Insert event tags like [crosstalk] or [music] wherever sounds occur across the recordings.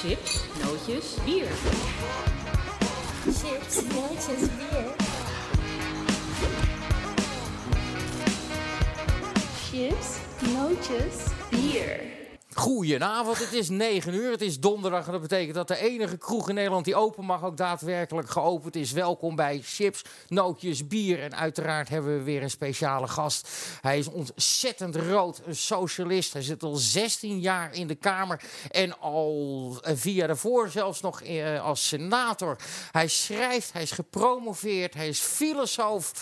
Chips, nootjes, bier. Chips, nootjes, bier. Chips, nootjes, Bier. Goedenavond, het is 9 uur, het is donderdag en dat betekent dat de enige kroeg in Nederland die open mag ook daadwerkelijk geopend is. Welkom bij Chips, Nootjes, Bier en uiteraard hebben we weer een speciale gast. Hij is ontzettend rood, een socialist. Hij zit al 16 jaar in de Kamer en al eh, via daarvoor zelfs nog eh, als senator. Hij schrijft, hij is gepromoveerd, hij is filosoof.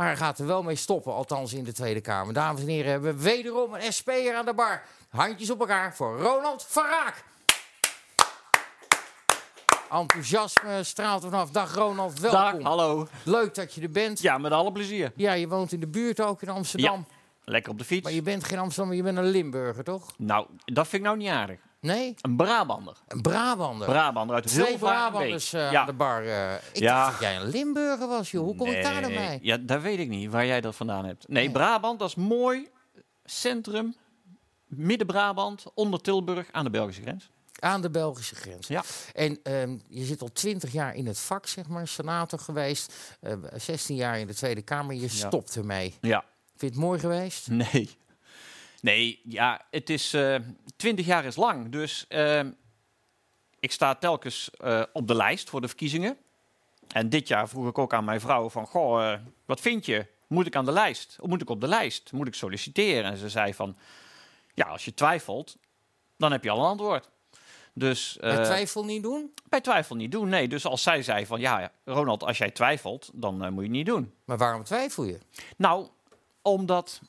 Maar hij gaat er wel mee stoppen, althans in de Tweede Kamer. Dames en heren, hebben we wederom een SP'er aan de bar. Handjes op elkaar voor Ronald van Raak. Enthousiasme straalt er vanaf. Dag Ronald, welkom. Dag, hallo. Leuk dat je er bent. Ja, met alle plezier. Ja, je woont in de buurt ook in Amsterdam. Lekker op de fiets. Maar je bent geen Amsterdammer, je bent een Limburger, toch? Nou, dat vind ik nou niet aardig. Nee? Een Brabander. Een Brabander. Brabander uit Twee. Brabanders eh, ja. aan de bar. eh. ik Ja. dacht dat jij een Limburger was, joh. Hoe kom ik daar dan Nee, bij? Ja, dat weet ik niet, waar jij dat vandaan hebt. Nee, Nee. Brabant, dat is mooi. Centrum, Midden-Brabant, onder Tilburg, aan de Belgische grens. Aan de Belgische grens. Ja. En ehm, je zit al twintig jaar in het vak, zeg maar, senator geweest. eh 16 jaar in de Tweede Kamer. Je stopt ermee. Ja. Vind je het mooi geweest? Nee. Nee, ja, het is... eh 20 jaar is lang, dus ehm, ik sta telkens eh, op de lijst voor de verkiezingen. En dit jaar vroeg ik ook aan mijn vrouw van... Goh, eh, wat vind je? Moet ik aan de lijst? Of moet ik op de lijst? Moet ik solliciteren? En ze zei van... Ja, als je twijfelt, dan heb je al een antwoord. Dus Bij eh, twijfel niet doen? bij twijfel niet doen. Nee, dus als zij zei van... Ja, Ronald, als jij twijfelt, dan eh, moet je het niet doen. Maar waarom twijfel je? Nou, omdat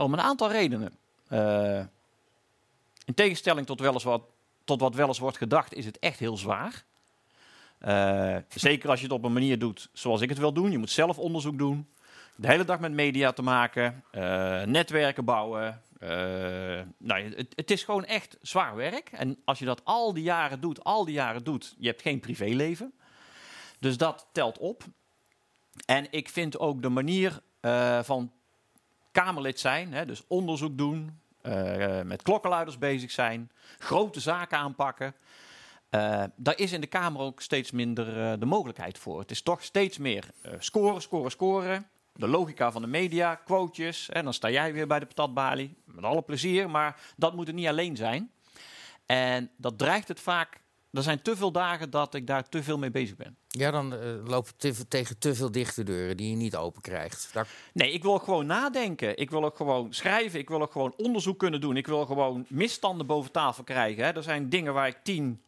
om een aantal redenen. Eh, in tegenstelling tot, wel eens wat, tot wat wel eens wordt gedacht, is het echt heel zwaar. Eh, zeker als je het op een manier doet zoals ik het wil doen. Je moet zelf onderzoek doen. De hele dag met media te maken. eh, netwerken bouwen. nou, het, het is gewoon echt zwaar werk. En als je dat al die jaren doet, al die jaren doet, je hebt geen privéleven. Dus dat telt op. En ik vind ook de manier van Kamerlid zijn, hè, dus onderzoek doen, eh, met klokkenluiders bezig zijn, grote zaken aanpakken. eh, daar is in de Kamer ook steeds minder eh, de mogelijkheid voor. Het is toch steeds meer eh, scoren, scoren, scoren. De logica van de media, quotejes. En dan sta jij weer bij de patatbalie. Met alle plezier, maar dat moet er niet alleen zijn. En dat dreigt het vaak. Er zijn te veel dagen dat ik daar te veel mee bezig ben. Ja, dan eh, loop je te- tegen te veel dichte deuren die je niet open krijgt. Daar, Nee, ik wil ook gewoon nadenken. Ik wil ook gewoon schrijven. Ik wil ook gewoon onderzoek kunnen doen. Ik wil gewoon misstanden boven tafel krijgen. Hè. Er zijn dingen waar ik 10,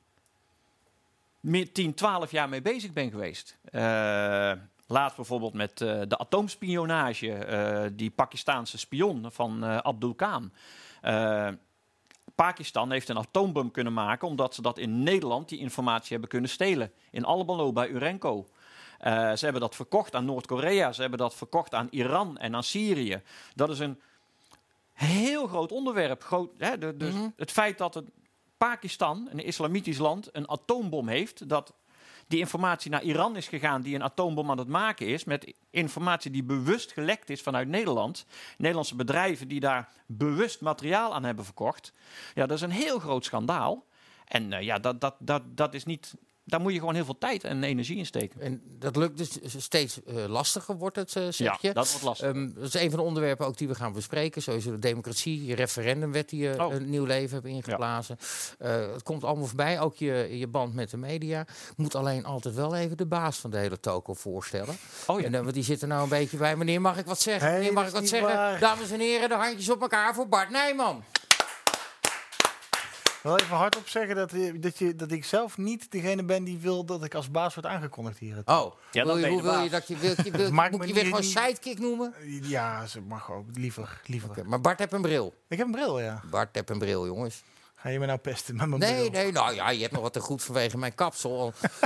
meer 10 12 jaar mee bezig ben geweest. Eh laatst bijvoorbeeld met eh, de atoomspionage. eh, die Pakistaanse spion van Abdul Khan. Pakistan heeft een atoombom kunnen maken omdat ze dat in Nederland die informatie hebben kunnen stelen. In Alabama bij Urenco. Eh, ze hebben dat verkocht aan Noord-Korea. Ze hebben dat verkocht aan Iran en aan Syrië. Dat is een heel groot onderwerp. Groot, hè, de, dus Mhm. Het feit dat het Pakistan, een islamitisch land, een atoombom heeft. Dat die informatie naar Iran is gegaan die een atoombom aan het maken is. Met informatie die bewust gelekt is vanuit Nederland. Nederlandse bedrijven die daar bewust materiaal aan hebben verkocht. Ja, dat is een heel groot schandaal. En eh, ja, dat, dat, dat, dat is niet. Daar moet je gewoon heel veel tijd en energie in steken. en dat lukt dus steeds eh, lastiger, wordt het, eh, zeg Ja, je. dat wordt lastig. Ehm, dat is een van de onderwerpen ook die we gaan bespreken. Sowieso de democratie, je referendumwet die je Oh. een nieuw leven hebt ingeblazen. Eh, het komt allemaal voorbij, ook je, je band met de media. Moet alleen altijd wel even de baas van de hele toko voorstellen. oh ja. En, want die zit er nou een beetje bij. Meneer, mag ik wat zeggen? Nee, Meneer, mag ik wat zeggen? waar. Dames en heren, de handjes op elkaar voor Bart Nijman. Wel even hardop zeggen dat, je- dat, je, dat ik zelf niet degene ben die wil dat ik als baas word aangekondigd hier. Oh, Ja, wil je, hoe wil je dat je... Wil, je [laughs] wil, Maakt moet je weer gewoon sidekick noemen? Ja, ze mag ook. Liever. liever. Oké, maar Bart heeft een bril. Ik heb een bril, ja. Bart heeft een bril, jongens. Ga je me nou pesten met mijn Nee, bril? nee, nou ja, je hebt nog wat te goed vanwege mijn kapsel. [laughs]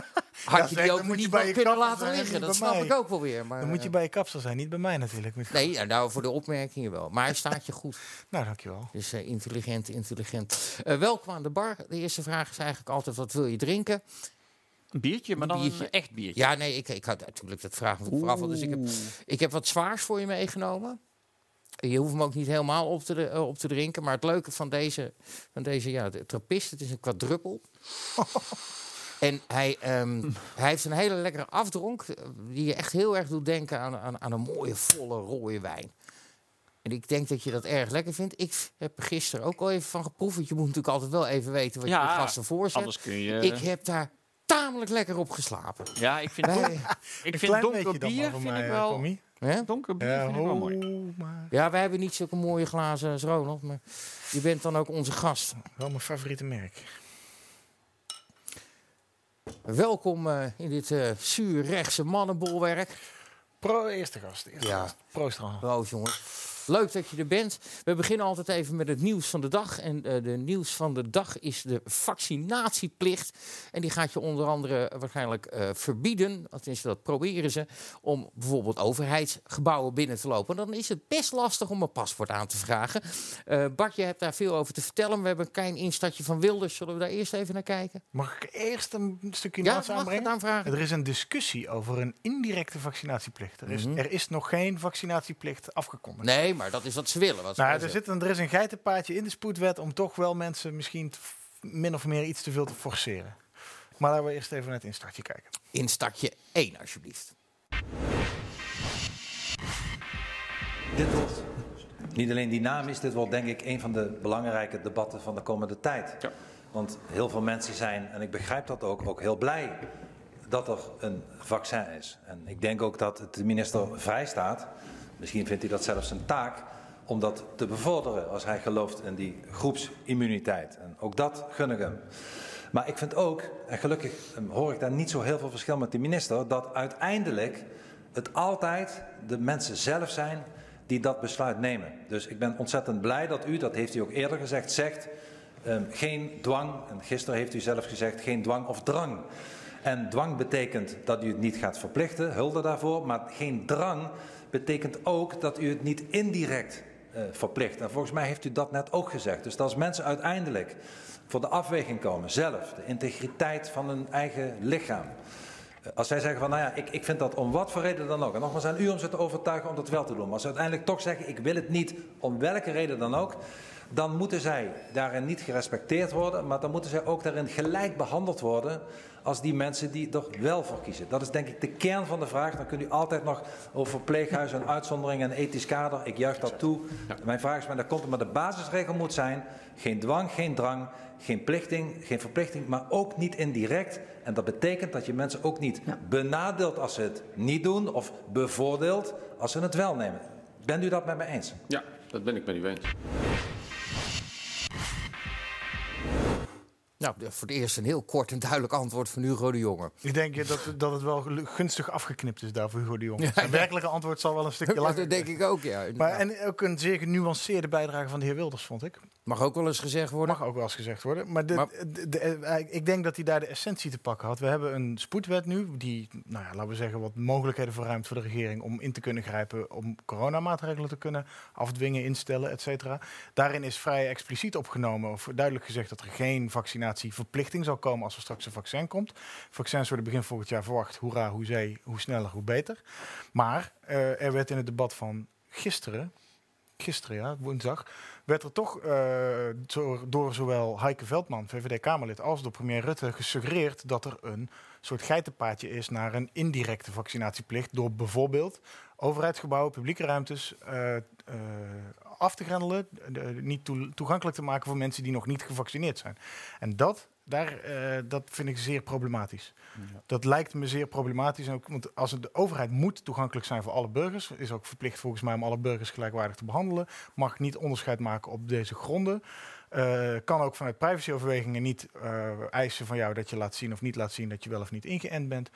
Ja, Had je die ook moet je niet bij je kunnen laten zijn, liggen. niet Dat snap mij. ik ook wel weer. Maar, Dan moet je eh, bij je kapsel zijn, niet bij mij natuurlijk. Nee, ja, nou, voor de opmerkingen wel. Maar hij [laughs] staat je goed. Nou, dankjewel. Dus eh, intelligent, intelligent. Eh, welkom aan de bar. De eerste vraag is eigenlijk altijd, wat wil je drinken? Een biertje, maar dan Biertje. een echt biertje. Ja, nee, ik, ik had natuurlijk dat vraag ik vooraf. al. Dus ik heb, ik heb wat zwaars voor je meegenomen. Je hoeft hem ook niet helemaal op te, eh, op te drinken. Maar het leuke van deze, van deze ja, de trappist, het is een quadruppel. [laughs] en hij, ehm, hij heeft een hele lekkere afdronk. eh, Die je echt heel erg doet denken aan, aan, aan een mooie, volle, rode wijn. En ik denk dat je dat erg lekker vindt. Ik heb er gisteren ook al even van geproefd. Want je moet natuurlijk altijd wel even weten wat je Ja, de gasten voorzet. Anders kun je... Ik heb daar tamelijk lekker op geslapen. ja, ik vind, donker, ik vind donker bier vind mij, ik eh, wel... Tommy. Hè? Donker bier Ja, vind ik wel mooi. ho, maar Ja, wij hebben niet zulke mooie glazen als Ronald. Maar je bent dan ook onze gast. wel mijn favoriete merk. Welkom eh, in dit eh zuurrechtse mannenbolwerk. Pro eerste gast. Eerste Ja. gast. Proost Ronald. Roos, jongens. Leuk dat je er bent. We beginnen altijd even met het nieuws van de dag. En eh, de nieuws van de dag is de vaccinatieplicht. En die gaat je onder andere waarschijnlijk eh, verbieden. Tenminste, dat proberen ze. Om bijvoorbeeld overheidsgebouwen binnen te lopen. Dan is het best lastig om een paspoort aan te vragen. Eh Bart, je hebt daar veel over te vertellen. We hebben een klein instartje van Wilders. Zullen we daar eerst even naar kijken? Mag ik eerst een stukje Ja, naast aanbrengen? Er is een discussie over een indirecte vaccinatieplicht. Er is, Mhm. er is nog geen vaccinatieplicht afgekondigd. Nee, maar dat is wat ze willen. Wat ze Nou, er, zit een, er is een geitenpaadje in de spoedwet om toch wel mensen misschien min of meer iets te veel te forceren. Maar laten we eerst even naar het instartje kijken. Instartje 1, alsjeblieft. Dit wordt niet alleen dynamisch, dit wordt denk ik een van de belangrijke debatten van de komende tijd. Want heel veel mensen zijn, en ik begrijp dat ook, ook heel blij dat er een vaccin is. En ik denk ook dat het de minister vrijstaat, misschien vindt hij dat zelfs een taak, om dat te bevorderen als hij gelooft in die groepsimmuniteit. En ook dat gun ik hem. Maar ik vind ook, en gelukkig eh, hoor ik daar niet zo heel veel verschil met de minister, dat uiteindelijk het altijd de mensen zelf zijn die dat besluit nemen. Dus ik ben ontzettend blij dat u, dat heeft u ook eerder gezegd, zegt ehm, geen dwang. En gisteren heeft u zelf gezegd geen dwang of drang. En dwang betekent dat u het niet gaat verplichten, hulde daarvoor. Maar geen drang betekent ook dat u het niet indirect eh, verplicht. En volgens mij heeft u dat net ook gezegd. Dus dat als mensen uiteindelijk voor de afweging komen, zelf, de integriteit van hun eigen lichaam. Eh, Als zij zeggen van, nou ja, ik, ik vind dat om wat voor reden dan ook. En nogmaals aan u om ze te overtuigen om dat wel te doen. Maar als ze uiteindelijk toch zeggen, ik wil het niet, om welke reden dan ook. Dan moeten zij daarin niet gerespecteerd worden. Maar dan moeten zij ook daarin gelijk behandeld worden als die mensen die er wel voor kiezen. Dat is denk ik de kern van de vraag. Dan kunt u altijd nog over verpleeghuizen, een uitzondering en ethisch kader. Ik juich dat toe. Mijn vraag is, maar daar komt er maar de basisregel moet zijn. Geen dwang, geen drang, geen plichting, geen verplichting, maar ook niet indirect. En dat betekent dat je mensen ook niet benadeelt als ze het niet doen of bevoordeelt als ze het wel nemen. Bent u dat met me eens? Ja, dat ben ik met u eens. Nou, voor het eerst een heel kort en duidelijk antwoord van Hugo de Jonge. Ik denk eh, dat, dat het wel gunstig afgeknipt is daar voor Hugo de Jong. Ja, Zijn ja. werkelijke antwoord zal wel een stukje [laughs] langer Dat denk ik ook, ja. Maar, en ook een zeer genuanceerde bijdrage van de heer Wilders, vond ik. Mag ook wel eens gezegd worden. Mag ook wel eens gezegd worden. Maar, de, Maar- de- de- eh, ik denk dat hij daar de essentie te pakken had. We hebben een spoedwet nu, die, nou ja, laten we zeggen, wat mogelijkheden verruimt voor de regering om in te kunnen grijpen, om coronamaatregelen te kunnen afdwingen, instellen, et cetera. Daarin is vrij expliciet opgenomen, of duidelijk gezegd, dat er geen vaccinatieverplichting zal komen als er straks een vaccin komt. Vaccins worden begin volgend jaar verwacht. Hoera, hoezee, hoe sneller, hoe beter. Maar eh, er werd in het debat van gisteren, gisteren ja, woensdag, werd er toch eh, door, zowel Heike Veldman, VVD-Kamerlid, als door premier Rutte gesuggereerd dat er een soort geitenpaadje is naar een indirecte vaccinatieplicht door bijvoorbeeld overheidsgebouwen, publieke ruimtes eh, eh, af te grendelen, de- niet toe- toegankelijk te maken voor mensen die nog niet gevaccineerd zijn. En dat, daar, eh, dat vind ik zeer problematisch. Dat lijkt me zeer problematisch. En ook, want als het, de overheid moet toegankelijk zijn voor alle burgers, is ook verplicht volgens mij om alle burgers gelijkwaardig te behandelen, mag niet onderscheid maken op deze gronden. Eh, kan ook vanuit privacyoverwegingen niet eh, eisen van jou dat je laat zien of niet laat zien dat je wel of niet ingeënt bent.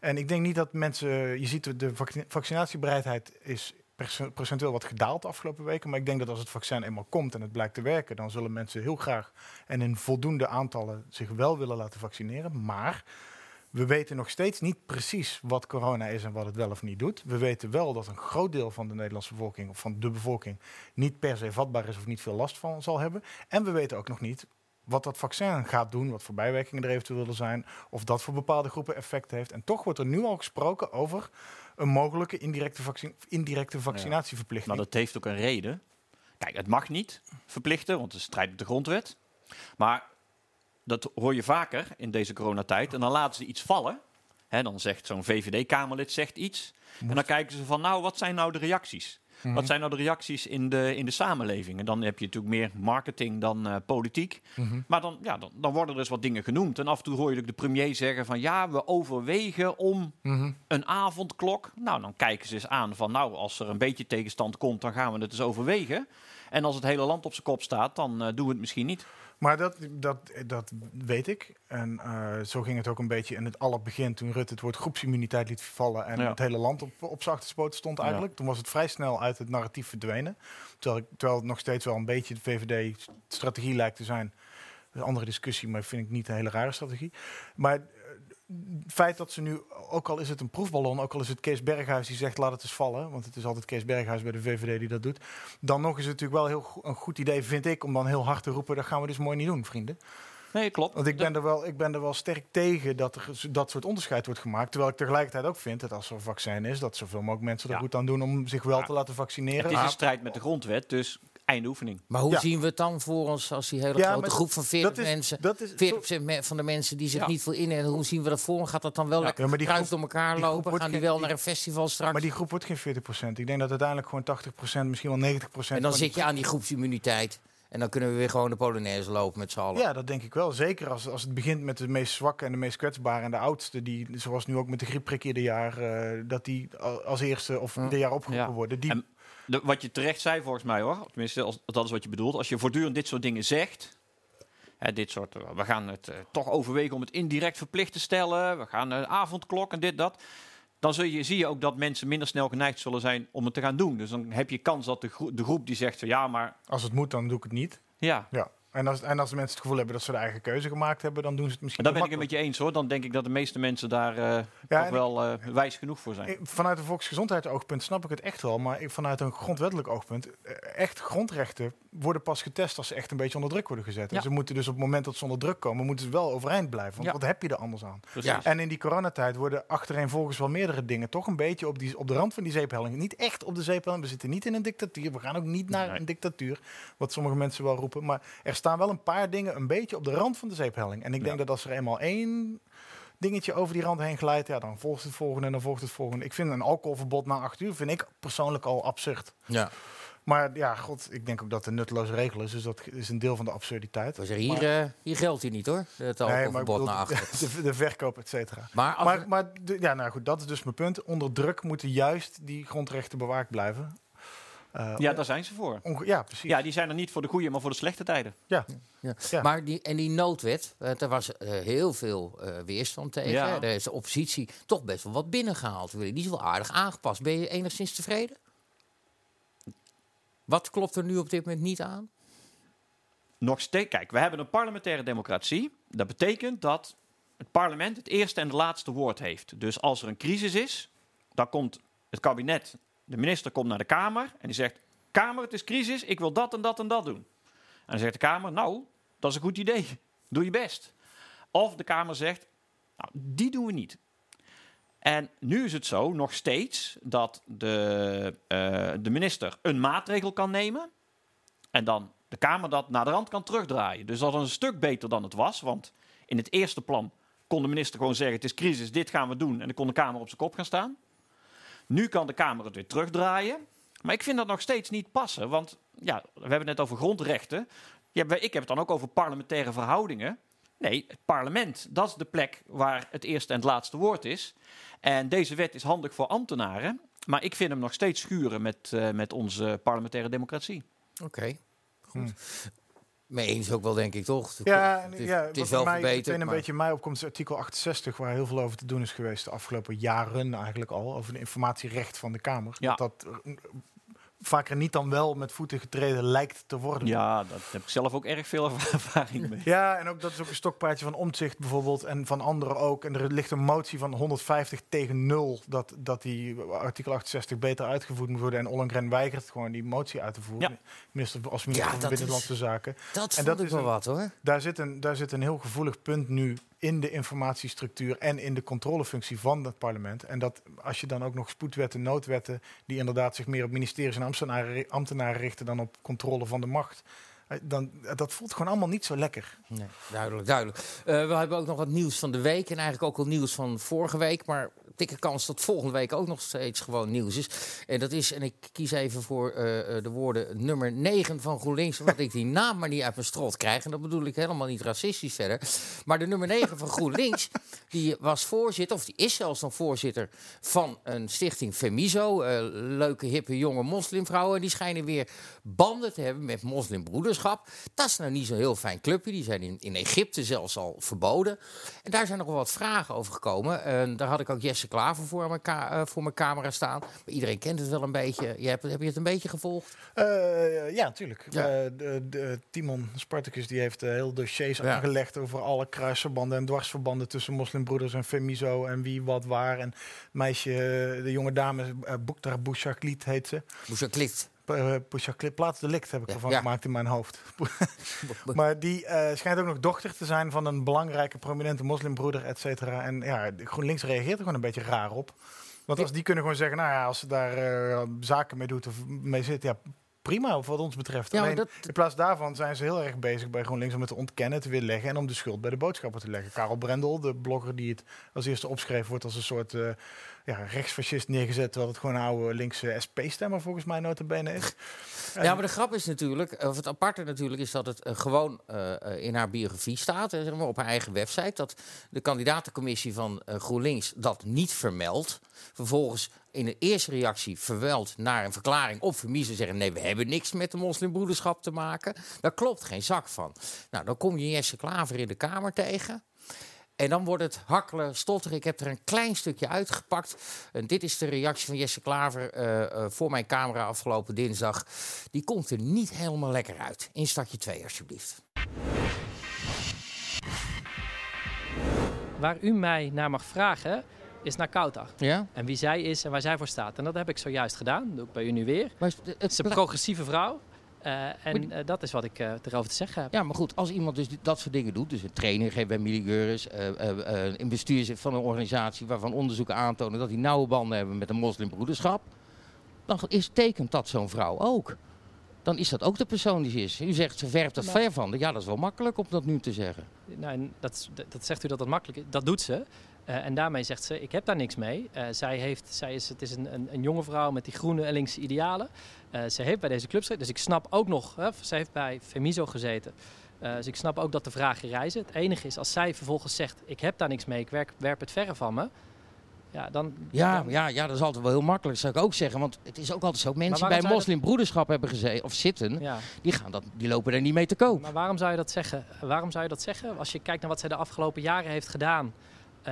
En ik denk niet dat mensen, je ziet de- de vac- vaccinatiebereidheid is perce- procentueel wat gedaald de afgelopen weken. Maar ik denk dat als het vaccin eenmaal komt en het blijkt te werken, dan zullen mensen heel graag en in voldoende aantallen zich wel willen laten vaccineren. Maar we weten nog steeds niet precies wat corona is en wat het wel of niet doet. We weten wel dat een groot deel van de Nederlandse bevolking, of van de bevolking, niet per se vatbaar is of niet veel last van zal hebben. En we weten ook nog niet wat dat vaccin gaat doen, wat voor bijwerkingen er eventueel zijn, of dat voor bepaalde groepen effect heeft. En toch wordt er nu al gesproken over een mogelijke indirecte, vaccin indirecte vaccinatieverplichting. Maar dat heeft ook een reden. Kijk, het mag niet verplichten, want het strijdt met de grondwet. Maar dat hoor je vaker in deze coronatijd. En dan laten ze iets vallen. Hè, dan zegt zo'n VVD-Kamerlid zegt iets. En dan kijken ze van, nou, wat zijn nou de reacties? Mhm. Wat zijn nou de reacties in de, in de samenleving? En dan heb je natuurlijk meer marketing dan eh, politiek. Mhm. Maar dan, ja, dan, dan worden er eens wat dingen genoemd. En af en toe hoor je de premier zeggen van... ja, we overwegen om Mhm. een avondklok. Nou, dan kijken ze eens aan van... nou, als er een beetje tegenstand komt, dan gaan we het eens overwegen. En als het hele land op zijn kop staat, dan eh, doen we het misschien niet. Maar dat, dat, dat weet ik. En eh, zo ging het ook een beetje in het allerbegin toen Rutte het woord groepsimmuniteit liet vallen en Ja. het hele land op, op achterpoten stond eigenlijk. Toen was het vrij snel uit het narratief verdwenen. Terwijl, ik, terwijl het nog steeds wel een beetje de VVD-strategie lijkt te zijn. Een andere discussie, maar vind ik niet een hele rare strategie. Maar het feit dat ze nu, ook al is het een proefballon, ook al is het Kees Berghuis die zegt laat het eens vallen, want het is altijd Kees Berghuis bij de VVD die dat doet, dan nog is het natuurlijk wel heel go- een goed idee, vind ik, om dan heel hard te roepen, dat gaan we dus mooi niet doen, vrienden. Nee, klopt. Want ik ben, er wel, ik ben er wel sterk tegen dat er dat soort onderscheid wordt gemaakt. Terwijl ik tegelijkertijd ook vind dat als er een vaccin is, dat zoveel mogelijk mensen er Ja. goed aan doen om zich wel Ja. te laten vaccineren. Het is een strijd met de grondwet, dus einde oefening. Maar hoe Ja. zien we het dan voor ons als die hele Ja, grote groep van 40 dat is, mensen... dat is, 40% me- van de mensen die zich Ja. niet veel innemen, hoe zien we dat voor? Gaat dat dan wel Ja. lekker Ja, maar die kruis groep- door elkaar die lopen? Gaan die wel die- naar een festival straks? maar die groep wordt geen 40%. Ik denk dat uiteindelijk gewoon 80%, misschien wel 90%. en dan zit je aan die groepsimmuniteit. En dan kunnen we weer gewoon de Polonaise lopen met z'n allen. Ja, dat denk ik wel. Zeker als, als het begint met de meest zwakke en de meest kwetsbare en de oudste, die, zoals nu ook met de griepprik ieder jaar, eh, dat die al- als eerste of Ja. ieder jaar opgeroepen Ja. worden. Die, En de, wat je terecht zei volgens mij hoor, tenminste als, dat is wat je bedoelt. Als je voortdurend dit soort dingen zegt, hè, dit soort, eh, we gaan het eh, toch overwegen om het indirect verplicht te stellen, we gaan een avondklok en dit, dat. Dan zul je, zie je ook dat mensen minder snel geneigd zullen zijn om het te gaan doen. Dus dan heb je kans dat de, groep, de groep die zegt van ja, maar als het moet, dan doe ik het niet. ja. Ja. En als, en als de mensen het gevoel hebben dat ze de eigen keuze gemaakt hebben, dan doen ze het En misschien daar te ben ik het met je eens hoor. Dan denk ik dat de meeste mensen daar eh Ja, toch wel eh, wijs genoeg voor zijn. Vanuit een volksgezondheidsoogpunt snap ik het echt wel. Maar ik, vanuit een grondwettelijk oogpunt, eh, echt grondrechten worden pas getest als ze echt een beetje onder druk worden gezet. Ja. En ze moeten dus op het moment dat ze onder druk komen, moeten ze wel overeind blijven. Want Ja. wat heb je er anders aan? Precies. En in die coronatijd worden achtereenvolgens wel meerdere dingen toch een beetje op, die, op de rand van die zeephelling. Niet echt op de zeephelling. We zitten niet in een dictatuur. We gaan ook niet naar Nee. een dictatuur. Wat sommige mensen wel roepen. Maar er staan wel een paar dingen een beetje op de rand van de zeephelling. En ik denk Ja. dat als er eenmaal één dingetje over die rand heen glijdt, ja, dan volgt het volgende en dan volgt het volgende. Ik vind een alcoholverbod na acht uur vind ik persoonlijk al absurd. Ja. Maar ja, god, ik denk ook dat het een nutteloze regel is. Dus dat is een deel van de absurditeit. We zeggen, hier, eh, hier geldt hij niet hoor. Het Nee, maar bedoel, naar achter. [laughs] de, de verkoop, et cetera. Maar, als Maar, we- maar de- ja, nou goed, dat is dus mijn punt. Onder druk moeten juist die grondrechten bewaakt blijven. Eh, Ja, daar zijn ze voor. ja, precies. Ja, die zijn er niet voor de goede, maar voor de slechte tijden. Ja. Ja. Maar die, en die noodwet, eh, daar was eh, heel veel eh, weerstand tegen. Ja. Daar is de oppositie toch best wel wat binnengehaald. Die is wel aardig aangepast. Ben je enigszins tevreden? Wat klopt er nu op dit moment niet aan? Nog steeds, kijk, we hebben een parlementaire democratie. Dat betekent dat het parlement het eerste en het laatste woord heeft. Dus als er een crisis is, dan komt het kabinet, de minister komt naar de Kamer en die zegt: Kamer, het is crisis, ik wil dat en dat en dat doen. En dan zegt de Kamer: Nou, dat is een goed idee, doe je best. Of de Kamer zegt: Nou, die doen we niet. En nu is het zo, nog steeds, dat de, eh, de minister een maatregel kan nemen. En dan de Kamer dat naar de rand kan terugdraaien. Dus dat is een stuk beter dan het was. Want in het eerste plan kon de minister gewoon zeggen: het is crisis, dit gaan we doen. En dan kon de Kamer op zijn kop gaan staan. Nu kan de Kamer het weer terugdraaien. Maar ik vind dat nog steeds niet passen. Want ja, we hebben het net over grondrechten. Ik heb het dan ook over parlementaire verhoudingen. Nee, het parlement, dat is de plek waar het eerste en het laatste woord is. En deze wet is handig voor ambtenaren. Maar ik vind hem nog steeds schuren met, eh, met onze parlementaire democratie. Oké, goed. Hmm. Mee eens ook wel, denk ik, toch? Ja, het is, ja, het is wel mij verbeterd. een maar- beetje mij opkomt is artikel 68, waar heel veel over te doen is geweest de afgelopen jaren eigenlijk al, over de informatierecht van de Kamer. Ja. Dat dat eh, vaker niet dan wel met voeten getreden lijkt te worden. Ja, daar heb ik zelf ook erg veel [laughs] ervaring mee. Ja, en ook dat is ook een stokpaardje van Omtzigt bijvoorbeeld en van anderen ook. En er ligt een motie van 150 tegen 0 dat, dat die artikel 68 beter uitgevoerd moet worden. En Ollengren weigert gewoon die motie uit te voeren. Ja. Minister, als minister Ja, van dat Binnenlandse Zaken. Dat En vond dat ik is wel een- wat hoor. Daar zit, een, daar zit een heel gevoelig punt nu in de informatiestructuur en in de controlefunctie van het parlement. En dat als je dan ook nog spoedwetten, noodwetten, die inderdaad zich meer op ministeries en ambtenaren, ambtenaren richten dan op controle van de macht. eh, Dan, dat voelt gewoon allemaal niet zo lekker. Nee, duidelijk, duidelijk. Eh, we hebben ook nog wat nieuws van de week en eigenlijk ook al nieuws van vorige week. Maar dikke kans dat volgende week ook nog steeds gewoon nieuws is. En dat is, en ik kies even voor eh, eh, de woorden nummer 9 van GroenLinks, omdat ik die [laughs] naam maar niet uit mijn strot krijg. En dat bedoel ik helemaal niet racistisch verder. Maar de nummer 9 van GroenLinks, [laughs] die was voorzitter, of die is zelfs nog voorzitter van een stichting Femiso. eh, leuke, hippe, jonge moslimvrouwen. En die schijnen weer banden te hebben met moslimbroederschap. Dat is nou niet zo'n heel fijn clubje. Die zijn in, in Egypte zelfs al verboden. En daar zijn nog wel wat vragen over gekomen. En daar had ik ook Jesse Klaver voor mijn, eh, voor mijn camera staan. Maar iedereen kent het wel een beetje. Je hebt, heb je het een beetje gevolgd? Eh, ja, natuurlijk. Ja. de, de, Timon Spartacus die heeft eh, heel dossiers Ja. aangelegd over alle kruisverbanden en dwarsverbanden tussen moslimbroeders en Femiso en wie wat waar. En meisje, eh, de jonge dame, uh, Boektar Bouchaklit heet ze. Klikt. Uh, Bouchaklit, plaatsdelict heb ik ervan gemaakt in mijn hoofd. [laughs] maar die eh, schijnt ook nog dochter te zijn van een belangrijke prominente moslimbroeder, et cetera. En ja, GroenLinks reageert er gewoon een beetje raar op. Want als die kunnen gewoon zeggen, nou ja, als ze daar eh, zaken mee doet of mee zit, ja, prima wat ons betreft. Ja, Alleen, dat- in plaats daarvan zijn ze heel erg bezig bij GroenLinks om het te ontkennen, te weerleggen en om de schuld bij de boodschapper te leggen. Karel Brendel, de blogger die het als eerste opschreef, wordt als een soort eh, ja, rechtsfascist neergezet, terwijl het gewoon een oude linkse SP-stemmer volgens mij notabene is. Ja, maar de grap is natuurlijk, of het aparte natuurlijk, is dat het eh, gewoon eh, in haar biografie staat, eh, zeg maar, op haar eigen website, dat de kandidatencommissie van GroenLinks dat niet vermeldt. Vervolgens in de eerste reactie verweld naar een verklaring op vermiezen zeggen: nee, we hebben niks met de moslimbroederschap te maken. Daar klopt geen zak van. Nou, dan kom je Jesse Klaver in de Kamer tegen. En dan wordt het hakkelen, stotteren. Ik heb er een klein stukje uitgepakt. En dit is de reactie van Jesse Klaver eh, eh, voor mijn camera afgelopen dinsdag. Die komt er niet helemaal lekker uit. In stadje 2, alsjeblieft. Waar u mij naar mag vragen, is naar Kautar. Ja? En wie zij is en waar zij voor staat. En dat heb ik zojuist gedaan. Dat doe ik bij u nu weer. Maar het, Het is een progressieve vrouw. Eh, en eh, dat is wat ik eh, erover te zeggen heb. ja, maar goed, als iemand dus dat soort dingen doet, dus een training geeft bij eh, in bestuur zit van een organisatie waarvan onderzoeken aantonen dat die nauwe banden hebben met de moslimbroederschap, dan is, tekent dat zo'n vrouw ook. Dan is dat ook de persoon die ze is. U zegt, ze het Maar- ver van. Ja, dat is wel makkelijk om dat nu te zeggen. Nou, en dat, dat dat zegt u dat dat makkelijk is. Dat doet ze. Eh, en daarmee zegt ze, ik heb daar niks mee. Eh, zij heeft, zij is, het is een, een, een jonge vrouw met die groene en linkse idealen. Eh, ze heeft bij deze club gezeten. Dus ik snap ook nog, hè, ze heeft bij Femiso gezeten. Dus ik snap ook dat de vragen reizen. Het enige is, als zij vervolgens zegt, ik heb daar niks mee, ik werk, werp het verre van me. Ja, dan... Ja, dan- ja, ja, dat is altijd wel heel makkelijk, zou ik ook zeggen. Want het is ook altijd zo. Mensen waarom bij dat- moslimbroederschap hebben gezeten of zitten, ja. die, gaan dat, die lopen er niet mee te koop. Maar waarom zou je dat zeggen? Waarom zou je dat zeggen? Als je kijkt naar wat zij de afgelopen jaren heeft gedaan.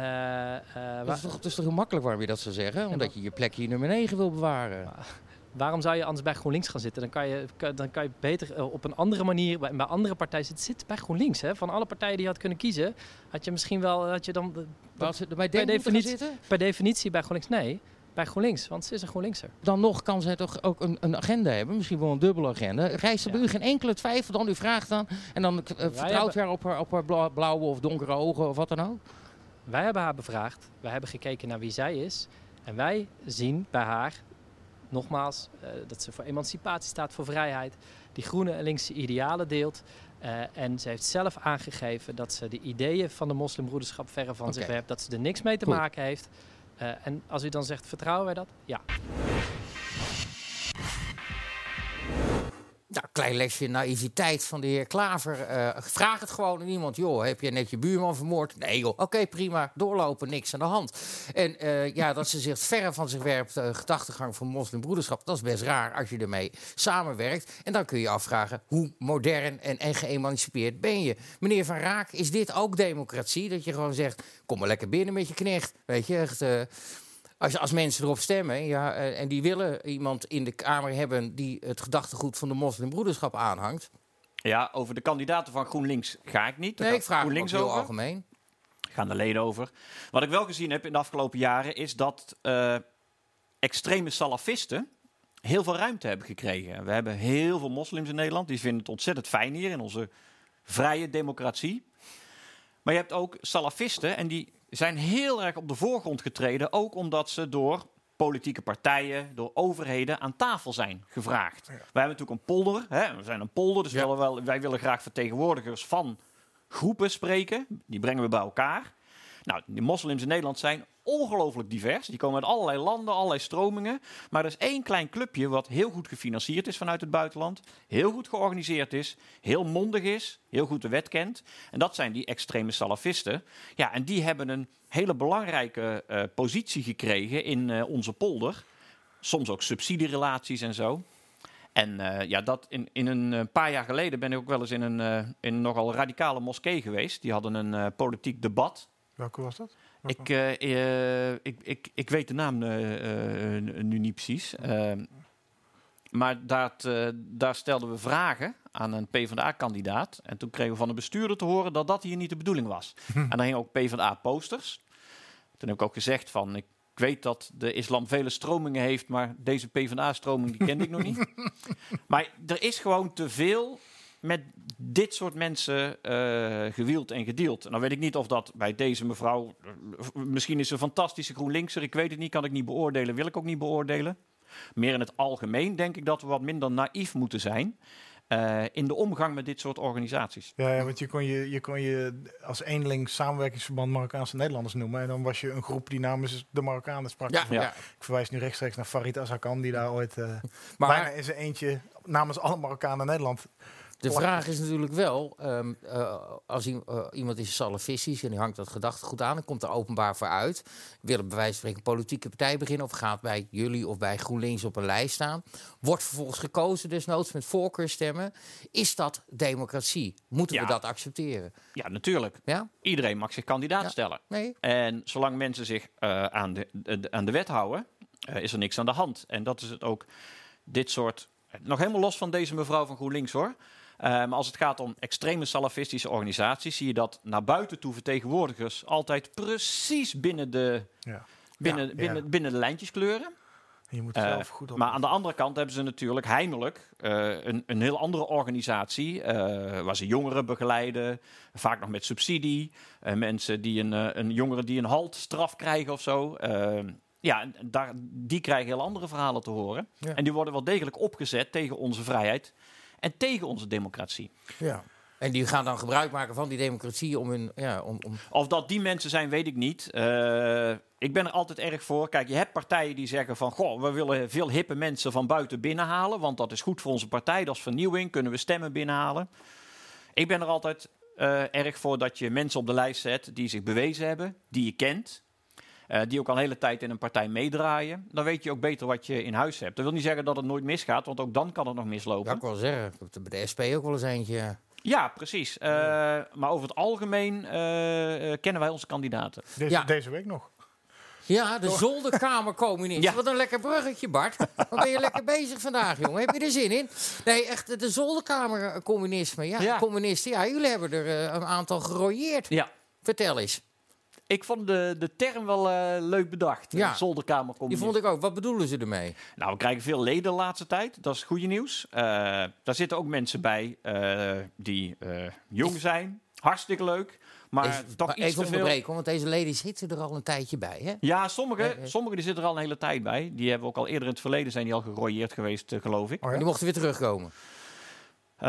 Eh, eh, Dat is, toch, dat is toch heel makkelijk waarom je dat zou zeggen? Omdat je je plekje nummer 9 wil bewaren. waarom zou je anders bij GroenLinks gaan zitten? Dan kan je, dan kan je beter eh, op een andere manier bij, bij andere partijen zitten. Zit bij GroenLinks, hè? Van alle partijen die je had kunnen kiezen, had je misschien wel, had je dan bij gaan definitie- zitten? per definitie bij GroenLinks. Nee, bij GroenLinks, want ze is een GroenLinkser. Dan nog kan zij toch ook een, een agenda hebben, misschien wel een dubbele agenda. Rijst er bij Ja. u geen enkele twijfel dan? U vraagt dan en dan eh, vertrouwt haar op haar, op haar bla- blauwe of donkere ogen of wat dan ook? Wij hebben haar bevraagd. Wij hebben gekeken naar wie zij is. En wij zien bij haar, nogmaals, eh, dat ze voor emancipatie staat, voor vrijheid. Die groene en linkse idealen deelt. Eh, en ze heeft zelf aangegeven dat ze de ideeën van de moslimbroederschap verre van zich werpt. Dat ze er niks mee te maken heeft. Eh, en als u dan zegt, vertrouwen wij dat? Ja. Nou, klein lesje naïviteit van de heer Klaver. Eh, vraag het gewoon aan iemand. Joh, heb je net je buurman vermoord? Nee joh, oké prima, doorlopen, niks aan de hand. En eh, ja, dat ze zich verre van zich werpt, uh, gedachtegang van moslimbroederschap... dat is best raar als je ermee samenwerkt. En dan kun je afvragen, hoe modern en, en geëmancipeerd ben je? Meneer Van Raak, is dit ook democratie? Dat je gewoon zegt, kom maar lekker binnen met je knecht. Weet je, echt... eh, als, als mensen erop stemmen ja, eh, en die willen iemand in de Kamer hebben die het gedachtegoed van de moslimbroederschap aanhangt. Ja, over de kandidaten van GroenLinks ga ik niet. Daar Nee, ik vraag GroenLinks heel over. algemeen. gaan de leden over. Wat ik wel gezien heb in de afgelopen jaren is dat eh, extreme salafisten heel veel ruimte hebben gekregen. We hebben heel veel moslims in Nederland. Die vinden het ontzettend fijn hier in onze vrije democratie. Maar je hebt ook salafisten en die zijn heel erg op de voorgrond getreden. Ook omdat ze door politieke partijen, door overheden aan tafel zijn gevraagd. Wij hebben natuurlijk een polder. Hè? We zijn een polder, dus Ja. willen wel, wij willen graag vertegenwoordigers van groepen spreken. Die brengen we bij elkaar. Nou, de moslims in Nederland zijn ongelooflijk divers. Die komen uit allerlei landen, allerlei stromingen. Maar er is één klein clubje wat heel goed gefinancierd is vanuit het buitenland. Heel goed georganiseerd is. Heel mondig is. Heel goed de wet kent. En dat zijn die extreme salafisten. Ja, en die hebben een hele belangrijke eh, positie gekregen in eh, onze polder. Soms ook subsidierelaties en zo. En eh, ja, dat in, in een paar jaar geleden ben ik ook wel eens in een, in een nogal radicale moskee geweest. Die hadden een politiek debat. Welke was dat? Welke? Ik, eh, eh, ik, ik, ik weet de naam eh, nu niet precies. Ehm, maar daar, eh, daar stelden we vragen aan een PvdA-kandidaat. En toen kregen we van de bestuurder te horen dat dat hier niet de bedoeling was. [laughs] en daar hingen ook PvdA-posters. Toen heb ik ook gezegd van... Ik, ik weet dat de islam vele stromingen heeft, maar deze PvdA-stroming die kende ik nog niet. [laughs] Maar er is gewoon te veel met dit soort mensen eh gewield en gedeeld. En dan weet ik niet of dat bij deze mevrouw... eh, Misschien is ze een fantastische GroenLinkser, ik weet het niet, kan ik niet beoordelen, wil ik ook niet beoordelen. Meer in het algemeen denk ik dat we wat minder naïef moeten zijn... eh, in de omgang met dit soort organisaties. Ja, ja, want je kon je, je kon je als eenling samenwerkingsverband Marokkaanse Nederlanders noemen. En dan was je een groep die namens de Marokkanen sprak. Ja. Ik verwijs nu rechtstreeks naar Farid Azarkan, die daar ooit eh Maar bijna in zijn eentje namens alle Marokkanen Nederland. De vraag is natuurlijk wel, ehm, eh, als eh, iemand is salafistisch en die hangt dat gedachtegoed aan, dan komt er openbaar voor uit. Willen bij wijze van spreken een politieke partij beginnen of gaat bij jullie of bij GroenLinks op een lijst staan. Wordt vervolgens gekozen, desnoods met voorkeurstemmen. Is dat democratie? Moeten we dat accepteren? Ja, natuurlijk. Ja? Iedereen mag zich kandidaat Ja. stellen. Nee? En zolang mensen zich eh, aan, de, de- aan de wet houden, is er niks aan de hand. En dat is het ook. Dit soort. Nog helemaal los van deze mevrouw van GroenLinks hoor. Maar als het gaat om extreme salafistische organisaties, zie je dat naar buiten toe vertegenwoordigers altijd precies binnen de, Ja. binnen, Ja. binnen, binnen de lijntjes kleuren. Je moet Eh, zelf goed op. Maar aan de andere kant hebben ze natuurlijk heimelijk eh, een, een heel andere organisatie. eh, waar ze jongeren begeleiden. Vaak nog met subsidie. Mensen die een, een jongeren die een haltstraf krijgen of zo. Eh, ja, daar, die krijgen heel andere verhalen te horen. Ja. En die worden wel degelijk opgezet tegen onze vrijheid. En tegen onze democratie. Ja. En die gaan dan gebruik maken van die democratie om hun. Ja, om, om, Of dat die mensen zijn, weet ik niet. Eh, ik ben er altijd erg voor. Kijk, je hebt partijen die zeggen van... Goh, we willen veel hippe mensen van buiten binnenhalen... want dat is goed voor onze partij, dat is vernieuwing. Kunnen we stemmen binnenhalen. Ik ben er altijd eh, erg voor dat je mensen op de lijst zet... die zich bewezen hebben, die je kent... eh, die ook al een hele tijd in een partij meedraaien. Dan weet je ook beter wat je in huis hebt. Dat wil niet zeggen dat het nooit misgaat... want ook dan kan het nog mislopen. ik wil zeggen, ik heb er bij de SP ook wel eens eentje. ja. Precies. Eh, maar over het algemeen eh, eh, kennen wij onze kandidaten. deze, ja. deze week nog. Ja, de zolderkamercommunist. [laughs] Ja. Wat een lekker bruggetje, Bart. Wat ben je lekker bezig vandaag, jongen? Heb je er zin in? Nee, echt, de zolderkamercommunisme. Ja, Ja. communisten. Ja, jullie hebben er een aantal gerooieerd. Ja, Vertel eens. Ik vond de, de term wel eh, leuk bedacht. Ja. Zolderkamercommunisme. Die vond ik ook. Wat bedoelen ze ermee? Nou, we krijgen veel leden de laatste tijd. Dat is het goede nieuws. Eh, daar zitten ook mensen bij eh, die jong zijn. Hartstikke leuk. Maar Even- toch maar iets even te veel. onderbreken, want deze leden zitten er al een tijdje bij. Hè? Ja, sommige, eh. sommige die zitten er al een hele tijd bij. Die hebben ook al eerder in het verleden zijn die al gerooieerd geweest, geloof ik. Oh, ja? die mochten weer terugkomen. Eh,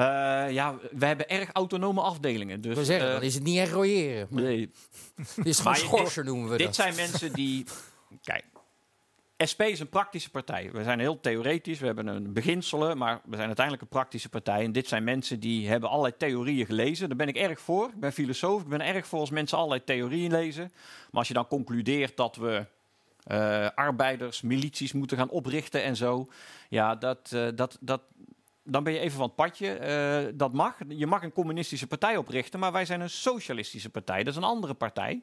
ja, we hebben erg autonome afdelingen. Dus, wil zeggen, eh, dan is het niet echt rooieren. nee, [laughs] Dit is gewoon schorsen, noemen we Dit dat. zijn mensen die. Kijk, SP is een praktische partij. We zijn heel theoretisch, we hebben een beginselen, maar we zijn uiteindelijk een praktische partij. En dit zijn mensen die hebben allerlei theorieën gelezen. Daar ben ik erg voor. Ik ben filosoof. Ik ben erg voor als mensen allerlei theorieën lezen. Maar als je dan concludeert dat we eh, arbeiders, milities moeten gaan oprichten en zo. Ja, dat, dat, dat, dan ben je even van het padje. Eh, dat mag. Je mag een communistische partij oprichten, maar wij zijn een socialistische partij. Dat is een andere partij.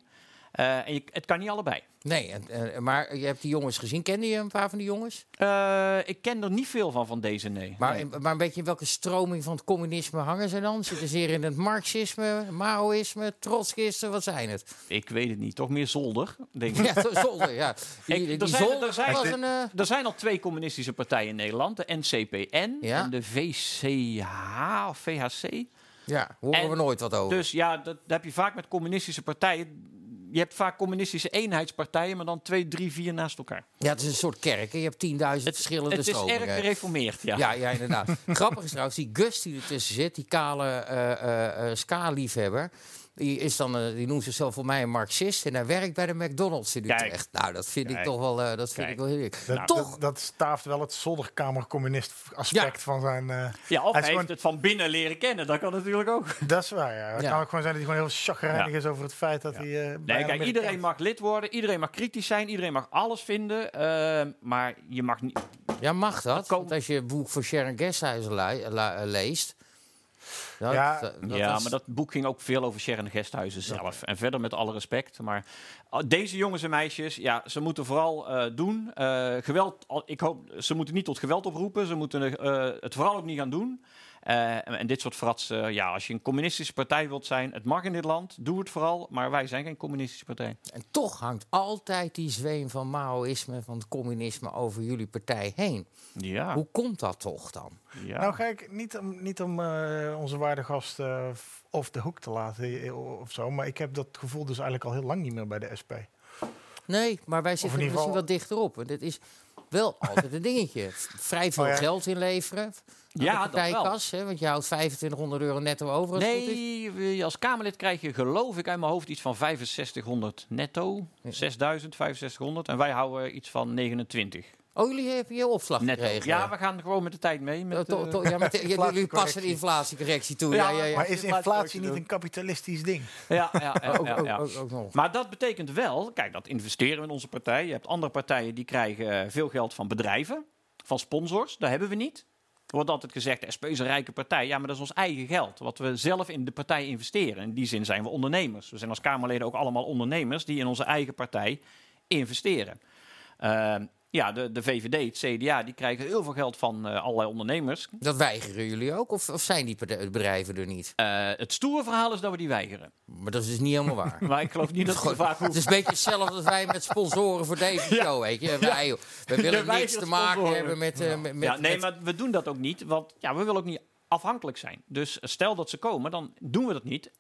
Eh, en je, het kan niet allebei. Nee, en, maar je hebt die jongens gezien. Kende je een paar van die jongens? Eh, ik ken er niet veel van, van deze, nee. Maar, Nee. maar weet je in welke stroming van het communisme hangen ze dan? Zitten ze hier in het marxisme, maoïsme, trotskisten? Wat zijn het? Ik weet het niet. Toch meer zolder, denk ik. Ja, de zolder, ja. [laughs] Die, Ik- die er zijn- zolder er zijn- was een... eh, Er zijn al twee communistische partijen in Nederland. De NCPN Ja. en de VCH of VHC. ja, horen En we nooit wat over. Dus ja, dat, dat heb je vaak met communistische partijen. Je hebt vaak communistische eenheidspartijen, maar dan twee, drie, vier naast elkaar. Ja, het is een soort kerk. hè. Je hebt 10.000 verschillende het is erg gereformeerd, ja. Ja, ja, inderdaad. [laughs] Grappig is trouwens, die Gus die ertussen zit, die kale eh, ska-liefhebber... Die, is dan, eh, die noemt zichzelf voor mij een marxist en hij werkt bij de McDonald's in Kijk. Utrecht. Nou, dat vind ik toch wel, eh, dat vind Kijk. ik wel heel leuk. Dat, Toch, dat, dat staaft wel het zolderkamercommunist aspect Ja. van zijn... eh, Ja, of Hij heeft gewoon- het van binnen leren kennen. Dat kan natuurlijk ook. dat is waar, ja. Het Ja. kan ook gewoon zijn dat hij gewoon heel chagrijnig Ja. is over het feit dat hij... eh, Nee, kijk, iedereen mag lid worden, iedereen mag kritisch zijn, iedereen mag alles vinden. maar je mag niet. ja, mag dat? Want als je het boek van Sharon eh, leest... Ja, dat- dat ja, was- maar dat boek ging ook veel over Sharon Gesthuizen zelf. En verder met alle respect. Maar uh, deze jongens en meisjes, ja, ze moeten vooral eh, doen. eh, geweld, ik hoop, ze moeten niet tot geweld oproepen. Ze moeten eh, het vooral ook niet gaan doen. Eh, en, en dit soort frats, eh, ja, als je een communistische partij wilt zijn, het mag in dit land, doe het vooral. Maar wij zijn geen communistische partij. En toch hangt altijd die zweem van maoïsme, van het communisme over jullie partij heen. Ja, Hoe komt dat toch dan? ja. Nou, kijk, niet om, niet om eh, onze waarde gast f- off de hoek te laten of zo. Maar ik heb dat gevoel dus eigenlijk al heel lang niet meer bij de SP. Nee, maar wij zitten misschien wat dichterop. En dit is wel altijd een dingetje. Vrij veel Oh ja. geld inleveren. Ja, de dat wel. hè, want je houdt 2500 euro netto over. Als. Nee, als Kamerlid krijg je geloof ik uit mijn hoofd iets van 6500 netto. 6000, 6500. En wij houden iets van 29 Oh, jullie hebben je opslag netto. gekregen. Ja, we gaan gewoon met de tijd mee. Met, to- eh, to- ja, met [laughs] de- jullie passen de Inflatiecorrectie. toe. Ja, Ja, ja, ja. maar is inflatie niet een kapitalistisch ding? ja, ja, ja, [laughs] ook, ja, ook, ja. ook, ook nog. Maar dat betekent wel, kijk, dat investeren we in onze partij. Je hebt andere partijen die krijgen eh, veel geld van bedrijven, van sponsors. Dat hebben we niet. Er wordt altijd gezegd, de SP is een rijke partij. Ja, maar dat is ons eigen geld, wat we zelf in de partij investeren. In die zin zijn we ondernemers. We zijn als Kamerleden ook allemaal ondernemers die in onze eigen partij investeren. Uh, ja, de, de VVD, het CDA, die krijgen heel veel geld van uh, allerlei ondernemers. Dat weigeren jullie ook? Of, of zijn die bedrijven er niet? Uh, het stoere verhaal is dat we die weigeren. Maar dat is dus niet helemaal waar. [laughs] maar ik geloof niet dat we vaak Het is een beetje hetzelfde als wij met sponsoren voor deze [laughs] show, weet je. Wij, ja. [laughs] wij willen niks te maken sponsoren. hebben met... Uh, met, ja, nee, met... maar we doen dat ook niet, want ja, we willen ook niet afhankelijk zijn. Dus stel dat ze komen, dan doen we dat niet.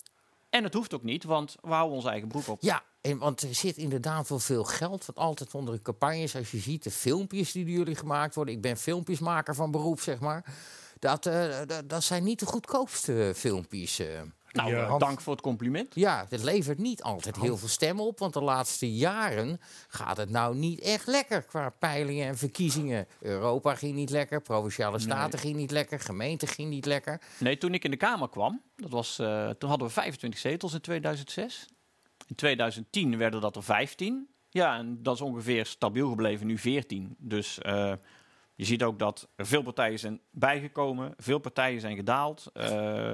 En het hoeft ook niet, want we houden ons eigen broek op. Ja, en, want er zit inderdaad wel veel geld. Wat altijd onder de campagnes, als je ziet de filmpjes die door jullie gemaakt worden. Ik ben filmpjesmaker van beroep, zeg maar. Dat, uh, dat zijn niet de goedkoopste filmpjes. Uh. Nou, uh, Hans- dank voor het compliment. Ja, het levert niet altijd heel veel stemmen op. Want de laatste jaren gaat het nou niet echt lekker qua peilingen en verkiezingen. Europa ging niet lekker, provinciale staten ging niet lekker, gemeente ging niet lekker. Nee, toen ik in de Kamer kwam, dat was, uh, toen hadden we 25 zetels in 2006. In 2010 werden dat er 15. Ja, en dat is ongeveer stabiel gebleven, nu 14. Dus uh, je ziet ook dat er veel partijen zijn bijgekomen, veel partijen zijn gedaald. Uh,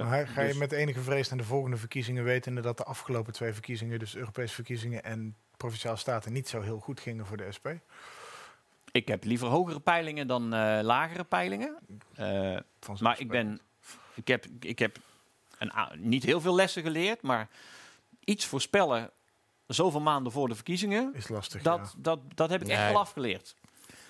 maar ga je dus- met enige vrees naar de volgende verkiezingen wetende dat de afgelopen twee verkiezingen, dus Europese verkiezingen en provinciale staten, niet zo heel goed gingen voor de SP? Ik heb liever hogere peilingen dan uh, lagere peilingen. Uh, maar ik ben, ik heb, ik heb een, niet heel veel lessen geleerd, maar iets voorspellen zoveel maanden voor de verkiezingen is lastig. Dat, ja. dat, dat heb ik Nee. echt wel afgeleerd.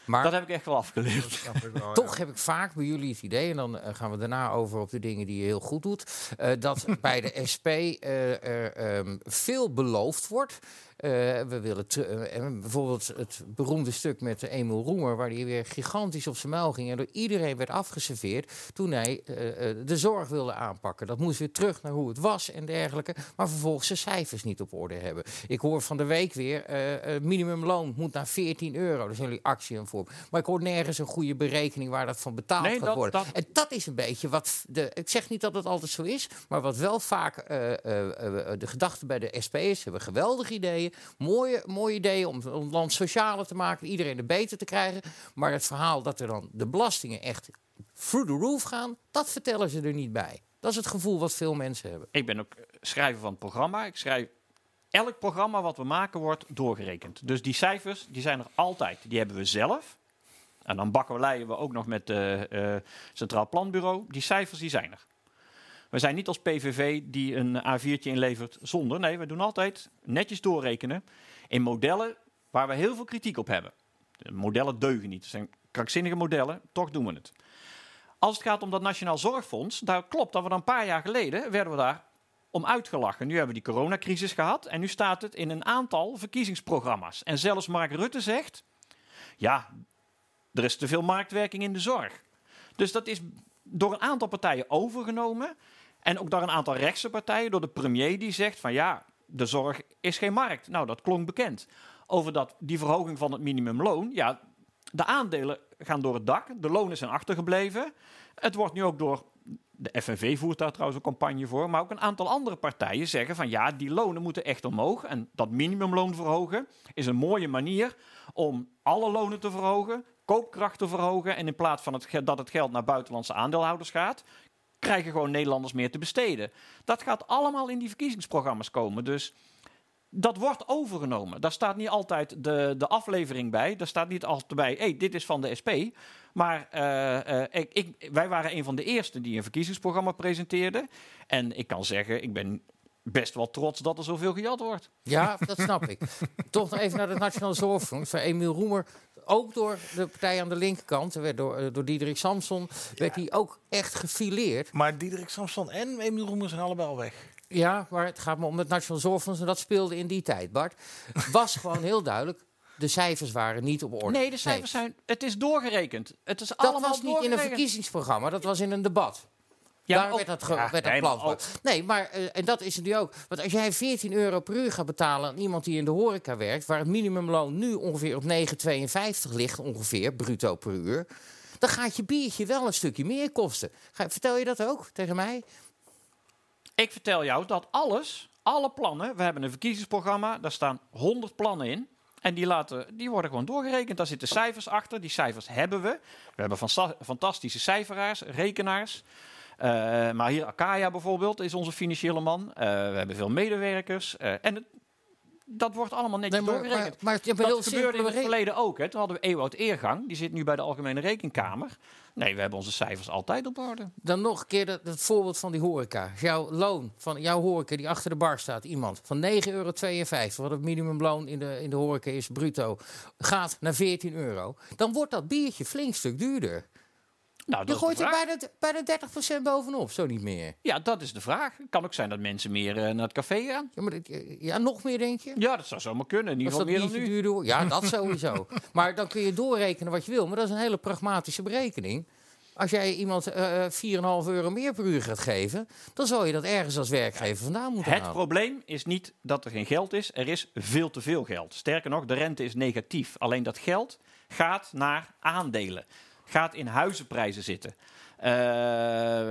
Maar Dat heb ik echt wel afgeleerd. Wel, Toch heb ik vaak bij jullie het idee, en dan eh, gaan we daarna over op de dingen die je heel goed doet, eh, dat bij de [laughs] SP eh, er ehm, veel beloofd wordt. Eh, we willen eh, bijvoorbeeld het beroemde stuk met Emil Roemer, waar hij weer gigantisch op zijn muil ging en door iedereen werd afgeserveerd toen hij eh, de zorg wilde aanpakken. Dat moest weer terug naar hoe het was en dergelijke, maar vervolgens zijn cijfers niet op orde hebben. Ik hoor van de week weer, minimumloon moet naar 14 euro. Daar zijn jullie actie aan voor. Maar ik hoor nergens een goede berekening waar dat van betaald Nee, gaat dat- worden. dat- En dat is een beetje wat. De, ik zeg niet dat het altijd zo is, maar wat wel vaak eh, eh, de gedachte bij de SP is: hebben geweldige ideeën, mooie, mooie ideeën om, het land socialer te maken, iedereen er beter te krijgen. Maar het verhaal dat er dan de belastingen echt through the roof gaan, dat vertellen ze er niet bij. Dat is het gevoel wat veel mensen hebben. Ik ben ook schrijver van het programma. Ik schrijf elk programma wat we maken wordt doorgerekend. Dus die cijfers die zijn er altijd. Die hebben we zelf. En dan bakken we leiden we ook nog met het Centraal Planbureau. Die cijfers die zijn er. We zijn niet als PVV die een A4'tje inlevert zonder. Nee, we doen altijd netjes doorrekenen in modellen waar we heel veel kritiek op hebben. De modellen deugen niet. Het zijn krankzinnige modellen, toch doen we het. Als het gaat om dat Nationaal Zorgfonds, daar klopt dat we een paar jaar geleden werden we daar om uitgelachen. Nu hebben we die coronacrisis gehad en nu staat het in een aantal verkiezingsprogramma's. En zelfs Mark Rutte zegt, ja, er is te veel marktwerking in de zorg. Dus dat is door een aantal partijen overgenomen. En ook door een aantal rechtse partijen, door de premier die zegt van ja, de zorg is geen markt. Nou, dat klonk bekend. Over dat, die verhoging van het minimumloon, ja, de aandelen gaan door het dak, de lonen zijn achtergebleven. Het wordt nu ook door, de FNV voert daar trouwens een campagne voor, maar ook een aantal andere partijen zeggen van ja, die lonen moeten echt omhoog. En dat minimumloon verhogen is een mooie manier om alle lonen te verhogen, koopkracht te verhogen. En in plaats van dat het geld naar buitenlandse aandeelhouders gaat, krijgen gewoon Nederlanders meer te besteden. Dat gaat allemaal in die verkiezingsprogramma's komen. Dus dat wordt overgenomen. Daar staat niet altijd de, de aflevering bij. Daar staat niet altijd bij, hey, dit is van de SP. Maar uh, ik, ik, wij waren een van de eerste die een verkiezingsprogramma presenteerden. En ik kan zeggen, ik ben best wel trots dat er zoveel gejat wordt. Ja, dat snap ik. Toch nog even naar het Nationale Zorgfonds. Van Emiel Roemer, ook door de partij aan de linkerkant, werd door, eh, door Diederik Samson, werd hij ook echt gefileerd. Maar Diederik Samson en Emiel Roemer zijn allebei al weg. Ja, maar het gaat me om het Nationaal Zorgfonds en dat speelde in die tijd, Bart. Was gewoon heel duidelijk. De cijfers waren niet op orde. Nee, de cijfers zijn. Het is doorgerekend. Het is dat allemaal was niet in een verkiezingsprogramma, dat was in een debat. Ja, Daar ook- werd dat, ge- ja, werd dat nee, plan maar voor. ook- Nee, maar eh, en dat is het nu ook. Want als jij 14 euro per uur gaat betalen aan iemand die in de horeca werkt, waar het minimumloon nu ongeveer op 9,52 ligt, ongeveer bruto per uur, dan gaat je biertje wel een stukje meer kosten. Ga, vertel je dat ook tegen mij? Ik vertel jou dat alles, alle plannen, we hebben een verkiezingsprogramma, daar staan 100 plannen in. En die, laten, die worden gewoon doorgerekend. Daar zitten cijfers achter. Die cijfers hebben we. We hebben fanta- fantastische cijferaars, rekenaars. Eh, maar hier Akaya bijvoorbeeld is onze financiële man. Eh, we hebben veel medewerkers. Eh, en het- dat wordt allemaal netjes Nee, maar, doorgerekend. maar, dat gebeurde in het verleden ook. Hè. Toen hadden we Ewout Eergang. Die zit nu bij de Algemene Rekenkamer. Nee, we hebben onze cijfers altijd op orde. Dan nog een keer dat, dat voorbeeld van die horeca. Als jouw loon van jouw horeca die achter de bar staat, iemand van 9,52 euro, wat het minimumloon in de, in de horeca is, bruto, gaat naar 14 euro. Dan wordt dat biertje flink stuk duurder. Nou, Je gooit er bijna, bijna 30% bovenop, zo niet meer. Ja, dat is de vraag. Het kan ook zijn dat mensen meer eh, naar het café gaan. Ja, maar, dit- eh, ja, nog meer denk je? Ja, dat zou zomaar kunnen. In ieder geval meer dan nu. Ja, [laughs] dat sowieso. maar dan kun je doorrekenen wat je wil. Maar dat is een hele pragmatische berekening. Als jij iemand eh, eh, 4,5 euro meer per uur gaat geven, dan zal je dat ergens als werkgever vandaan moeten Het halen. probleem is niet dat er geen geld is. Er is veel te veel geld. Sterker nog, de rente is negatief. Alleen dat geld gaat naar aandelen. Gaat in huizenprijzen zitten. Eh,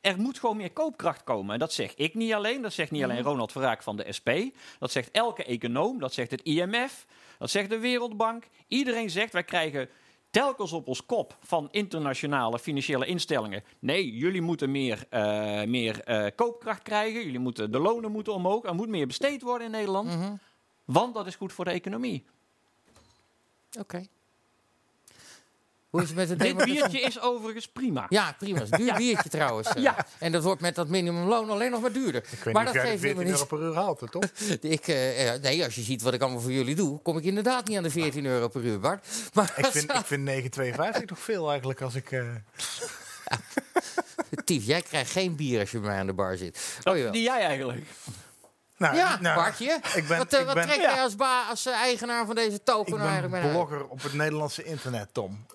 er moet gewoon meer koopkracht komen. En dat zeg ik niet alleen. Dat zegt niet alleen Ronald Verraak van de SP. Dat zegt elke econoom. Dat zegt het IMF. Dat zegt de Wereldbank. Iedereen zegt wij krijgen telkens op ons kop van internationale financiële instellingen. Nee, jullie moeten meer, eh, meer eh, koopkracht krijgen. Jullie moeten, de lonen moeten omhoog. Er moet meer besteed worden in Nederland. Mhm. Want dat is goed voor de economie. Oké. Hoe is het met het [laughs] Dit biertje is overigens prima. Ja, prima. Het is een duur [laughs] biertje trouwens. eh. Ja. En dat wordt met dat minimumloon alleen nog maar duurder. Ik weet maar niet dat of jij de geeft 14 helemaal euro per uur haalt, toch? [laughs] Ik, eh, nee, als je ziet wat ik allemaal voor jullie doe, kom ik inderdaad niet aan de 14 euro per uur, Bart. Maar ik vind, ik vind 9,52 toch veel eigenlijk als ik... eh, Tief, jij krijgt geen bier als je bij mij aan de bar zit. Oh, die jij eigenlijk. nou, Ja, nou, Bartje. Ik ben, wat ik wat ben, trek jij als, ba als eigenaar van deze token ik eigenlijk ben mee naar huis? blogger op het Nederlandse internet, Tom.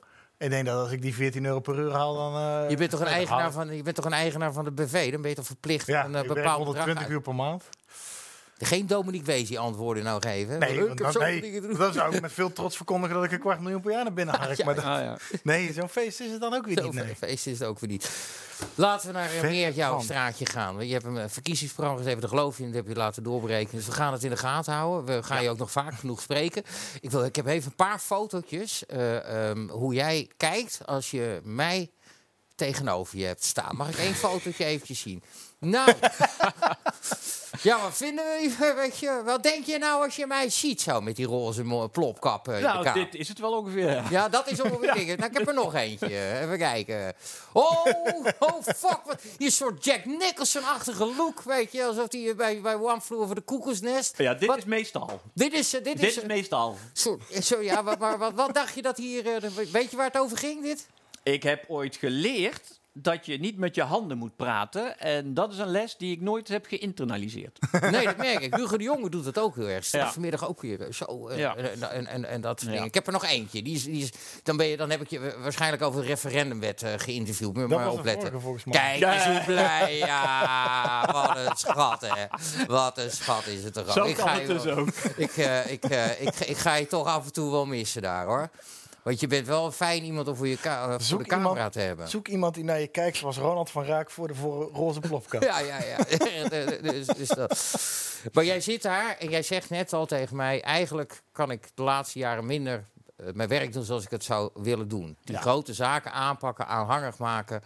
Ik denk dat als ik die 14 euro per uur haal, dan... eh, Je bent, toch een eigenaar van, je bent toch een eigenaar van de BV? Dan ben je toch verplicht Ja, een werk bepaald bedrag 120 uit- uur per maand. Geen Dominique Wees die antwoorden nou geven. Nee, ik dan zou ik met [laughs] veel trots verkondigen dat ik een kwart miljoen per jaar naar binnen hark. [laughs] maar dat- Ah, ja. nee, zo'n feest is het dan ook weer Zo niet. Nee. feest is het ook weer niet. Laten we naar eh, meer jouw straatje gaan. Je hebt een eh, verkiezingsprogramma gegeven, daar geloof je in, dat heb je laten doorberekenen. Dus we gaan het in de gaten houden. We gaan je ook nog vaak genoeg spreken. Ik, wil, ik heb even een paar fotootjes. eh, ehm, hoe jij kijkt als je mij tegenover je hebt staan. Mag ik één fotootje eventjes zien? Nou, [laughs] Ja, wat vinden we, [laughs] weet je, wat denk je nou als je mij ziet zo met die roze plopkap eh, de Nou, dit is het wel ongeveer. ja. Ja, dat is ongeveer dingen. Nou, ik heb er nog eentje. Even kijken. Oh, oh fuck. Wat, een soort Jack Nicholson-achtige look, weet je. Alsof hij bij, bij One Flew Over the Koekoesnest. Ja, dit Wat- is meestal. Dit is... eh, Dit Dit is, eh, meestal. eh, zo, ja, wat, maar wat, wat dacht je dat hier... eh, de- weet je waar het over ging, dit? Ik heb ooit geleerd dat je niet met je handen moet praten. En dat is een les die ik nooit heb geïnternaliseerd. [laughs] Nee, dat merk ik. Hugo de Jonge doet het ook heel erg. Ja. vanmiddag ook weer zo. eh, Ja. en, en, en, en dat soort Ja. dingen. Ik heb er nog eentje. Die is, die is, dan, ben je, dan heb ik je waarschijnlijk over de referendumwet eh, geïnterviewd. Moet je Dat maar opletten. vorige. Kijk eens hoe blij. Ja, wat een schat, hè. Wat een schat is het toch ook. Zo Ik ga het je dus wel- ook. Ik, eh, ik, eh, ik, ik ga je toch af en toe wel missen daar, hoor. Want je bent wel fijn iemand om voor, je ka- eh, voor Zoek de camera iemand- te hebben. Zoek iemand die naar je kijkt zoals Ronald van Raak voor de voor roze plopkap. [laughs] Ja, ja, ja. [laughs] dus, dus dat. Maar jij zit daar en jij zegt net al tegen mij... eigenlijk kan ik de laatste jaren minder eh, mijn werk doen zoals ik het zou willen doen. Die Ja. grote zaken aanpakken, aanhangig maken.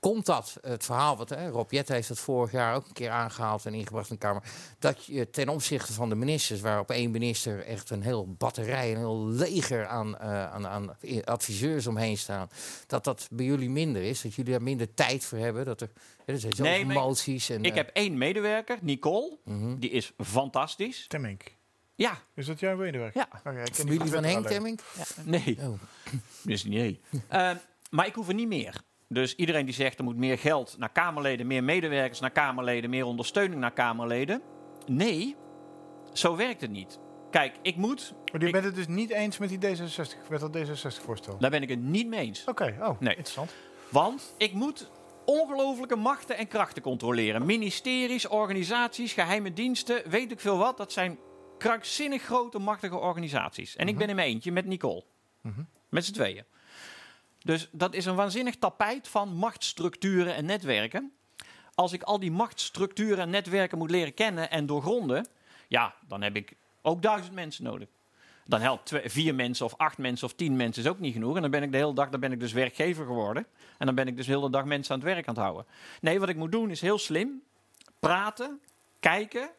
Komt dat, het verhaal, wat hè, Rob Jet heeft dat vorig jaar ook een keer aangehaald en ingebracht in de Kamer... dat je ten opzichte van de ministers, waarop één minister echt een heel batterij... een heel leger aan, eh, aan, aan adviseurs omheen staan... dat dat bij jullie minder is, dat jullie daar minder tijd voor hebben... dat er, hè, er zijn zoveel Nee, moties en... Ik eh, heb één medewerker, Nicole. mhm. Die is fantastisch. Temmink. Ja, Is dat jouw medewerker? ja. Ik die Familie van Twitter Henk. Temming? Nee, Oh. [laughs] dus nee. Eh, maar ik hoef er niet meer. Dus iedereen die zegt er moet meer geld naar Kamerleden, meer medewerkers naar Kamerleden, meer ondersteuning naar Kamerleden. Nee, zo werkt het niet. Kijk, ik moet, Maar je Ik- bent het dus niet eens met die D66, met dat D66-voorstel? daar ben ik het niet mee eens. Oké, oh, Nee. interessant. Want ik moet ongelofelijke machten en krachten controleren. Ministeries, organisaties, geheime diensten, weet ik veel wat. Dat zijn krankzinnig grote, machtige organisaties. En ik ben in mijn eentje met Nicole. Mhm. Met z'n tweeën. Dus dat is een waanzinnig tapijt van machtsstructuren en netwerken. Als ik al die machtsstructuren en netwerken moet leren kennen en doorgronden, ja, dan heb ik ook duizend mensen nodig. Dan helpt twee, vier mensen of acht mensen of tien mensen is ook niet genoeg. En dan ben ik de hele dag dan ben ik dus werkgever geworden. En dan ben ik dus de hele dag mensen aan het werk aan het houden. Nee, wat ik moet doen is heel slim. Praten, kijken,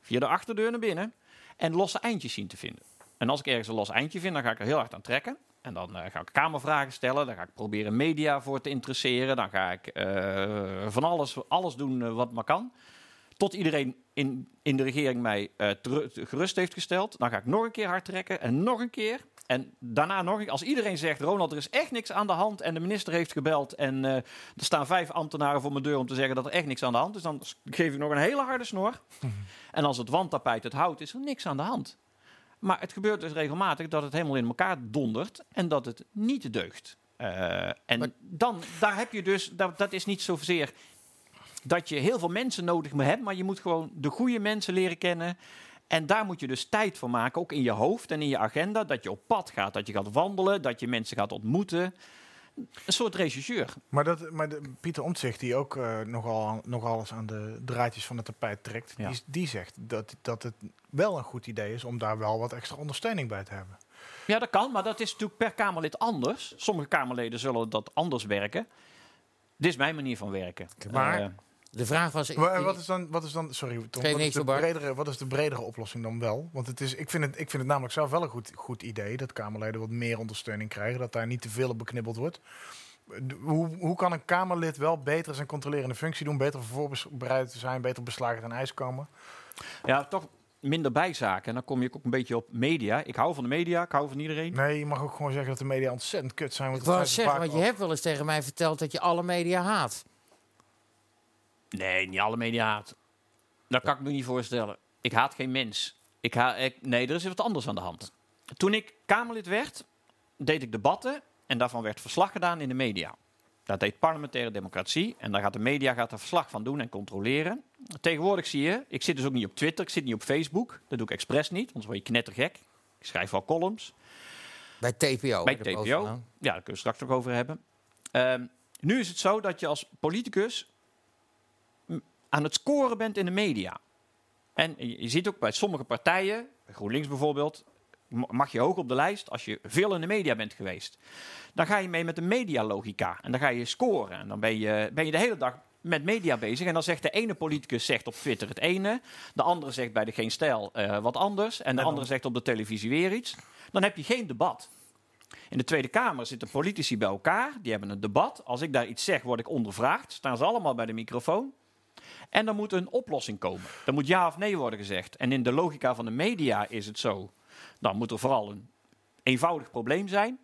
via de achterdeur naar binnen. En losse eindjes zien te vinden. En als ik ergens een los eindje vind, dan ga ik er heel hard aan trekken. En dan eh, ga ik kamervragen stellen. Dan ga ik proberen media voor te interesseren. Dan ga ik eh, van alles, alles doen eh, wat maar kan. Tot iedereen in, in de regering mij gerust heeft gesteld. Dan ga ik nog een keer hard trekken. En nog een keer. En daarna nog een Als iedereen zegt, Ronald, er is echt niks aan de hand. En de minister heeft gebeld. En er staan vijf ambtenaren voor mijn deur om te zeggen dat er echt niks aan de hand is. Dan geef ik nog een hele harde snor. [laughs] En als het wandtapijt het houdt, is er niks aan de hand. Maar het gebeurt dus regelmatig dat het helemaal in elkaar dondert en dat het niet deugt. Eh, en Maar- dan, daar heb je dus, dat, dat is niet zozeer dat je heel veel mensen nodig moet hebben, maar je moet gewoon de goede mensen leren kennen. En daar moet je dus tijd voor maken, ook in je hoofd en in je agenda. Dat je op pad gaat, dat je gaat wandelen, dat je mensen gaat ontmoeten. Een soort regisseur. Maar, dat, maar de, Pieter Omtzigt, die ook eh, nogal, nogal eens aan de draadjes van het tapijt trekt, Ja. die, die zegt dat, dat het wel een goed idee is om daar wel wat extra ondersteuning bij te hebben. Ja, dat kan, maar dat is natuurlijk per Kamerlid anders. Sommige Kamerleden zullen dat anders werken. Dit is mijn manier van werken. Maar- Eh, De vraag was... Maar wat is dan, wat is dan sorry Tom, wat is, de bredere, wat is de bredere oplossing dan wel? Want het is, ik, vind het, ik vind het namelijk zelf wel een goed, goed idee dat Kamerleden wat meer ondersteuning krijgen, dat daar niet te veel op beknibbeld wordt. Hoe, hoe kan een Kamerlid wel beter zijn controlerende functie doen, beter voorbereid zijn, beter beslagen ten ijs komen? Ja, toch minder bijzaken. En dan kom je ook een beetje op media. Ik hou van de media, ik hou van iedereen. Nee, je mag ook gewoon zeggen dat de media ontzettend kut zijn. Want Ik wou zeggen, want je hebt wel eens tegen mij verteld dat je alle media haat. Nee, niet alle media haat. Dat kan ik me niet voorstellen. Ik haat geen mens. Ik ha ik, nee, er is wat anders aan de hand. Toen ik Kamerlid werd, deed ik debatten en daarvan werd verslag gedaan in de media. Dat heet parlementaire democratie en daar gaat de media gaat er verslag van doen en controleren. Tegenwoordig zie je, ik zit dus ook niet op Twitter, ik zit niet op Facebook. Dat doe ik expres niet, anders word je knettergek. Ik schrijf wel columns. Bij TPO. Bij TPO. Ja, daar kunnen we straks nog over hebben. Ehm, nu is het zo dat je als politicus aan het scoren bent in de media. En je, ziet ook bij sommige partijen, GroenLinks bijvoorbeeld, ma- mag je hoog op de lijst als je veel in de media bent geweest. Dan ga je mee met de medialogica en dan ga je scoren. En dan ben je, ben je de hele dag met media bezig. En dan zegt de ene politicus zegt op Twitter het ene. De andere zegt bij de Geen Stijl eh, wat anders. En de andere zegt op de televisie weer iets. Dan heb je geen debat. In de Tweede Kamer zitten politici bij elkaar. Die hebben een debat. Als ik daar iets zeg, word ik ondervraagd. Staan ze allemaal bij de microfoon. En dan moet een oplossing komen. Er moet ja of nee worden gezegd. En in de logica van de media is het zo. Dan moet er vooral een eenvoudig probleem zijn.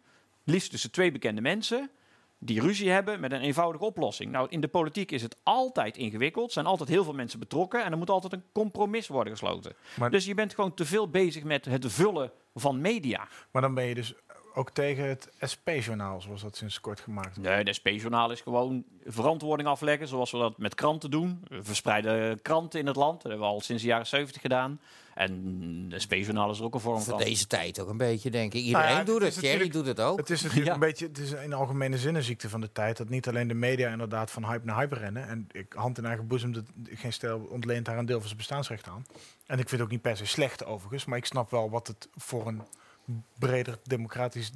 Liefst tussen twee bekende mensen die ruzie hebben met een eenvoudige oplossing. Nou, in de politiek is het altijd ingewikkeld. Er zijn altijd heel veel mensen betrokken. En er moet altijd een compromis worden gesloten. Maar- Dus je bent gewoon te veel bezig met het vullen van media. Maar dan ben je dus ook tegen het SP-journaal, zoals dat sinds kort gemaakt wordt. Nee, de SP-journaal is gewoon verantwoording afleggen, zoals we dat met kranten doen. We verspreiden kranten in het land. Dat hebben we al sinds de jaren 70 gedaan. En de SP-journaal is er ook een vorm Voor van. deze tijd ook een beetje, denk ik. Iedereen Nou ja, doet het het. natuurlijk- doet het ook. Het is natuurlijk Ja. een beetje, het is in algemene zin een ziekte van de tijd. Dat niet alleen de media inderdaad van hype naar hype rennen. En ik, hand in eigen boezem, dat, geen stel ontleent daar een deel van zijn bestaansrecht aan. En ik vind het ook niet per se slecht overigens. Maar ik snap wel wat het voor een breder democratisch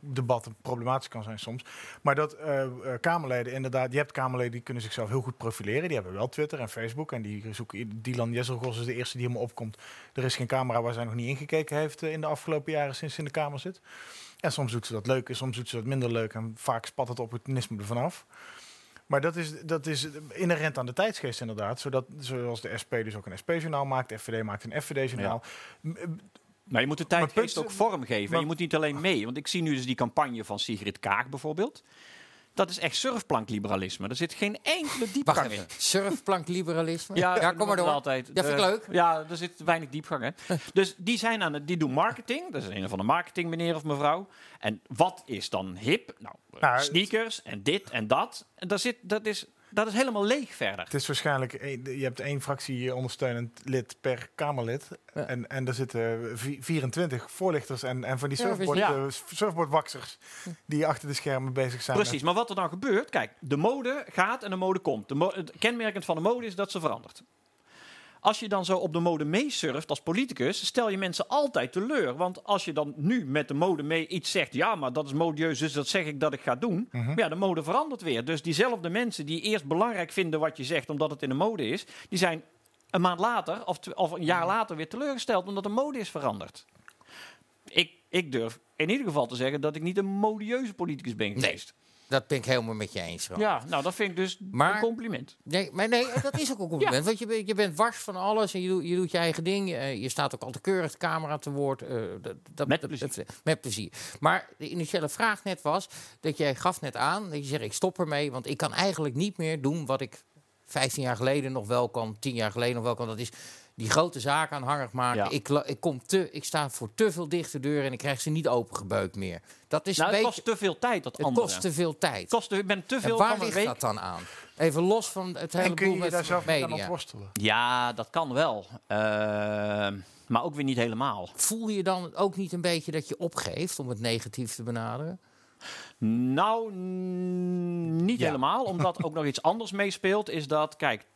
debat problematisch kan zijn soms. Maar dat eh, eh, Kamerleden inderdaad, je hebt Kamerleden die kunnen zichzelf heel goed profileren. Die hebben wel Twitter en Facebook. En die zoeken, Dylan Jesselgos is de eerste die helemaal opkomt. Er is geen camera waar zij nog niet ingekeken heeft eh, in de afgelopen jaren sinds ze in de Kamer zit. En soms doet ze dat leuk en soms doet ze dat minder leuk. En vaak spat het opportunisme ervan af. Maar dat is, dat is inherent aan de tijdsgeest inderdaad. Zodat, zoals de SP dus ook een SP-journaal maakt. De FVD maakt een FVD-journaal. Maar je moet de tijdgeest punt- ook vormgeven. maar- je moet niet alleen mee. Want ik zie nu dus die campagne van Sigrid Kaag bijvoorbeeld. Dat is echt surfplankliberalisme. Er zit geen enkele diepgang in. Surfplankliberalisme? Ja, ja kom maar door. Altijd. Dat vind ik Eh, leuk. Ja, er zit weinig diepgang. Hè. [laughs] dus die zijn aan het, die doen marketing. Dat is een of andere marketing meneer of mevrouw. En wat is dan hip? Nou, eh, Nou, sneakers en dit en dat. En daar zit, dat, is, dat is helemaal leeg verder. Het is waarschijnlijk, een- je hebt één fractie ondersteunend lid per Kamerlid. Ja. En, en er zitten vi- 24 voorlichters en, en van die surfboard, ja. eh, surfboardwaxers die achter de schermen bezig zijn. Precies, maar wat er dan gebeurt, kijk, de mode gaat en de mode komt. De mo- het kenmerkend van de mode is dat ze verandert. Als je dan zo op de mode meesurft als politicus, stel je mensen altijd teleur. Want als je dan nu met de mode mee iets zegt, ja, maar dat is modieus, dus dat zeg ik dat ik ga doen. Mhm. Maar ja, de mode verandert weer. Dus diezelfde mensen die eerst belangrijk vinden wat je zegt, omdat het in de mode is, die zijn een maand later of, of een jaar later weer teleurgesteld, omdat de mode is veranderd. Ik, ik durf in ieder geval te zeggen dat ik niet een modieuze politicus ben Nee. Dat ben ik helemaal met je eens. Ron. Ja, nou dat vind ik dus Maar- een compliment. Nee, maar nee, dat is ook een [laughs] compliment. Want je, bent- je bent wars van alles en je, doet- je doet je eigen ding. Eh, je staat ook altijd keurig de camera te woord. eh, dat, dat, Met dat- plezier. met plezier. Maar de initiële vraag net was dat jij gaf net aan dat je zegt ik stop ermee, want ik kan eigenlijk niet meer doen wat ik 15 jaar geleden nog wel kan, 10 jaar geleden nog wel kan. Dat is die grote zaken aanhangig maken. Ja. Ik, ik, kom te, ik sta voor te veel dichte deuren en ik krijg ze niet opengebeukt meer. Dat is Nou, een het beetje. kost te veel tijd, dat Het andere. kost te veel tijd. Het kost te- ben te En veel waar van een ligt week. dat dan aan? Even los van het hele en kun boel je je met daar zelf aan media. ontworstelen? Ja, dat kan wel. Eh, maar ook weer niet helemaal. Voel je dan ook niet een beetje dat je opgeeft om het negatief te benaderen? Nou, niet Ja. helemaal. Omdat ook nog iets anders meespeelt. Is dat, kijk,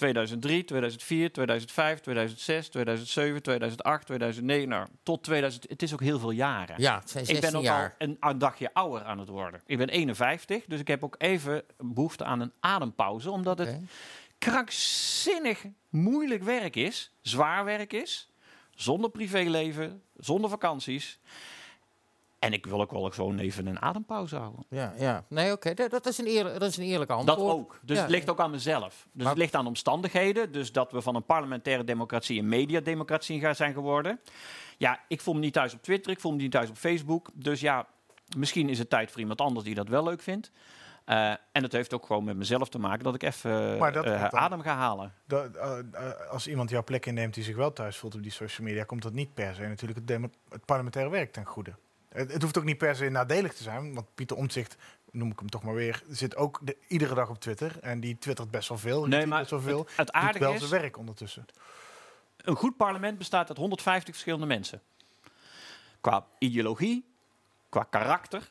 2003, 2004, 2005, 2006, 2007, 2008, 2009. Nou, tot 2000. Het is ook heel veel jaren. Ja, het zijn Ik 16 ben ook jaar. al een, een dagje ouder aan het worden. Ik ben 51, dus ik heb ook even behoefte aan een adempauze. Omdat het krankzinnig moeilijk werk is, zwaar werk is, zonder privéleven, zonder vakanties. En ik wil ook wel gewoon even een adempauze houden. Ja, ja. Nee, oké. Dat, dat is een eerlijk, dat is een eerlijke antwoord. Dat ook. Dus Ja. het ligt ook aan mezelf. Dus Maar- het ligt aan omstandigheden. Dus dat we van een parlementaire democratie een mediademocratie gaan zijn geworden. Ja, ik voel me niet thuis op Twitter, ik voel me niet thuis op Facebook. Dus ja, misschien is het tijd voor iemand anders die dat wel leuk vindt. Eh, en het heeft ook gewoon met mezelf te maken dat ik even dat eh, dan- adem ga halen. Dat, eh, als iemand jouw plek inneemt die zich wel thuis voelt op die social media, komt dat niet per se natuurlijk het, het parlementaire werk ten goede. Het, het hoeft ook niet per se nadelig te zijn, want Pieter Omtzigt, noem ik hem toch maar weer, zit ook de- iedere dag op Twitter en die twittert best wel veel. Nee, maar best wel veel. Het, aardige wel is, zijn werk ondertussen. een goed parlement bestaat uit 150 verschillende mensen. Qua ideologie, qua karakter,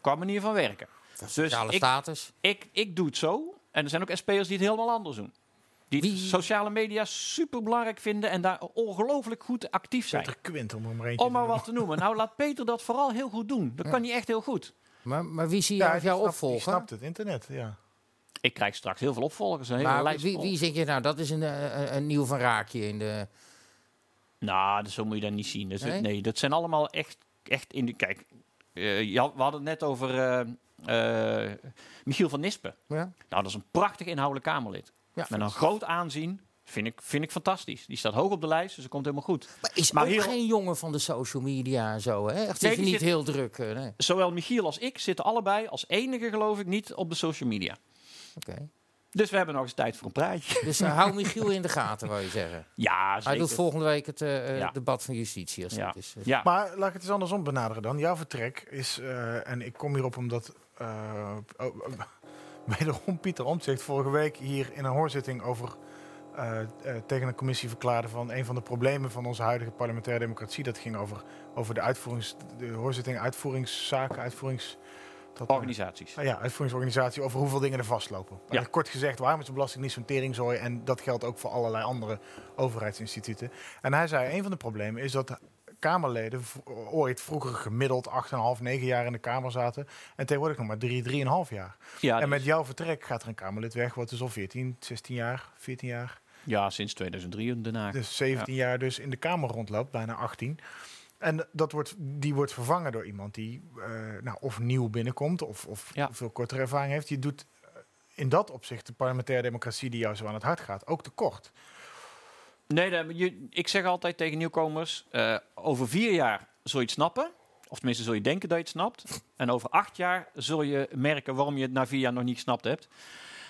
qua manier van werken. Dus ik, status. ik, ik doe het zo. En er zijn ook SP'ers die het helemaal anders doen. Die Wie- sociale media super belangrijk vinden en daar ongelooflijk goed actief zijn. Peter Quint, om maar Om maar te wat te noemen. Nou, laat Peter dat vooral heel goed doen. Dat kan hij echt heel goed. Maar, maar wie zie je als die jouw opvolger? snapt het internet, ja. Ik krijg straks heel veel opvolgers. Een hele Maar wie, wie zeg je nou, dat is een, eh, een, een nieuw van Raakje in de... Nou, dat- zo moet je dat niet zien. Dus Nee? het- nee, dat zijn allemaal echt, echt in de... Kijk, eh, ja, we hadden het net over eh, eh, Michiel van Nispen. Ja? Nou, dat is een prachtig inhoudelijk Kamerlid. Ja. Met een groot aanzien. Vind ik, vind ik fantastisch. Die staat hoog op de lijst, dus dat komt helemaal goed. Maar is Maar ook hier- geen jongen van de social media en zo, hè? Echt, Nee, is die niet zit- heel druk. eh, nee. Zowel Michiel als ik zitten allebei als enige, geloof ik, niet op de social media. Oké. Dus we hebben nog eens tijd voor een praatje. Dus eh, hou Michiel in de gaten, wou je zeggen. [laughs] Ja, Hij doet volgende week het eh, Ja. debat van justitie, als Ja. dat is. Ja, Maar laat ik het eens andersom benaderen dan. Jouw vertrek is, eh, en ik kom hierop omdat eh oh, oh, wederom Pieter Omtzigt vorige week hier in een hoorzitting over eh, eh, tegen een commissie verklaarde van een van de problemen van onze huidige parlementaire democratie. Dat ging over, over de uitvoerings, de hoorzitting, uitvoeringszaken, uitvoerings. dat- organisaties. Ah ja, uitvoeringsorganisatie over hoeveel dingen er vastlopen. Ja. Kort gezegd, waarom is de belasting niet zo'n teringzooi? En dat geldt ook voor allerlei andere overheidsinstituten. En hij zei, een van de problemen is dat Kamerleden ooit vroeger gemiddeld 8,5, 9 jaar in de Kamer zaten. En tegenwoordig nog maar 3, 3,5 jaar. Ja, en met dus- jouw vertrek gaat er een Kamerlid weg, wat is al 14, 16 jaar, 14 jaar. ja, sinds 2003 in Den Haag. Dus 17 jaar dus in de Kamer rondloopt, bijna 18. En dat wordt, die wordt vervangen door iemand die eh, nou, of nieuw binnenkomt of, of Ja. veel kortere ervaring heeft. Je doet eh, in dat opzicht de parlementaire democratie die jou zo aan het hart gaat, ook tekort. Nee, dat- ik zeg altijd tegen nieuwkomers: eh, over vier jaar zul je het snappen. Of tenminste, zul je denken dat je het snapt. [laughs] En over acht jaar zul je merken waarom je het na vier jaar nog niet gesnapt hebt.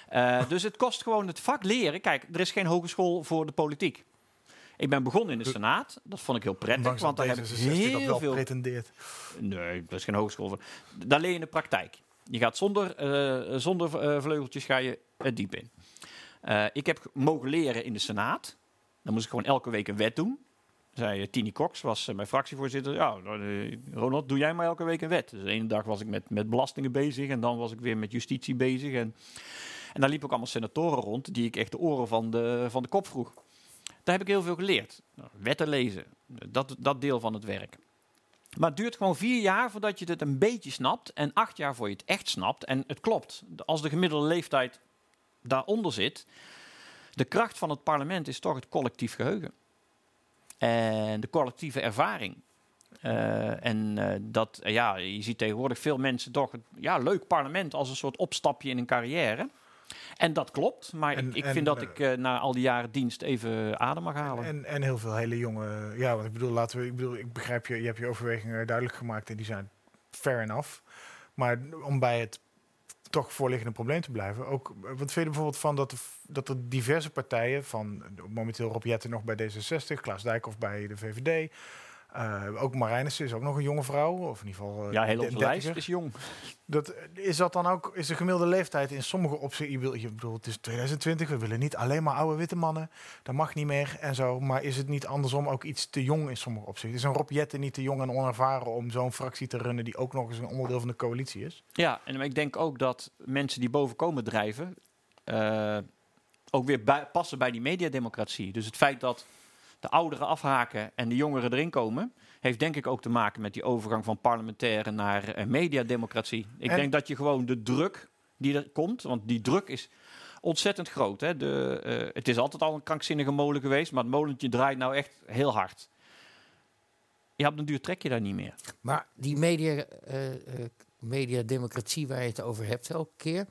Eh, dus het kost gewoon het vak leren. Kijk, er is geen hogeschool voor de politiek. Ik ben begonnen in de Senaat. Dat vond ik heel prettig, want daar heb ik D66 dat heel wel veel pretendeert. Nee, dat is geen hogeschool. voor. Daar leer je in de praktijk. Je gaat zonder, eh, zonder vleugeltjes ga je het diep in. Ik heb mogen leren in de Senaat. Dan moest ik gewoon elke week een wet doen. Zei eh, Tini Cox, was eh, mijn fractievoorzitter. Ja, eh, Ronald, doe jij maar elke week een wet. Dus de ene dag was ik met, met belastingen bezig. En dan was ik weer met justitie bezig. En, en daar liepen ook allemaal senatoren rond. Die ik echt de oren van de, van de kop vroeg. Daar heb ik heel veel geleerd. Nou, wetten lezen. Dat, dat deel van het werk. Maar het duurt gewoon vier jaar voordat je het een beetje snapt. En acht jaar voor je het echt snapt. En het klopt. Als de gemiddelde leeftijd daaronder zit. De kracht van het parlement is toch het collectief geheugen. En de collectieve ervaring. Eh, en eh, dat, ja, je ziet tegenwoordig veel mensen toch het ja, leuk parlement als een soort opstapje in een carrière. En dat klopt, maar En- ik, ik en, vind dat eh, ik na al die jaren dienst even adem mag halen. En, en heel veel hele jonge. Ja, want ik bedoel, laten we. Ik bedoel, ik begrijp je. Je hebt je overwegingen duidelijk gemaakt en die zijn fair enough. Maar om bij het toch voorliggende probleem te blijven. Ook, wat vind je bijvoorbeeld van dat, er- dat er diverse partijen, van momenteel Rob nog bij D66, Klaas Dijkhoff bij de VVD. Eh, ook Marijnissen is ook nog een jonge vrouw, of in ieder geval. eh, ja, heel de- onze lijst is jong. Dat, is dat dan ook, is de gemiddelde leeftijd in sommige opzichten, je, wil- je bedoelt, het is 2020, we willen niet alleen maar oude witte mannen, dat mag niet meer en zo, maar is het niet andersom ook iets te jong in sommige opzichten? Is een Rob Jetten niet te jong en onervaren om zo'n fractie te runnen die ook nog eens een onderdeel van de coalitie is? Ja, en ik denk ook dat mensen die boven komen drijven, eh, ook weer bij- passen bij die mediademocratie. Dus het feit dat de ouderen afhaken en de jongeren erin komen, heeft denk ik ook te maken met die overgang van parlementaire naar eh, mediademocratie. Ik En- denk dat je gewoon de druk die er komt, want die druk is ontzettend groot. Hè? De, eh, het is altijd al een krankzinnige molen geweest, maar het molentje draait nou echt heel hard. Ja, op den duur trek je daar niet meer. Maar die media, eh, mediademocratie waar je het over hebt elke keer,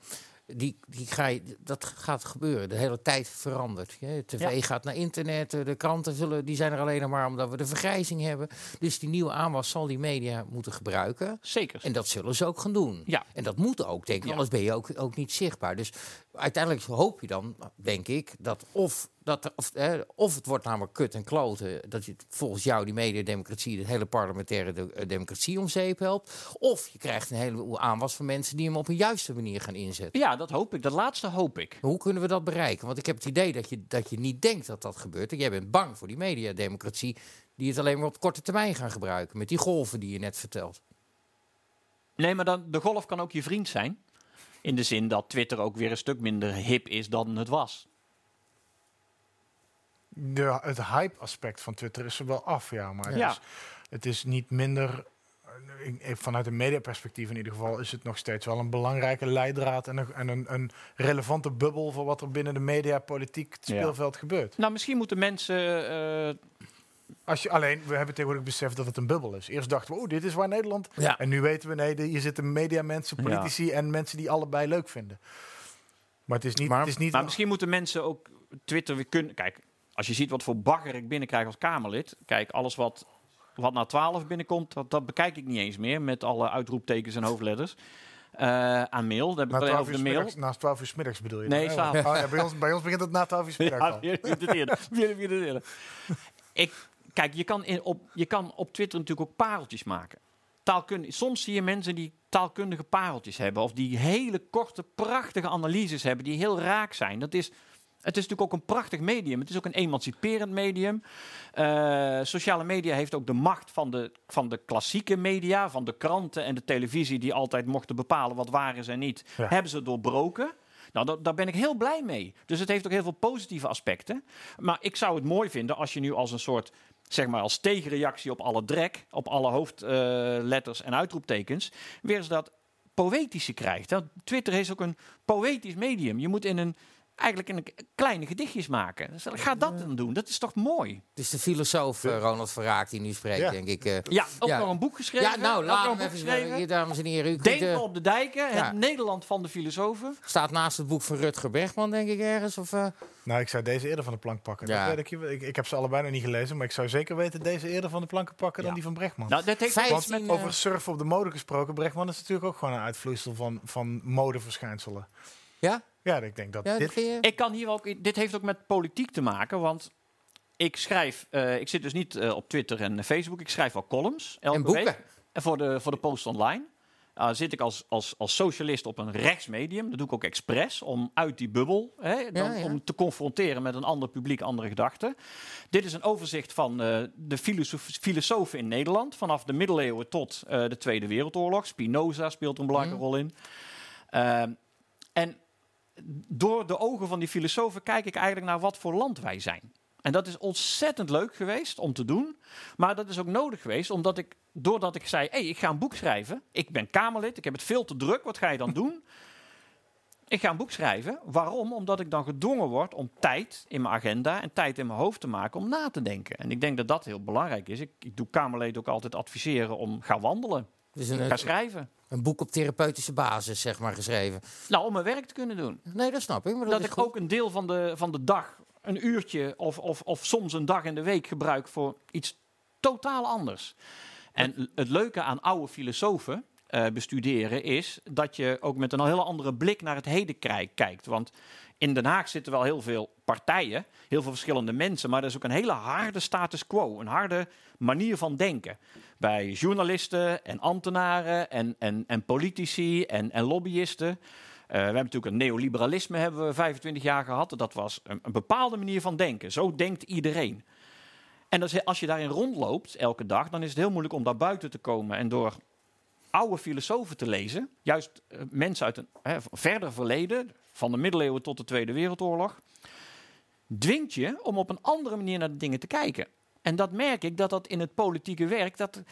die, die ga je, dat gaat gebeuren. De hele tijd verandert. Tv Ja. gaat naar internet, de kranten zullen, die zijn er alleen nog maar omdat we de vergrijzing hebben. Dus die nieuwe aanwas zal die media moeten gebruiken. Zeker. En dat zullen ze ook gaan doen. Ja. En dat moet ook, denk ik, Ja. anders ben je ook, ook niet zichtbaar. Dus uiteindelijk hoop je dan, denk ik, dat of, dat of, eh, of het wordt namelijk kut en kloten, dat je volgens jou die mediademocratie, de hele parlementaire de- eh, democratie om zeep helpt. Of je krijgt een heleboel aanwas van mensen die hem op een juiste manier gaan inzetten. Ja, dat hoop ik. Dat laatste hoop ik. Hoe kunnen we dat bereiken? Want ik heb het idee dat je, dat je niet denkt dat dat gebeurt. Jij bent bang voor die mediademocratie, die het alleen maar op korte termijn gaan gebruiken. Met die golven die je net vertelt. Nee, maar dan, de golf kan ook je vriend zijn. In de zin dat Twitter ook weer een stuk minder hip is dan het was. De, het hype-aspect van Twitter is er wel af, ja, maar het, Ja. is, het is niet minder. vanuit een mediaperspectief in ieder geval is het nog steeds wel een belangrijke leidraad en een, en een, een relevante bubbel voor wat er binnen de mediapolitiek het Ja. speelveld gebeurt. Nou, misschien moeten mensen... eh, Als je, alleen, we hebben tegenwoordig beseft dat het een bubbel is. Eerst dachten we, oh, dit is waar Nederland... Ja. En nu weten we, nee, hier zitten mediamensen, Ja. politici en mensen die allebei leuk vinden. Maar het is niet... Maar- het is niet maar misschien moeten mensen ook Twitter weer kunnen... Kijk, als je ziet wat voor bagger ik binnenkrijg als Kamerlid... Kijk, alles wat, wat na 12 binnenkomt, dat, dat bekijk ik niet eens meer... met alle uitroeptekens en hoofdletters eh, aan mail. Heb na alleen 12 over uur de mail. middags, naast 12 uur 's middags bedoel je? Nee, s'avonds. Oh, ja, bij, ons, bij ons begint het na 12 uur middags Ja, al. [laughs] [laughs] Ik, kijk, je kan, in, op, je kan op Twitter natuurlijk ook pareltjes maken. Soms zie je mensen die taalkundige pareltjes hebben. Of die hele korte, prachtige analyses hebben. Die heel raak zijn. Dat is, het is natuurlijk ook een prachtig medium. Het is ook een emanciperend medium. Eh, sociale media heeft ook de macht van de, van de klassieke media. Van de kranten en de televisie. Die altijd mochten bepalen wat waar is en niet. Ja. Hebben ze doorbroken. Nou, da- daar ben ik heel blij mee. Dus het heeft ook heel veel positieve aspecten. Maar ik zou het mooi vinden als je nu als een soort, zeg maar als tegenreactie op alle drek, op alle hoofdletters en uitroeptekens, weer eens dat poëtische krijgt. Twitter is ook een poëtisch medium. Je moet in een, eigenlijk in een kleine gedichtjes maken. Dus ga dat dan doen. Dat is toch mooi? Het is de filosoof eh, Ronald Verraak die nu spreekt, Ja. denk ik. eh. Ja, ook Ja. nog een boek geschreven. ja, nou, laat nog hem een boek even. Hier, dames en heren. U kunt, Denken eh, op de dijken, ja. het Nederland van de filosofen. staat naast het boek van Rutger Bregman, denk ik, ergens. Of, eh? Nou, ik zou deze eerder van de plank pakken. Ja. Dat weet ik, heb ze allebei nog niet gelezen, maar ik zou zeker weten deze eerder van de planken pakken dan die van Brechtman. Nou, dat heeft over eh, surfen op de mode gesproken, Brechtman is natuurlijk ook gewoon een uitvloeisel van, van modeverschijnselen. Ja? Ja, ik denk dat ja dit... je? Ik kan hier ook. Dit heeft ook met politiek te maken, want ik schrijf. eh, ik zit dus niet eh, op Twitter en Facebook. Ik schrijf wel columns elke En boeken. week. En voor de voor de Post Online. Uh, zit ik als, als, als socialist op een rechtsmedium. Dat doe ik ook expres om uit die bubbel, hè, dan, Ja, ja. om te confronteren met een ander publiek, andere gedachten. Dit is een overzicht van eh, de filosof, filosofen in Nederland, vanaf de middeleeuwen tot eh, de Tweede Wereldoorlog. Spinoza speelt er een belangrijke Mhm. rol in. Ehm, en door de ogen van die filosofen kijk ik eigenlijk naar wat voor land wij zijn. En dat is ontzettend leuk geweest om te doen. Maar dat is ook nodig geweest, omdat ik, doordat ik zei: hé, hey, ik ga een boek schrijven. Ik ben Kamerlid, ik heb het veel te druk. Wat ga je dan doen? [laughs] Ik ga een boek schrijven. Waarom? Omdat ik dan gedwongen word om tijd in mijn agenda en tijd in mijn hoofd te maken om na te denken. En ik denk dat dat heel belangrijk is. Ik, ik doe Kamerleden ook altijd adviseren om ga wandelen, Dus ga een, schrijven. een boek op therapeutische basis, zeg maar, geschreven. Nou, om mijn werk te kunnen doen. Nee, dat snap ik. Maar dat, dat ik goed. ook een deel van de, van de dag, een uurtje of, of, of soms een dag in de week gebruik voor iets totaal anders. En het leuke aan oude filosofen eh, bestuderen is dat je ook met een hele andere blik naar het heden kijkt. Want in Den Haag zitten wel heel veel partijen, heel veel verschillende mensen, maar er is ook een hele harde status quo, een harde manier van denken. Bij journalisten en ambtenaren en, en, en politici en, en lobbyisten. Eh, we hebben natuurlijk een neoliberalisme hebben we 25 jaar gehad. Dat was een, bepaalde manier van denken. Zo denkt iedereen. En als je, als je daarin rondloopt elke dag, dan is het heel moeilijk om daar buiten te komen. En door oude filosofen te lezen, juist eh, mensen uit een hè, verder verleden, van de middeleeuwen tot de Tweede Wereldoorlog, dwingt je om op een andere manier naar de dingen te kijken. En dat merk ik dat dat in het politieke werk, dat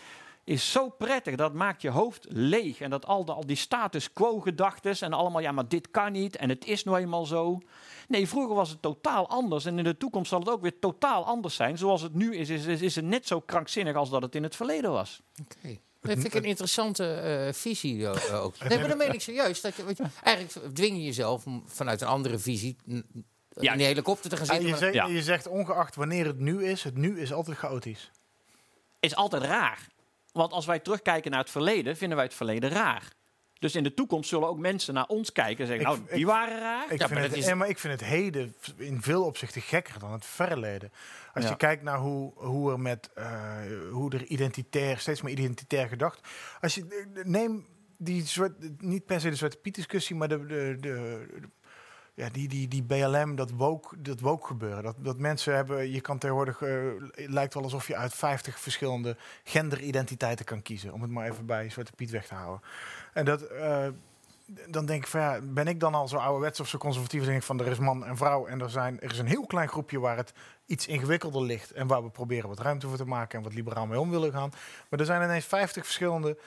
is zo prettig. Dat maakt je hoofd leeg. En dat al, al die status quo gedachtes en allemaal, ja, maar dit kan niet en het is nou eenmaal zo. Nee, vroeger was het totaal anders en in de toekomst zal het ook weer totaal anders zijn. Zoals het nu is, is, is, is het net zo krankzinnig als dat het in het verleden was. Oké. Dat vind ik een interessante eh, visie eh, [laughs] ook. Nee, maar dan meen ik serieus. Dat je, eigenlijk dwing je jezelf om vanuit een andere visie Ja. in die helikopter te gaan Ja, zitten. je, maar- zegt, Ja. je zegt ongeacht wanneer het nu is, het nu is altijd chaotisch. Is altijd raar. Want als wij terugkijken naar het verleden, vinden wij het verleden raar. Dus in de toekomst zullen ook mensen naar ons kijken en zeggen, Ik- nou, die ik- waren raar. Ik, Ja, maar het, is- maar ik vind het heden in veel opzichten gekker dan het verleden. Als Ja. je kijkt naar hoe, hoe er met eh, hoe er identitair, steeds meer identitair gedacht. Als je eh, neem die zwart, niet per se de Zwarte Piet discussie, maar de, de, de, de- ja, die, die, die BLM, dat woke, dat woke gebeuren. Dat, dat mensen hebben, je kan tegenwoordig, eh, het lijkt wel alsof je uit 50 verschillende genderidentiteiten kan kiezen. Om het maar even bij Zwarte Piet weg te houden. En dat, eh, dan denk ik van ja, ben ik dan al zo ouderwets of zo conservatief? Dan denk ik van er is man en vrouw en er, zijn, er is een heel klein groepje waar het iets ingewikkelder ligt en waar we proberen wat ruimte voor te maken en wat liberaal mee om willen gaan. Maar er zijn ineens 50 verschillende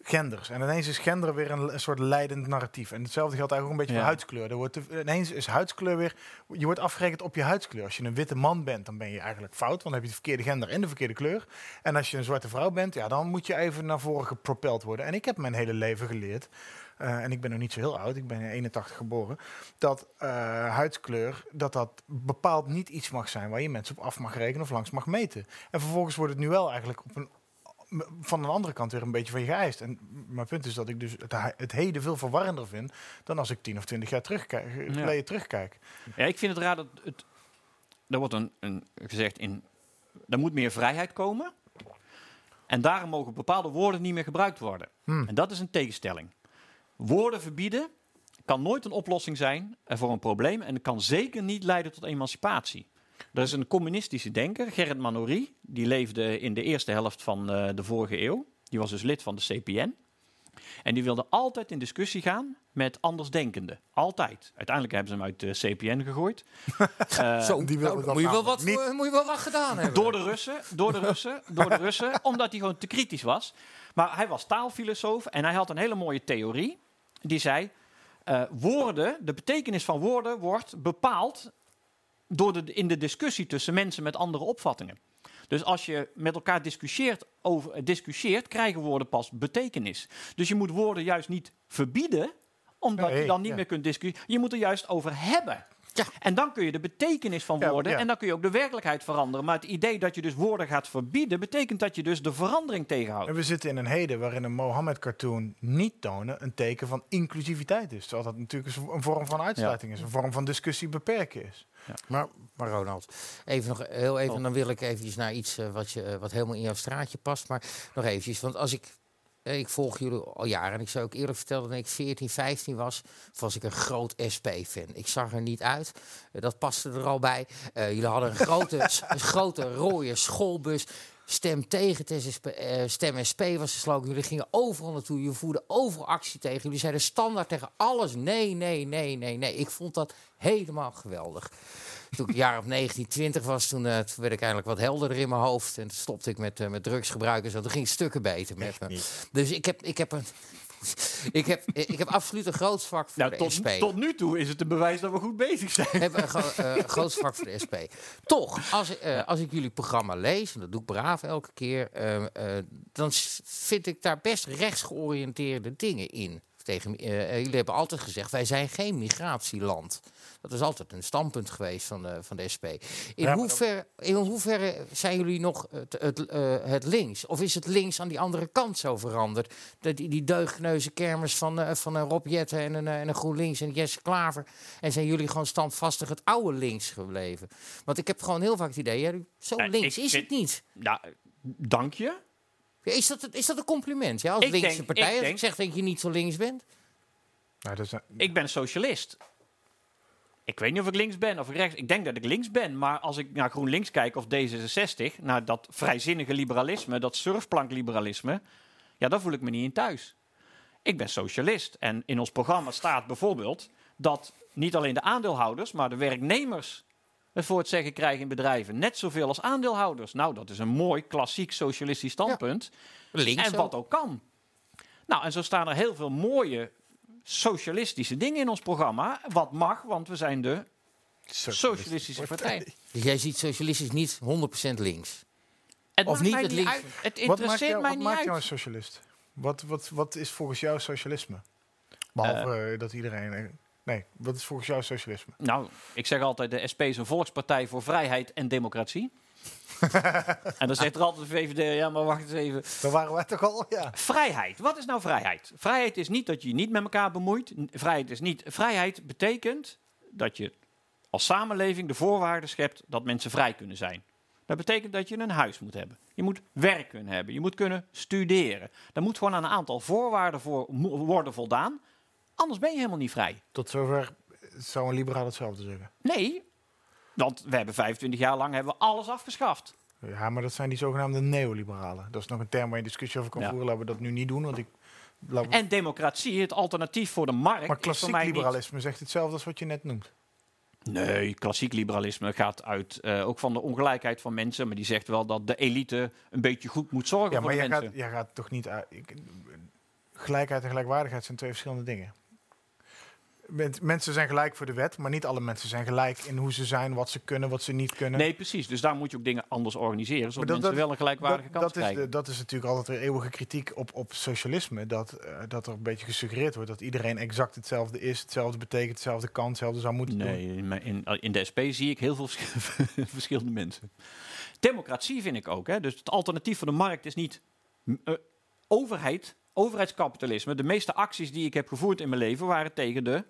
genders. En ineens is gender weer een, een soort leidend narratief. En hetzelfde geldt eigenlijk ook een beetje Ja. voor huidskleur. Er wordt te- ineens is huidskleur weer... Je wordt afgerekend op je huidskleur. Als je een witte man bent, dan ben je eigenlijk fout. Want dan heb je de verkeerde gender en de verkeerde kleur. En als je een zwarte vrouw bent, ja, dan moet je even naar voren gepropeld worden. En ik heb mijn hele leven geleerd... eh, en ik ben nog niet zo heel oud, ik ben in 81 geboren, dat eh, huidskleur, dat dat bepaald niet iets mag zijn waar je mensen op af mag rekenen of langs mag meten. En vervolgens wordt het nu wel eigenlijk op een van een andere kant weer een beetje van je geëist. En mijn punt is dat ik dus het, he- het heden veel verwarrender vind dan als ik 10 of 20 jaar terugkijk, geleden terugkijk. Ja, ik vind het raar dat het. Er wordt een, een gezegd in. Er moet meer vrijheid komen. En daarom mogen bepaalde woorden niet meer gebruikt worden. Hmm. En dat is een tegenstelling. Woorden verbieden kan nooit een oplossing zijn voor een probleem. En het kan zeker niet leiden tot emancipatie. Er is een communistische denker, Gerrit Manoury. Die leefde in de eerste helft van eh, de vorige eeuw. Die was dus lid van de CPN. En die wilde altijd in discussie gaan met andersdenkenden. Altijd. Uiteindelijk hebben ze hem uit de CPN gegooid. [laughs] Eh, Zo, die wilde nou, dat moet, je wel wat, niet. voor- moet je wel wat gedaan hebben. door de Russen, door de Russen, door de Russen, [laughs] omdat hij gewoon te kritisch was. Maar hij was taalfilosoof en hij had een hele mooie theorie. Die zei, eh, woorden, de betekenis van woorden wordt bepaald door de, in de discussie tussen mensen met andere opvattingen. Dus als je met elkaar discussieert, over, eh, discussieert, krijgen woorden pas betekenis. Dus je moet woorden juist niet verbieden, omdat Nee, je dan niet ja. meer kunt discussiëren. Je moet er juist over hebben. Ja. En dan kun je de betekenis van woorden ja. en dan kun je ook de werkelijkheid veranderen. Maar het idee dat je dus woorden gaat verbieden, betekent dat je dus de verandering tegenhoudt. En we zitten in een heden waarin een Mohammed-cartoon niet tonen een teken van inclusiviteit is. Terwijl dat natuurlijk een vorm van uitsluiting is, een vorm van discussie beperken is. Maar, maar Ronald, even nog heel even, Oh. dan wil ik eventjes naar iets eh, wat, je, eh, wat helemaal in jouw straatje past. Maar nog eventjes, want als ik, eh, ik volg jullie al jaren en ik zou ook eerlijk vertellen, dat ik 14, 15 was, was ik een groot SP-fan. Ik zag er niet uit, dat paste er al bij. Jullie hadden een grote, [laughs] grote rode schoolbus. Stem tegen eh, Stem SP was de slogan. Jullie gingen overal naartoe. Je voerde overal actie tegen. Jullie zeiden standaard tegen alles. Nee, nee, nee, nee, nee. Ik vond dat helemaal geweldig. Toen ik jaar of 19, 20 was, toen, eh, toen werd ik eindelijk wat helderder in mijn hoofd. En toen stopte ik met, eh, met drugsgebruik en zo. Toen ging het stukken beter met me. Dus ik heb, ik heb een... [laughs] Ik heb, ik heb absoluut een groot zwak voor Nou, de tot, SP. tot nu toe is het een bewijs dat we goed bezig zijn. Ik heb een gro- [laughs] eh, een groot zwak voor de SP. Toch, als, ik, eh, als ik jullie programma lees, en dat doe ik braaf elke keer, eh, dan vind ik daar best rechtsgeoriënteerde dingen in. Tegen, eh, eh, jullie hebben altijd gezegd, wij zijn geen migratieland. Dat is altijd een standpunt geweest van de, van de SP. In, maar hoeverre, in hoeverre zijn jullie nog het, het, eh, het links? Of is het links aan die andere kant zo veranderd? De, die, die deugdneuze kermis van, eh, van een Rob Jetten en een, eh, en een GroenLinks en Jesse Klaver. En zijn jullie gewoon standvastig het oude links gebleven? Want ik heb gewoon heel vaak het idee, ja, zo Ja, links is vind- het niet. Nou, dank je. Is dat, is dat een compliment? Ja, als Ik linkse denk- partij, ik als ik denk- zeg dat je niet zo links bent? Nou, dat is een- Ik ben socialist. Ik weet niet of ik links ben of rechts. Ik denk dat ik links ben. Maar als ik naar GroenLinks kijk of D66, naar dat vrijzinnige liberalisme, dat surfplankliberalisme, ja, daar voel ik me niet in thuis. Ik ben socialist. En in ons programma staat bijvoorbeeld dat niet alleen de aandeelhouders, maar de werknemers voor het zeggen krijgen in bedrijven. Net zoveel als aandeelhouders. Nou, dat is een mooi klassiek socialistisch standpunt. Links en wat ook kan. Nou, en zo staan er heel veel mooie socialistische dingen in ons programma. Wat mag, want we zijn de socialistische partij. Dus [laughs] jij ziet socialistisch niet 100% links. Het Of niet het links- uit. Het Wat maakt interesseert jou, mij wat niet maakt jou een socialist? Wat, wat, wat is volgens jou socialisme? Behalve eh, dat iedereen... nee, wat is volgens jou socialisme? Nou, ik zeg altijd, de SP is een volkspartij voor vrijheid en democratie. [laughs] en dan zegt er altijd de VVD, ja, maar wacht eens even. Daar waren wij toch al? Ja. Vrijheid. Wat is nou vrijheid? Vrijheid is niet dat je je niet met elkaar bemoeit. Vrijheid is niet. Vrijheid betekent dat je als samenleving de voorwaarden schept dat mensen vrij kunnen zijn. Dat betekent dat je een huis moet hebben. Je moet werk kunnen hebben. Je moet kunnen studeren. Daar moet gewoon aan een aantal voorwaarden voor worden voldaan. Anders ben je helemaal niet vrij. Tot zover zou een liberaal hetzelfde zeggen. Nee, want we hebben 25 jaar lang hebben we alles afgeschaft. Ja, maar dat zijn die zogenaamde neoliberalen. Dat is nog een term waar je discussie over kan Ja. voeren. Laten we dat nu niet doen, want ik... we- En democratie, het alternatief voor de markt, maar is voor klassiek niet... liberalisme zegt hetzelfde als wat je net noemt. Nee, klassiek liberalisme gaat uit eh, ook van de ongelijkheid van mensen. Maar die zegt wel dat de elite een beetje goed moet zorgen Ja, voor maar de mensen. gaat, jij gaat toch niet... uit- ik- gelijkheid en gelijkwaardigheid zijn twee verschillende dingen. Men- Mensen zijn gelijk voor de wet, maar niet alle mensen zijn gelijk in hoe ze zijn, wat ze kunnen, wat ze niet kunnen. Nee, precies. Dus daar moet je ook dingen anders organiseren. Zodat dat- mensen wel een gelijkwaardige dat, kans dat, is, krijgen. de- dat is natuurlijk altijd weer eeuwige kritiek op, op socialisme. Dat, eh, dat er een beetje gesuggereerd wordt dat iedereen exact hetzelfde is, hetzelfde betekent, hetzelfde kan, hetzelfde zou moeten doen. Nee, in, in, de SP zie ik heel veel verschil- [laughs] verschillende mensen. Democratie vind ik ook. Hè? Dus het alternatief voor de markt is niet eh, overheid, overheidskapitalisme. De meeste acties die ik heb gevoerd in mijn leven waren tegen de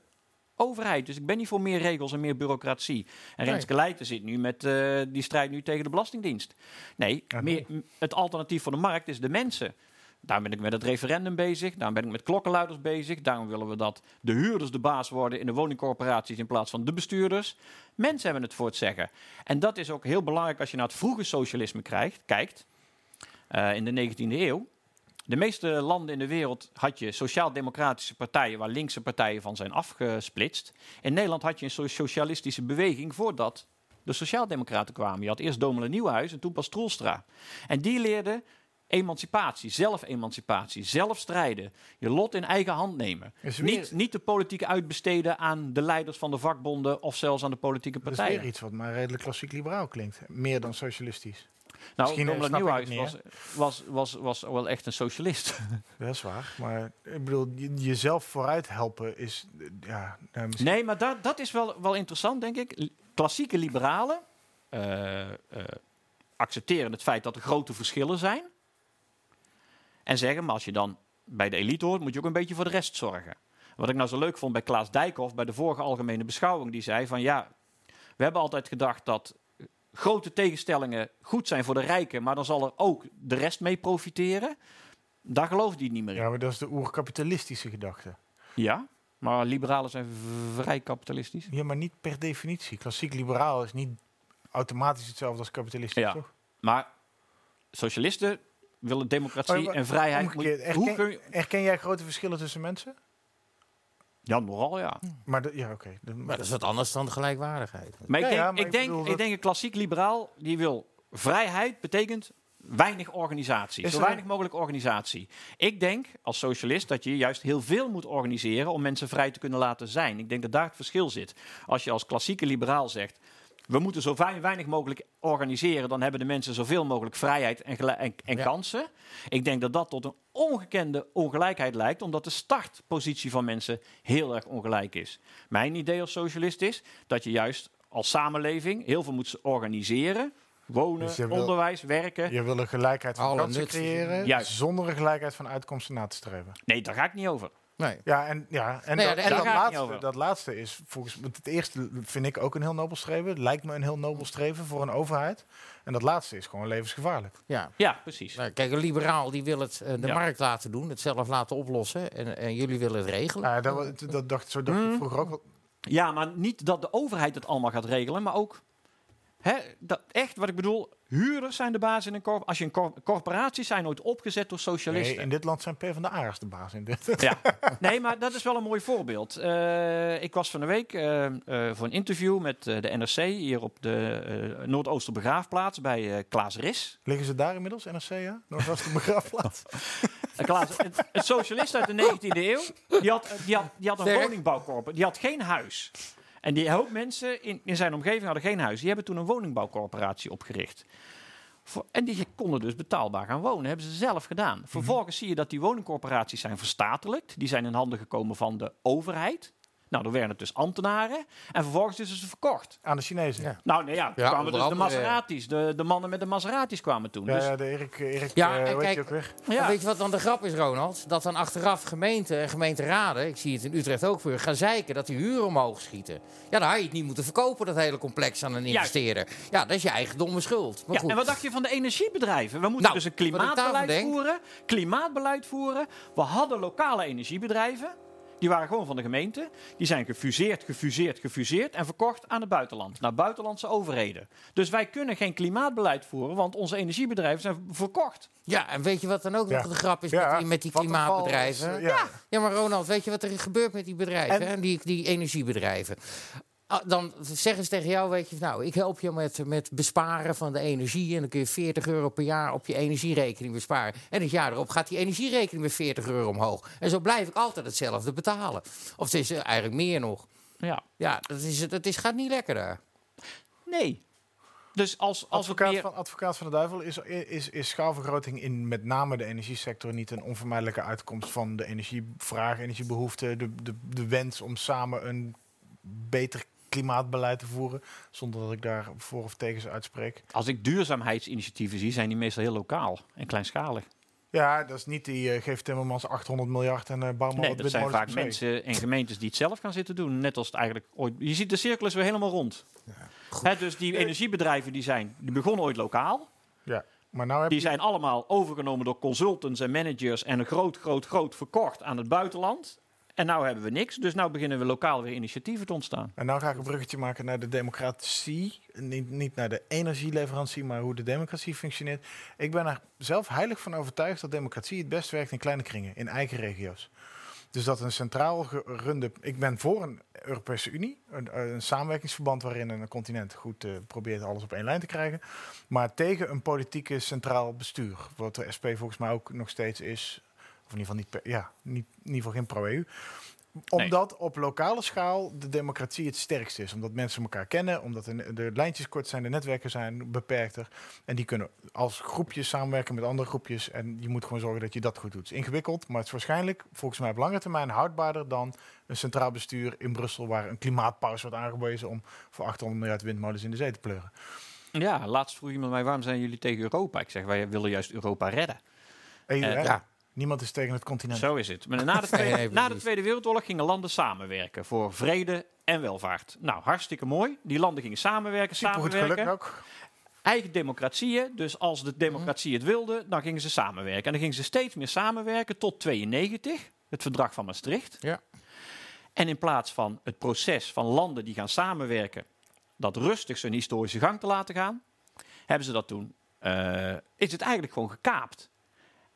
overheid. Dus ik ben niet voor meer regels en meer bureaucratie. En Nee. Renske Leijten zit nu met eh, die strijd nu tegen de Belastingdienst. Nee, Ja, meer, m, het alternatief voor de markt is de mensen. Daarom ben ik met het referendum bezig. Daarom ben ik met klokkenluiders bezig. Daarom willen we dat de huurders de baas worden in de woningcorporaties in plaats van de bestuurders. Mensen hebben het voor het zeggen. En dat is ook heel belangrijk als je naar het vroege socialisme krijgt, kijkt. eh, in de 19e eeuw. De meeste landen in de wereld had je sociaal-democratische partijen waar linkse partijen van zijn afgesplitst. In Nederland had je een so- socialistische beweging voordat de sociaaldemocraten kwamen. Je had eerst Domela Nieuwenhuis en toen pas Troelstra. En die leerden emancipatie, zelfemancipatie, zelf strijden, je lot in eigen hand nemen. Weer- Niet, niet de politiek uitbesteden aan de leiders van de vakbonden of zelfs aan de politieke Dat is partijen. weer iets wat maar redelijk klassiek liberaal klinkt. Meer dan socialistisch. Nou, Misschien, Nieuwenhuis het was, was, was, was wel echt een socialist. [laughs] Dat is waar. Maar ik bedoel, je- jezelf vooruit helpen is... Ja, nou, misschien- Nee, maar dat, dat is wel, wel interessant, denk ik. Klassieke liberalen eh, eh, accepteren het feit dat er grote verschillen zijn. En zeggen, maar als je dan bij de elite hoort, moet je ook een beetje voor de rest zorgen. Wat ik nou zo leuk vond bij Klaas Dijkhoff, bij de vorige algemene beschouwing, die zei van ja, we hebben altijd gedacht dat grote tegenstellingen goed zijn voor de rijken, maar dan zal er ook de rest mee profiteren. Daar geloofde hij niet meer in. Ja, maar dat is de oerkapitalistische gedachte. Ja, maar liberalen zijn vrij kapitalistisch. Ja, maar niet per definitie. Klassiek liberaal is niet automatisch hetzelfde als kapitalistisch, Ja. toch? Maar socialisten willen democratie Oh, en vrijheid. Moet- hoe erken, kun je- erken jij grote verschillen tussen mensen? Ja, nogal ja. Maar de- ja, oké. De- Maar dat is wat anders dan gelijkwaardigheid. Maar ik Ja, denk, ja, maar ik ik denk, bedoel ik dat- denk een klassiek liberaal die wil vrijheid betekent weinig organisatie. Is Zo er- weinig mogelijk organisatie. Ik denk als socialist dat je juist heel veel moet organiseren om mensen vrij te kunnen laten zijn. Ik denk dat daar het verschil zit. Als je als klassieke liberaal zegt. We moeten zo wei- weinig mogelijk organiseren, dan hebben de mensen zoveel mogelijk vrijheid en, en, en Ja. kansen. Ik denk dat dat tot een ongekende ongelijkheid lijkt, omdat de startpositie van mensen heel erg ongelijk is. Mijn idee als socialist is dat je juist als samenleving heel veel moet organiseren. Wonen, Dus wil- onderwijs, werken. Je wil een gelijkheid van kansen creëren, Juist. zonder een gelijkheid van uitkomsten na te streven. Nee, daar ga ik niet over. Nee. Ja, en, ja, en, Nee, dat, en dat, laatste, dat laatste is volgens want het eerste vind ik ook een heel nobel streven. Lijkt me een heel nobel streven voor een overheid. En dat laatste is gewoon levensgevaarlijk. Ja. Ja, precies. Nou, kijk, een liberaal die wil het eh, de Ja. markt laten doen, het zelf laten oplossen. En, en jullie willen het regelen. Nou ja, dat, dat dacht, zo dacht ik Hmm. vroeger ook wel. Ja, maar niet dat de overheid het allemaal gaat regelen, maar ook hè, dat, echt wat ik bedoel. Huurders zijn de baas in een corporatie. Als je een cor- corporaties zijn nooit opgezet door Nee, socialisten. in dit land zijn PvdA'ers de baas in dit. Ja, [laughs] nee, maar dat is wel een mooi voorbeeld. Eh, ik was van de week eh, eh, voor een interview met de NRC hier op de eh Noordooster Begraafplaats bij eh, Klaas Ris. Liggen ze daar inmiddels, NRC, ja? Noordwest de begraafplaats. [laughs] Eh, Klaas, het socialist uit de 19e eeuw, die had, die had, die had een Sterk. woningbouwcorporatie. Die had geen huis. En die hoop mensen in, in zijn omgeving hadden geen huis. Die hebben toen een woningbouwcorporatie opgericht. Voor, en die konden dus betaalbaar gaan wonen. hebben ze zelf gedaan. Vervolgens zie je dat die woningcorporaties zijn verstatelijkt. Die zijn in handen gekomen van de overheid. Nou, dan werden het dus ambtenaren. En vervolgens is ze verkocht. Aan de Chinezen. Ja. Nou, nee, ja, toen Ja, kwamen dus de Maseratis. De, de mannen met de Maseratis kwamen toen. dus, ja, de Erik, Erik Ja, eh, en hoe heet kijk- ook ja. weet je wat dan de grap is, Ronald? Dat dan achteraf gemeenten en gemeenteraden, ik zie het in Utrecht ook weer, gaan zeiken dat die huren omhoog schieten. Ja, dan had je het niet moeten verkopen, dat hele complex aan een Juist. investeerder. Ja, dat is je eigen domme schuld. Maar Ja, goed. en wat dacht je van de energiebedrijven? We moeten Nou, dus een klimaatbeleid denk- voeren. Klimaatbeleid voeren. We hadden lokale energiebedrijven. Die waren gewoon van de gemeente. Die zijn gefuseerd, gefuseerd, gefuseerd en verkocht aan het buitenland. Naar buitenlandse overheden. Dus wij kunnen geen klimaatbeleid voeren, want onze energiebedrijven zijn verkocht. Ja, en weet je wat dan ook Ja. nog de grap is Ja, met die, met die klimaatbedrijven? is, eh, ja. Ja, maar Ronald, weet je wat er gebeurt met die bedrijven, En-? Die, die energiebedrijven? Ah, dan zeggen ze tegen jou, weet je, nou, ik help je met, met besparen van de energie. En dan kun je 40 euro per jaar op je energierekening besparen. En het jaar erop gaat die energierekening weer 40 euro omhoog. En zo blijf ik altijd hetzelfde betalen. Of het is eh, eigenlijk meer nog. Ja. Ja, dat, is, het is, gaat niet lekker daar. Nee. Dus als, als Advocaat, meer... van, advocaat van de duivel, is, is, is schaalvergroting in met name de energiesector niet een onvermijdelijke uitkomst van de energievraag, energiebehoeften, de, de, de wens om samen een beter klimaatbeleid te voeren, zonder dat ik daar voor of tegen ze uitspreek. Als ik duurzaamheidsinitiatieven zie, zijn die meestal heel lokaal en kleinschalig. Ja, dat is niet die uh, geeft Timmermans 800 miljard en uh, bouw maar Nee, wat dat zijn vaak mensen en gemeentes die het zelf gaan zitten doen. Net als het eigenlijk ooit... Je ziet, de cirkel is weer helemaal rond. Hè, dus die energiebedrijven die zijn, die begonnen ooit lokaal. Ja, maar nou heb Die je... zijn allemaal overgenomen door consultants en managers en een groot, groot, groot verkocht aan het buitenland. En nou hebben we niks, dus nou beginnen we lokaal weer initiatieven te ontstaan. En nou ga ik een bruggetje maken naar de democratie. Niet, niet naar de energieleverantie, maar hoe de democratie functioneert. Ik ben er zelf heilig van overtuigd dat democratie het best werkt in kleine kringen, in eigen regio's. Dus dat een centraal gerunde. Ik ben voor een Europese Unie, een, een samenwerkingsverband waarin een continent goed uh, probeert alles op één lijn te krijgen. Maar tegen een politieke centraal bestuur. Wat de SP volgens mij ook nog steeds is. Of in ieder geval niet, per, ja, niet, in ieder geval geen pro-EU omdat nee. op lokale schaal de democratie het sterkst is. Omdat mensen elkaar kennen, omdat de, de, lijntjes kort zijn, de netwerken zijn beperkter. En die kunnen als groepjes samenwerken met andere groepjes. En je moet gewoon zorgen dat je dat goed doet. Het is ingewikkeld, maar het is waarschijnlijk volgens mij op lange termijn houdbaarder dan een centraal bestuur in Brussel waar een klimaatpauze wordt aangewezen om voor 800 miljard windmolens in de zee te pleuren. Ja, laatst vroeg iemand mij waarom zijn jullie tegen Europa? Ik zeg wij willen juist Europa redden. EU, Eh, uh, ja. Niemand is tegen het continent. Zo is het. Maar na de, [laughs] tweede, na de. Tweede Wereldoorlog gingen landen samenwerken voor vrede en welvaart. Nou, hartstikke mooi. Die landen gingen samenwerken, samenwerken. geluk ook. Eigen democratieën. Dus als de democratie het wilde, dan gingen ze samenwerken. En dan gingen ze steeds meer samenwerken tot 92, het verdrag van Maastricht. Ja. En in plaats van het proces van landen die gaan samenwerken, dat rustig zijn historische gang te laten gaan, hebben ze dat toen. eh, is het eigenlijk gewoon gekaapt.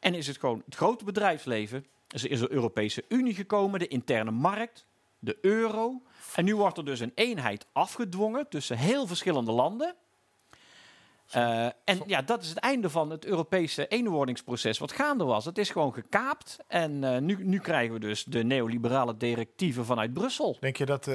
En is het gewoon het grote bedrijfsleven. Dus er is de Europese Unie gekomen, de interne markt, de euro. En nu wordt er dus een eenheid afgedwongen tussen heel verschillende landen. Uh, en ja, dat is het einde van het Europese eenwordingsproces wat gaande was. Het is gewoon gekaapt. En uh, nu, nu krijgen we dus de neoliberale directieven vanuit Brussel. Denk je dat uh,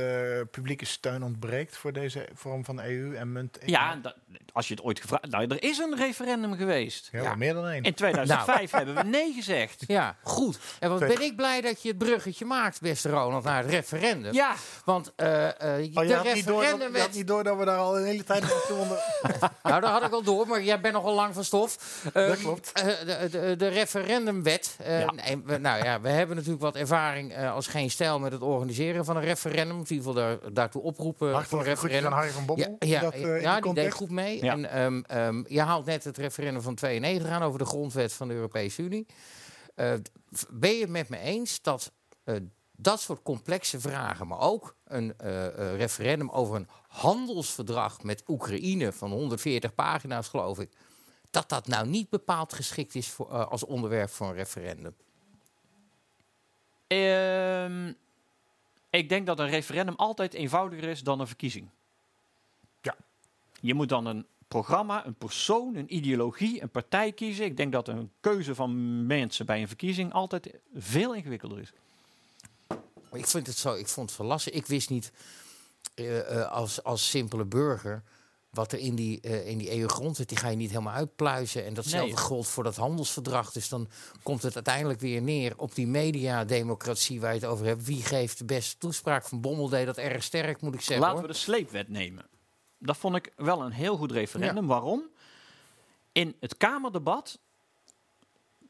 publieke steun ontbreekt voor deze vorm van EU en munt? Ja, dat, als je het ooit gevraagd... Nou, er is een referendum geweest. Ja, ja. meer dan één. In 2005 [laughs] nou. hebben we nee gezegd. Ja, goed. En wat ben ik blij dat je het bruggetje maakt, beste Ronald, naar het referendum. Ja. Want uh, uh, oh, de je had, niet door, dat, je had niet door dat we daar al een hele tijd naartoe onder... [laughs] nou, dat had ik al door, maar jij bent nogal lang van stof. Uh, dat klopt. de, de, de, referendumwet. Ja. Nee, we, nou ja, we hebben natuurlijk wat ervaring als geen stijl met het organiseren van een referendum. In ieder geval daar, daartoe oproepen Hartelijk voor een referendum. Harry van Bommel. Ja, ja, dat, uh, ja die deed goed mee. Ja. En, um, um, je haalt net het referendum van 92 aan over de grondwet van de Europese Unie. Uh, ben je het met me eens dat uh, dat soort complexe vragen, maar ook een uh, referendum over een handelsverdrag met Oekraïne van 140 pagina's, geloof ik, dat dat nou niet bepaald geschikt is voor, als onderwerp voor een referendum? Um, ik denk dat een referendum altijd eenvoudiger is dan een verkiezing. Ja. Je moet dan een programma, een persoon, een ideologie, een partij kiezen. Ik denk dat een keuze van mensen bij een verkiezing altijd veel ingewikkelder is. Ik, vind het zo, ik vond het verlassen. Ik wist niet uh, uh, als, als simpele burger wat er in die, uh, in die EU-grondwet, die ga je niet helemaal uitpluizen. En datzelfde nee. gold voor dat handelsverdrag. Dus dan komt het uiteindelijk weer neer op die mediademocratie waar je het over hebt. Wie geeft de beste toespraak? Van Bommel deed dat erg sterk, moet ik zeggen. Laten hoor. we de sleepwet nemen. Dat vond ik wel een heel goed referendum. Ja. Waarom? In het Kamerdebat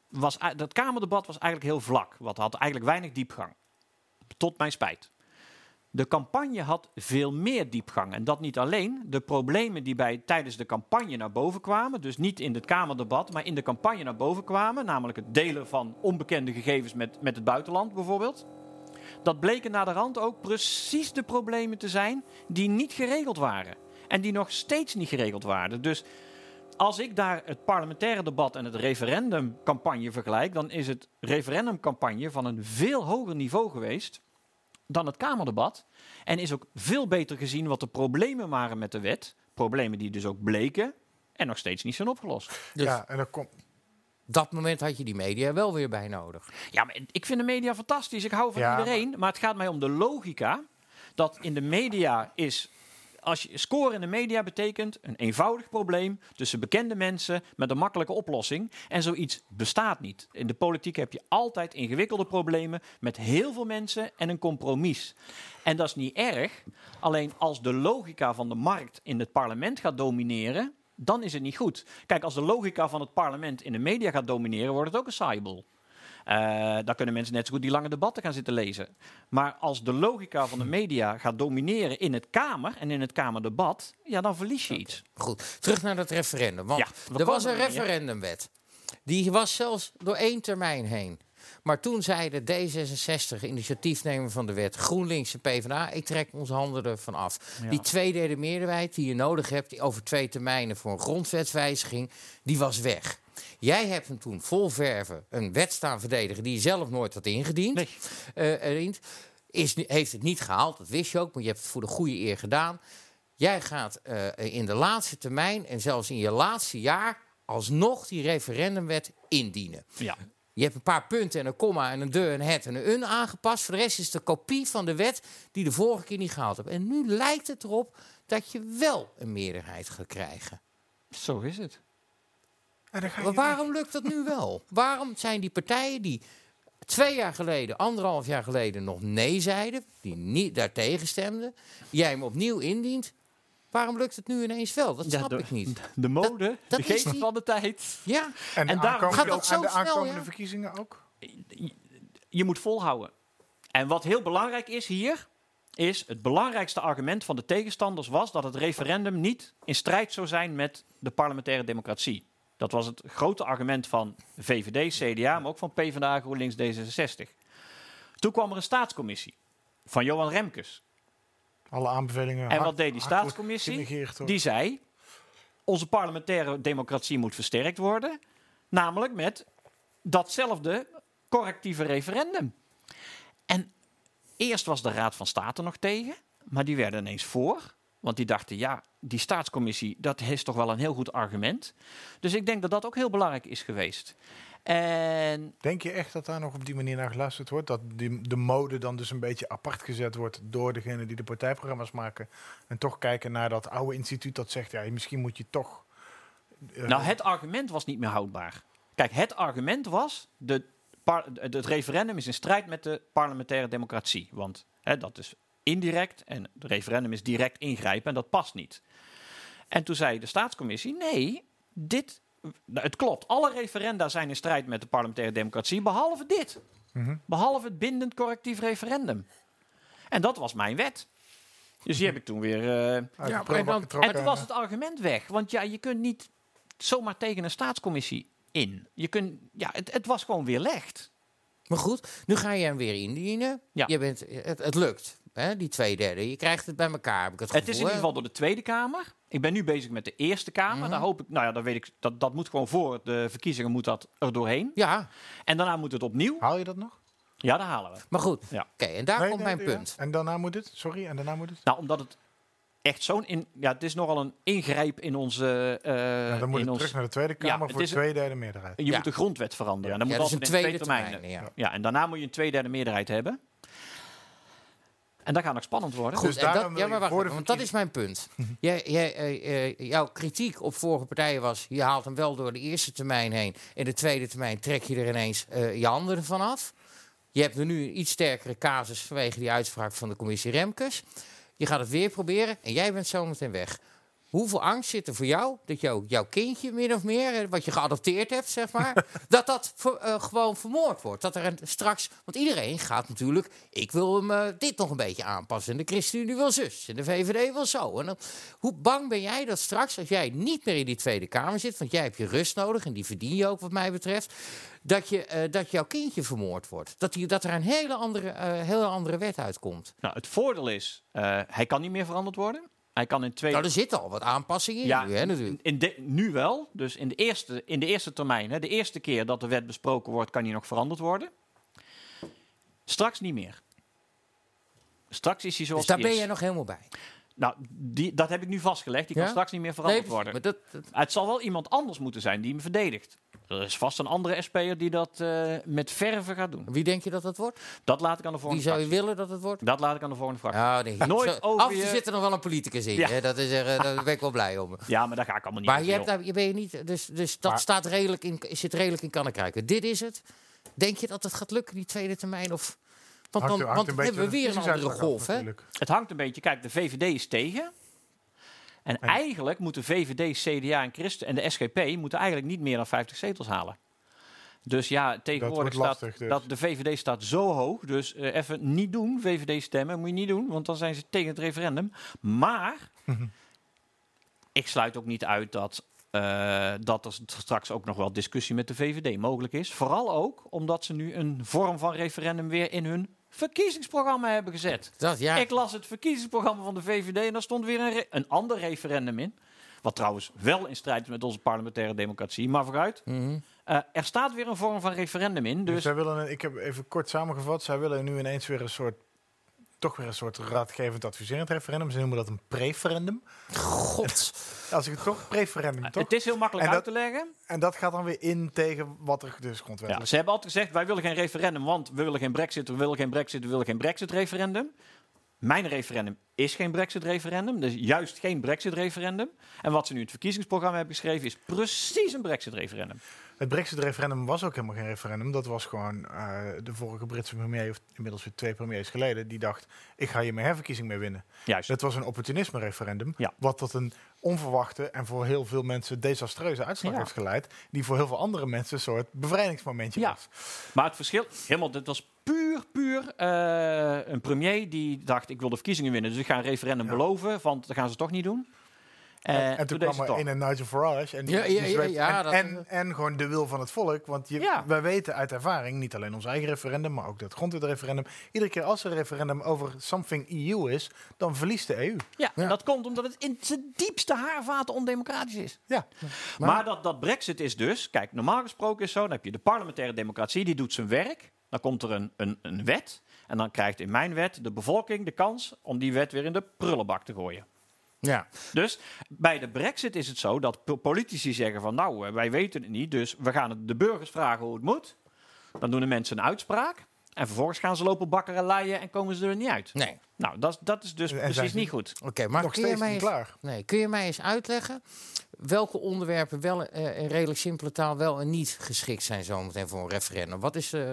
was dat Kamerdebat was eigenlijk heel vlak. Wat had eigenlijk weinig diepgang. Tot mijn spijt. De campagne had veel meer diepgang. En dat niet alleen. De problemen die bij, tijdens de campagne naar boven kwamen, dus niet in het Kamerdebat, maar in de campagne naar boven kwamen, namelijk het delen van onbekende gegevens met, met het buitenland bijvoorbeeld. Dat bleken naar de rand ook precies de problemen te zijn die niet geregeld waren. En die nog steeds niet geregeld waren. Dus als ik daar het parlementaire debat en het referendumcampagne vergelijk, dan is het referendumcampagne van een veel hoger niveau geweest dan het Kamerdebat. En is ook veel beter gezien wat de problemen waren met de wet. Problemen die dus ook bleken en nog steeds niet zijn opgelost. Dus ja, en dan komt. dat moment had je die media wel weer bij nodig. Ja, maar ik vind de media fantastisch. Ik hou van Ja, iedereen. Maar... het gaat mij om de logica. Dat in de media is. Als je scoren in de media betekent een eenvoudig probleem tussen bekende mensen met een makkelijke oplossing. En zoiets bestaat niet. In de politiek heb je altijd ingewikkelde problemen met heel veel mensen en een compromis. En dat is niet erg. Alleen als de logica van de markt in het parlement gaat domineren, dan is het niet goed. Kijk, als de logica van het parlement in de media gaat domineren, wordt het ook een saaibol. Eh dan kunnen mensen net zo goed die lange debatten gaan zitten lezen. Maar als de logica van de media gaat domineren in het Kamer en in het Kamerdebat, ja, dan verlies je iets. Goed, terug naar dat referendum. Want Ja, er was een er referendumwet. Die was zelfs door één termijn heen. Maar toen zeiden D66, initiatiefnemer van de wet, GroenLinks en PvdA, ik trek onze handen ervan af. Ja. Die tweederde meerderheid die je nodig hebt die over twee termijnen voor een grondwetswijziging, die was weg. Jij hebt hem toen vol verven een wet staan verdedigen die je zelf nooit had ingediend. Nee. Eh, is, heeft het niet gehaald, dat wist je ook, maar je hebt het voor de goede eer gedaan. Jij gaat eh, in de laatste termijn en zelfs in je laatste jaar alsnog die referendumwet indienen. Ja. Je hebt een paar punten en een komma en een de, een het en een un aangepast. Voor de rest is het een kopie van de wet die de vorige keer niet gehaald hebt. En nu lijkt het erop dat je wel een meerderheid gaat krijgen. Zo is het. En Maar waarom lukt dat nu wel? Waarom zijn die partijen die twee jaar geleden, anderhalf jaar geleden nog nee zeiden, die niet daartegen stemden, jij hem opnieuw indient, waarom lukt het nu ineens wel? Dat Ja, snap de- ik niet. De mode, dat de geest die- van de tijd. Ja, En, En daarom- aankomende, Gaat dat zo en de snel, aankomende ja? verkiezingen ook? je moet volhouden. En wat heel belangrijk is hier, is het belangrijkste argument van de tegenstanders was dat het referendum niet in strijd zou zijn met de parlementaire democratie. Dat was het grote argument van VVD, CDA, maar ook van PvdA, GroenLinks, D66. Toen kwam er een staatscommissie van Johan Remkes. Alle aanbevelingen. En wat deed die staatscommissie? Die zei, onze parlementaire democratie moet versterkt worden. Namelijk met datzelfde correctieve referendum. En eerst was de Raad van State nog tegen, maar die werden ineens voor. Want die dachten, ja, die staatscommissie, dat is toch wel een heel goed argument. Dus ik denk dat dat ook heel belangrijk is geweest. En Denk je echt dat daar nog op die manier naar geluisterd wordt? Dat die, de mode dan dus een beetje apart gezet wordt door degene die de partijprogramma's maken. En toch kijken naar dat oude instituut dat zegt, ja, misschien moet je toch... eh, Nou, het argument was niet meer houdbaar. Kijk, het argument was: de het referendum is in strijd met de parlementaire democratie. Want hè, dat is indirect en het referendum is direct ingrijpen en dat past niet. En toen zei de staatscommissie: nee, dit. Nou, Het klopt, alle referenda zijn in strijd met de parlementaire democratie, behalve dit. Mhm. Behalve het bindend correctief referendum. En dat was mijn wet. Dus die heb ik toen weer eh, de Ja, prullenbak dan- getrokken. en toen was het argument weg. Want ja, je kunt niet zomaar tegen een staatscommissie in. Je kunt, ja, het, het was gewoon weerlegd. maar goed, nu ga je hem weer indienen. Ja. Je bent, het, het lukt, hè, die twee derde. Je krijgt het bij elkaar, heb ik het is in ieder geval door de Tweede Kamer. Ik ben nu bezig met de Eerste Kamer. Mhm. Daar hoop ik, nou ja, dat weet ik, dat, dat moet gewoon voor de verkiezingen moet dat er doorheen. Ja, En daarna moet het opnieuw. Haal je dat nog? Ja, daar halen we. maar goed. Ja. Oké, en daar Nee, komt nee, mijn ja. punt. En daarna moet het? Sorry, en daarna moet het? Nou, omdat het echt zo'n in, ja, het is nogal een ingrijp in onze, eh Nou, dan moet in het ons. terug naar de Tweede Ja, Kamer voor een- twee derde meerderheid. Je Ja. moet de grondwet veranderen. En dan Ja, moet dat is een tweede twee termijnen. termijn. Ja. Ja, en daarna moet je een tweederde meerderheid hebben. En dat gaat nog spannend worden. Goed, Dus en dat, ja, maar wacht want dat is mijn punt. [laughs] jij, jij, eh, eh, jouw kritiek op vorige partijen was... je haalt hem wel door de eerste termijn heen... en de tweede termijn trek je er ineens eh, je handen van af. Je hebt er nu een iets sterkere casus... vanwege die uitspraak van de commissie Remkes. Je gaat het weer proberen en jij bent zometeen weg. Hoeveel angst zit er voor jou dat jou, jouw kindje min of meer, eh, wat je geadopteerd hebt, zeg maar, [laughs] dat dat ver- eh, gewoon vermoord wordt? Dat er een, straks, want iedereen gaat natuurlijk, ik wil hem eh, dit nog een beetje aanpassen en de ChristenUnie wil zus en de VVD wil zo. En dan, hoe bang ben jij dat straks, als jij niet meer in die Tweede Kamer zit, want jij hebt je rust nodig en die verdien je ook wat mij betreft, dat, je, dat jouw kindje vermoord wordt? Dat, die, dat er een hele andere, hele andere wet uitkomt? Nou, het voordeel is, hij kan niet meer veranderd worden. Hij kan in twee... Nou, er zitten al wat aanpassingen in ja, nu, hè, natuurlijk. in de, nu wel. Dus in de eerste, in de eerste termijn, hè, de eerste keer dat de wet besproken wordt, kan hij nog veranderd worden. Straks niet meer. Straks is hij zoals Dus daar ben is. jij nog helemaal bij. Nou, die, dat heb ik nu vastgelegd. Die kan straks niet meer veranderd Nee, worden. maar dat, dat- Het zal wel iemand anders moeten zijn die hem verdedigt. Er is vast een andere SP'er die dat eh, met verve gaat doen. wie denk je dat dat wordt? Dat laat ik aan de Wie volgende zou je willen dat het wordt? Dat laat ik aan de volgende. Ja, nee. Nooit Zo- over Af en toe je- zit er nog wel een politicus in. Ja. Hè? Dat is er, eh, daar ben ik wel blij om. [laughs] Ja, maar daar ga ik allemaal niet Maar over, je, hebt daar, je ben je niet, dus, dus dat Maar- staat redelijk in, zit redelijk in kan krijgen. Dit is het. Denk je dat het gaat lukken, die tweede termijn? Of, want dan, hangt want hebben we weer een de andere golf. Hè? Het hangt een beetje. Kijk, de VVD is tegen. En En- eigenlijk moeten VVD, CDA en Christen en de SGP moeten eigenlijk niet meer dan 50 zetels halen. Dus ja, tegenwoordig staat lastig dus. dat de VVD staat zo hoog. Dus eh, even niet doen, VVD stemmen, moet je niet doen, want dan zijn ze tegen het referendum. Maar [laughs] ik sluit ook niet uit dat, eh, dat er straks ook nog wel discussie met de VVD mogelijk is. Vooral ook omdat ze nu een vorm van referendum weer in hun verkiezingsprogramma hebben gezet. Dat, ja. Ik las het verkiezingsprogramma van de VVD en daar stond weer een, re- een ander referendum in. Wat trouwens wel in strijd is met onze parlementaire democratie. Maar vooruit. Mhm. Eh, er staat weer een vorm van referendum in. Dus Dus zij willen, een- ik heb even kort samengevat, zij willen nu ineens weer een soort, toch weer een soort raadgevend adviserend referendum. Ze noemen dat een preferendum. God. [laughs] Als ik het toch, preferendum toch? het is heel makkelijk En uit dat- te leggen. En dat gaat dan weer in tegen wat er dus grondwettelijk Ja, ze hebben altijd gezegd, wij willen geen referendum, want we willen geen brexit, we willen geen brexit, we willen geen brexit referendum. Mijn referendum is geen brexit referendum, dus juist geen brexit referendum. En wat ze nu in het verkiezingsprogramma hebben geschreven is precies een brexit referendum. Het Brexit-referendum was ook helemaal geen referendum. Dat was gewoon eh, de vorige Britse premier, of inmiddels weer twee premiers geleden, die dacht: ik ga hier mijn herverkiezing mee winnen. Juist. Dat was een opportunisme-referendum, Ja. wat tot een onverwachte en voor heel veel mensen desastreuze uitslag Ja. heeft geleid, die voor heel veel andere mensen een soort bevrijdingsmomentje Ja. was. Maar het verschil, helemaal, dit was puur, puur eh, een premier die dacht, ik wil de verkiezingen winnen, dus ik ga een referendum Ja. beloven, want dat gaan ze toch niet doen. Eh, en, en toen deed kwam er toch. een en Nigel Farage. En, die, Ja, die ja, ja, zweet- ja, en, dat- en, en gewoon de wil van het volk. Want je, Ja. wij weten uit ervaring, niet alleen ons eigen referendum, maar ook dat grondwetreferendum. Iedere keer als er een referendum over something EU is, dan verliest de EU. Ja, Ja. dat komt omdat het in zijn diepste haarvaten ondemocratisch is. Ja. Maar, dat, dat brexit is dus, kijk, normaal gesproken is zo, dan heb je de parlementaire democratie, die doet zijn werk. Dan komt er een, een, een wet en dan krijgt in mijn wet de bevolking de kans om die wet weer in de prullenbak te gooien. Ja. Dus bij de brexit is het zo dat po- politici zeggen van nou, eh, wij weten het niet, dus we gaan het de burgers vragen hoe het moet. Dan doen de mensen een uitspraak en vervolgens gaan ze lopen bakken en leien en komen ze er niet uit. Nee. Nou, dat, is- dat is dus En precies niet goed. Oké, maar Nog kun je, steeds mij niet eens, klaar. nee, kun je mij eens uitleggen welke onderwerpen wel eh, in redelijk simpele taal wel en niet geschikt zijn zometeen voor een referendum? Wat is... eh,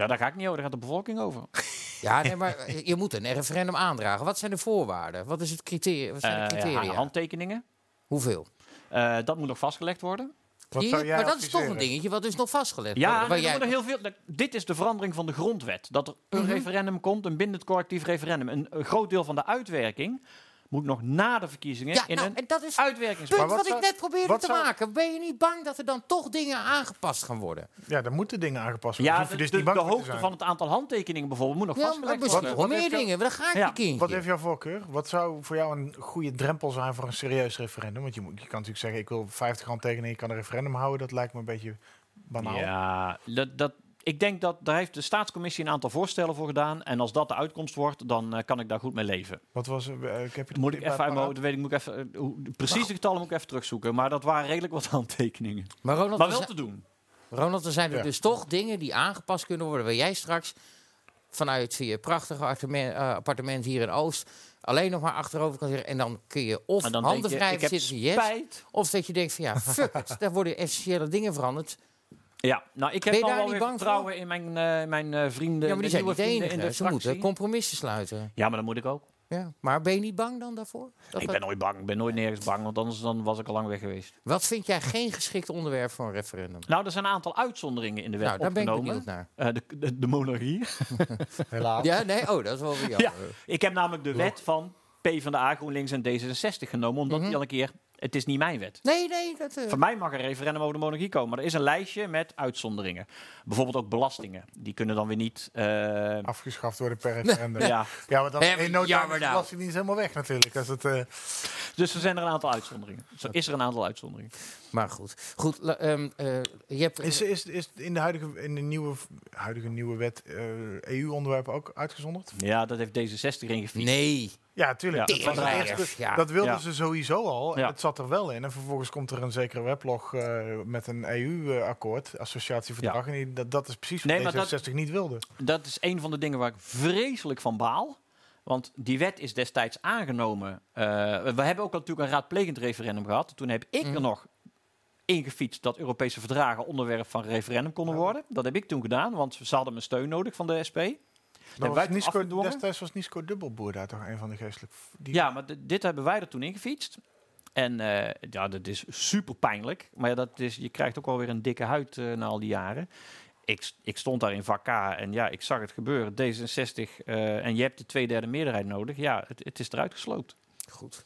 Ja, daar ga ik niet over, daar gaat de bevolking over. [laughs] ja, nee, maar je moet een referendum aandragen. Wat zijn de voorwaarden? Wat is het criteria? Wat zijn de Eh, criteria? ja, handtekeningen, Hoeveel? Eh, dat moet nog vastgelegd worden. Wat Hier? zou jij maar dat is toch een dingetje wat is nog vastgelegd Ja, nee, jij- er worden heel veel, dit is de verandering van de grondwet. Dat er een Mhm. referendum komt, een bindend collectief referendum. Een, een groot deel van de uitwerking moet nog na de verkiezingen Ja, in nou, een en dat is punt Maar wat, wat ik zou- net probeerde wat te zou- maken. Ben je niet bang dat er dan toch dingen aangepast gaan worden? Ja, dan moeten dingen aangepast worden. Ja, Hoef de, dus de, hoogte van het aantal handtekeningen bijvoorbeeld moet nog Ja, vastgelegd worden. Wat meer dingen. Daar ga ik Ja. Wat heeft jouw voorkeur? Wat zou voor jou een goede drempel zijn voor een serieus referendum? Want je, moet, je kan natuurlijk zeggen, ik wil 50 handtekeningen, ik kan een referendum houden. Dat lijkt me een beetje banaal. Ja, dat, dat, ik denk dat daar heeft de staatscommissie een aantal voorstellen voor gedaan. En als dat de uitkomst wordt, dan eh, kan ik daar goed mee leven. Wat was er? eh, ik heb je Moet ik even weet ik, moet ik even, eh, hoe- de getallen moet ik even terugzoeken. Maar dat waren redelijk wat [laughs] handtekeningen. Maar Ronald, Maar wel zijn- te doen. Ronald, er zijn er Ja. dus toch dingen die aangepast kunnen worden. Waar jij straks vanuit je prachtige appartement, eh, appartement hier in Oost alleen nog maar achterover kan zeggen. En dan kun je of handen vrij zitten, yes. Of dat je denkt van ja, fuck it. [laughs] Daar worden essentiële dingen veranderd. Ja, nou, ik heb Ben je dan daar wel niet weer bang vertrouwen in mijn, eh, mijn eh, vrienden. ja, maar die zijn niet enige. in de Ze moeten compromissen sluiten. Ja, maar dat moet ik ook. Ja. Maar ben je niet bang dan daarvoor? Dat ik dat- ben nooit bang. Ik ben nooit nergens bang, want anders dan was ik al lang weg geweest. Wat vind jij geen geschikt onderwerp voor een referendum? Nou, er zijn een aantal uitzonderingen in de wet Nou, daar ben ik benieuwd naar. Eh, de, de, de monarchie. [laughs] Helaas. Ja, nee, oh, dat is wel weer jammer. Ja. Ik heb namelijk de wet van PvdA, GroenLinks en D66 genomen, omdat Mhm. die al een keer Het is niet mijn wet. Nee, nee. Dat, eh, Voor mij mag een referendum over de monarchie komen. Maar er is een lijstje met uitzonderingen. Bijvoorbeeld ook belastingen. Die kunnen dan weer niet... eh, Afgeschaft worden per [laughs] referendum. ja. Ja, maar dan in no time de nou. belastingdienst helemaal weg natuurlijk. Als het, eh, Dus er zijn er een aantal uitzonderingen. Zo is er een aantal uitzonderingen. Maar goed. goed ehm, eh, je hebt, is, is, is in de huidige, in de nieuwe, huidige nieuwe wet eh, EU-onderwerpen ook uitgezonderd? Ja, dat heeft D66 erin gefietst. nee. Ja, tuurlijk. Ja, dat, was ja. dat wilden Ja. ze sowieso al. Ja. Het zat er wel in. En vervolgens komt er een zekere weblog eh, met een EU-akkoord, associatieverdrag. En die, dat, dat is precies wat Nee, maar dat- D66 niet wilde. Dat is een van de dingen waar ik vreselijk van baal. Want die wet is destijds aangenomen. Eh, we hebben ook natuurlijk een raadplegend referendum gehad. Toen heb ik Mhm. er nog ingefietst dat Europese verdragen onderwerp van referendum konden worden. Dat heb ik toen gedaan, want ze hadden mijn steun nodig van de SP. Wij was Nisco, destijds was Nisco Dubbelboer daar toch een van de geestelijk... Die, Ja, maar dit hebben wij er toen ingefietst. En eh, ja, dat is super pijnlijk. Maar ja, dat is, je krijgt ook alweer een dikke huid eh, na al die jaren. Ik, ik stond daar in vak K en ja, ik zag het gebeuren. D66 eh, en je hebt de tweederde meerderheid nodig. Ja, het, het is eruit gesloopt. Goed.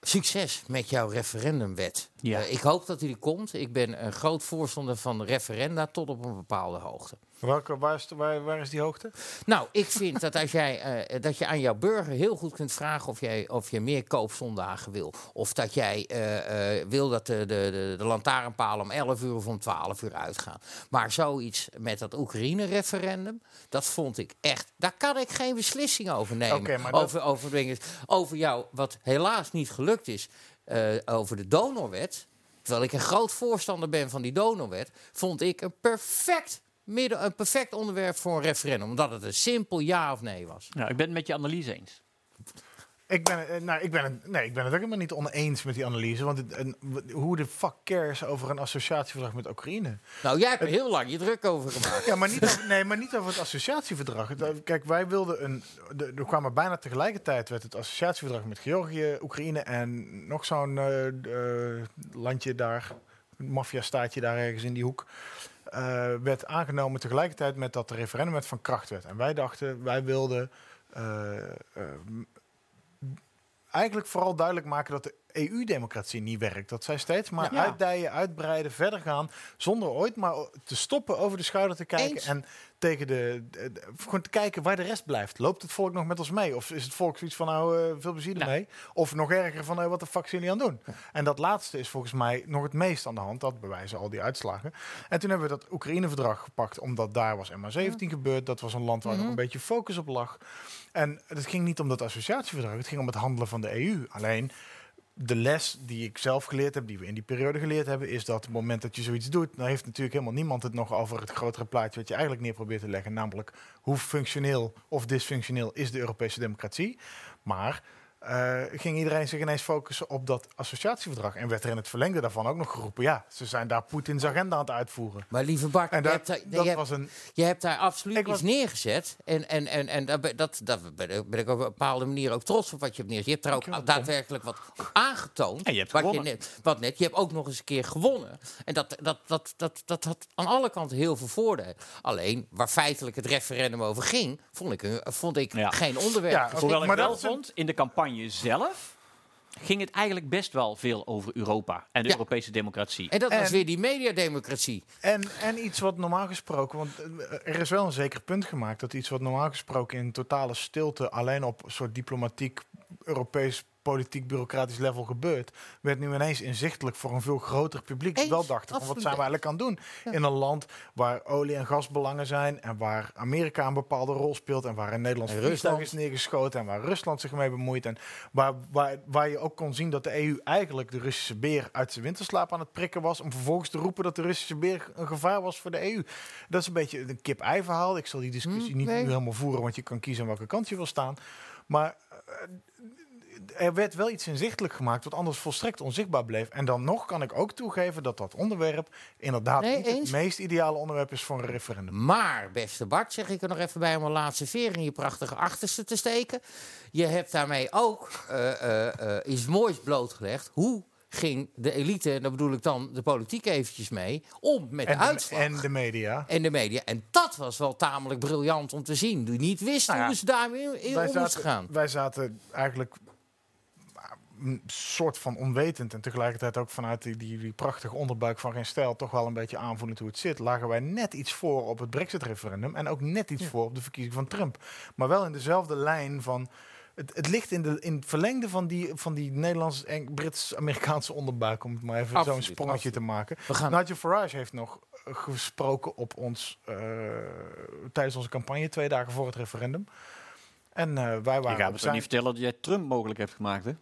Succes met jouw referendumwet. Ja. Eh, ik hoop dat die er komt. Ik ben een groot voorstander van referenda tot op een bepaalde hoogte. Welke, waar, is, de- waar, waar is die hoogte? Nou, ik vind dat als jij eh, dat je aan jouw burger heel goed kunt vragen of jij of je meer koopzondagen wil. Of dat jij eh, eh, wil dat de, de, de, de lantaarnpalen om 11 uur of om 12 uur uitgaan. Maar zoiets met dat Oekraïne-referendum, dat vond ik echt. Daar kan ik geen beslissing over nemen. Maar dat- over, over, dingen, over jou, wat helaas niet gelukt is, eh, over de donorwet. Terwijl ik een groot voorstander ben van die donorwet, vond ik een perfect, midden, een perfect onderwerp voor een referendum. Omdat het een simpel ja of nee was. Nou, ik ben het met je analyse eens. Ik ben, eh, nou, ik, ben het, nee, ik ben het ook helemaal niet oneens met die analyse. Want het, hoe de fuck cares over een associatieverdrag met Oekraïne? Nou, jij hebt er heel lang je druk over gemaakt. Ja, maar niet over, nee, maar niet over het associatieverdrag. Het, eh, Kijk, wij wilden een. De, er kwamen bijna tegelijkertijd werd het associatieverdrag met Georgië, Oekraïne en nog zo'n eh, landje daar, een maffia-staatje daar ergens in die hoek. eh, werd aangenomen tegelijkertijd met dat de referendum van kracht werd. En wij dachten, wij wilden eigenlijk vooral duidelijk maken dat de EU-democratie niet werkt. Dat zij steeds maar Ja. uitdijen, uitbreiden, verder gaan, zonder ooit maar te stoppen, over de schouder te kijken Eens. en tegen de, de- de- gewoon te kijken waar de rest blijft. Loopt het volk nog met ons mee? Of is het volk zoiets van, nou, eh, veel plezier Nou. ermee? Of nog erger van, eh, wat de fuck zijn jullie aan doen? En dat laatste is volgens mij nog het meest aan de hand. Dat bewijzen al die uitslagen. En toen hebben we dat Oekraïne-verdrag gepakt, omdat daar was MH17 gebeurd. Dat was een land waar nog een beetje focus op lag. En het ging niet om dat associatieverdrag, het ging om het handelen van de EU. Alleen de les die ik zelf geleerd heb, die we in die periode geleerd hebben, is dat op het moment dat je zoiets doet, dan heeft natuurlijk helemaal niemand het nog over het grotere plaatje wat je eigenlijk neer probeert te leggen, namelijk hoe functioneel of dysfunctioneel is de Europese democratie. Maar eh, ging iedereen zich ineens focussen op dat associatieverdrag en werd er in het verlengde daarvan ook nog geroepen, ja, ze zijn daar Poetins agenda aan het uitvoeren. Maar lieve Bart, En je, dat, hebt daar, dat je, hebt, was een je hebt daar absoluut Ik was- iets neergezet. En, en, en, en dat, ben- dat, ben ik- op een bepaalde manier ook trots op wat je hebt neergezet. Je hebt daar ook daadwerkelijk wat aangetoond. En je hebt wat je net, wat net. Je hebt ook nog eens een keer gewonnen. En dat, dat, dat, dat, dat had aan alle kanten heel veel voordelen. Alleen, waar feitelijk het referendum over ging, vond ik, een- vond ik Ja. geen onderwerp. Ja. Hoewel ik maar wel dat vond, in de campagne zelf ging het eigenlijk best wel veel over Europa en de Ja. Europese democratie. En dat was weer die mediademocratie. En, en iets wat normaal gesproken, want eh, er is wel een zeker punt gemaakt dat iets wat normaal gesproken in totale stilte alleen op een soort diplomatiek, Europees, politiek, bureaucratisch level gebeurt, werd nu ineens inzichtelijk voor een veel groter publiek. Eens, wel dachten van wat zijn we eigenlijk aan het doen in een land waar olie- en gasbelangen zijn en waar Amerika een bepaalde rol speelt en waar een Nederlands En Rusland. is neergeschoten en waar Rusland zich mee bemoeit en waar, waar, waar je ook kon zien dat de EU eigenlijk de Russische beer uit zijn winterslaap aan het prikken was om vervolgens te roepen dat de Russische beer een gevaar was voor de EU. Dat is een beetje een kip-ei verhaal. Ik zal die discussie Hm, niet nu helemaal voeren, want je kan kiezen aan welke kant je wil staan. Maar eh, er werd wel iets inzichtelijk gemaakt wat anders volstrekt onzichtbaar bleef. En dan nog kan ik ook toegeven dat dat onderwerp inderdaad Nee, niet eens. het meest ideale onderwerp is voor een referendum. Maar, beste Bart, zeg ik er nog even bij om een laatste veer in je prachtige achterste te steken. Je hebt daarmee ook eh, eh, eh, iets moois blootgelegd. Hoe ging de elite, en daar bedoel ik dan de politiek eventjes mee, om met En de uitslag? en de media. en de media. En dat was wel tamelijk briljant om te zien. Die niet wisten Nou ja, hoe ze daarmee in om moesten gaan. wij zaten eigenlijk een soort van onwetend en tegelijkertijd ook vanuit die, die, die prachtige onderbuik van geen stijl toch wel een beetje aanvoelend hoe het zit, lagen wij net iets voor op het Brexit-referendum en ook net iets voor op de verkiezing van Trump. Maar wel in dezelfde lijn van. Het, het ligt in, de, in het verlengde van die, van die Nederlands-Brits-Amerikaanse onderbuik, om het maar even zo'n Absoluut, sprongetje te maken. We gaan Nigel Farage heeft nog eh, gesproken op ons eh, tijdens onze campagne, twee dagen voor het referendum. En eh, wij Je waren gaat op me niet vertellen dat jij Trump mogelijk hebt gemaakt, hè?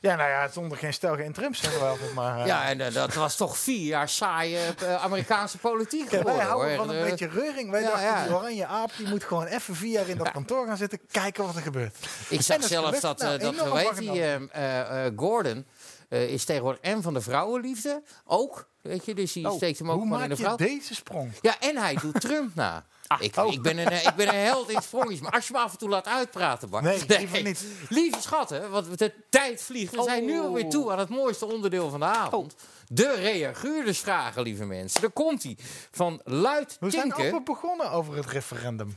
Ja, nou ja, zonder geen stel geen Trump, zeggen we altijd maar. eh. Ja, en eh, dat was toch vier jaar saaie eh, Amerikaanse politiek Ja, wij geworden, houden van een En, beetje reuring. Wij ja, dachten, ja. die oranje aap die moet gewoon even vier jaar in dat kantoor gaan zitten, kijken wat er gebeurt. Ik zag is zelfs dat, Nou, dat heet die, wakker eh, eh, eh, Gordon eh, is tegenwoordig en van de vrouwenliefde ook. Weet je, dus die Oh, steekt hem ook Hoe gewoon in de je vrouw. deze sprong? Ja, en hij doet Trump na. [laughs] ik, oh. ik, ben een, eh, ik ben een held in sprongetjes. Maar als je me af en toe laat uitpraten, Bart. Nee, liever niet. Lieve schatten, want de tijd vliegt. We zijn nu Oh. alweer toe aan het mooiste onderdeel van de avond. De reaguurdersvragen, lieve mensen. Daar komt hij. Van Luid We zijn amper begonnen over het referendum.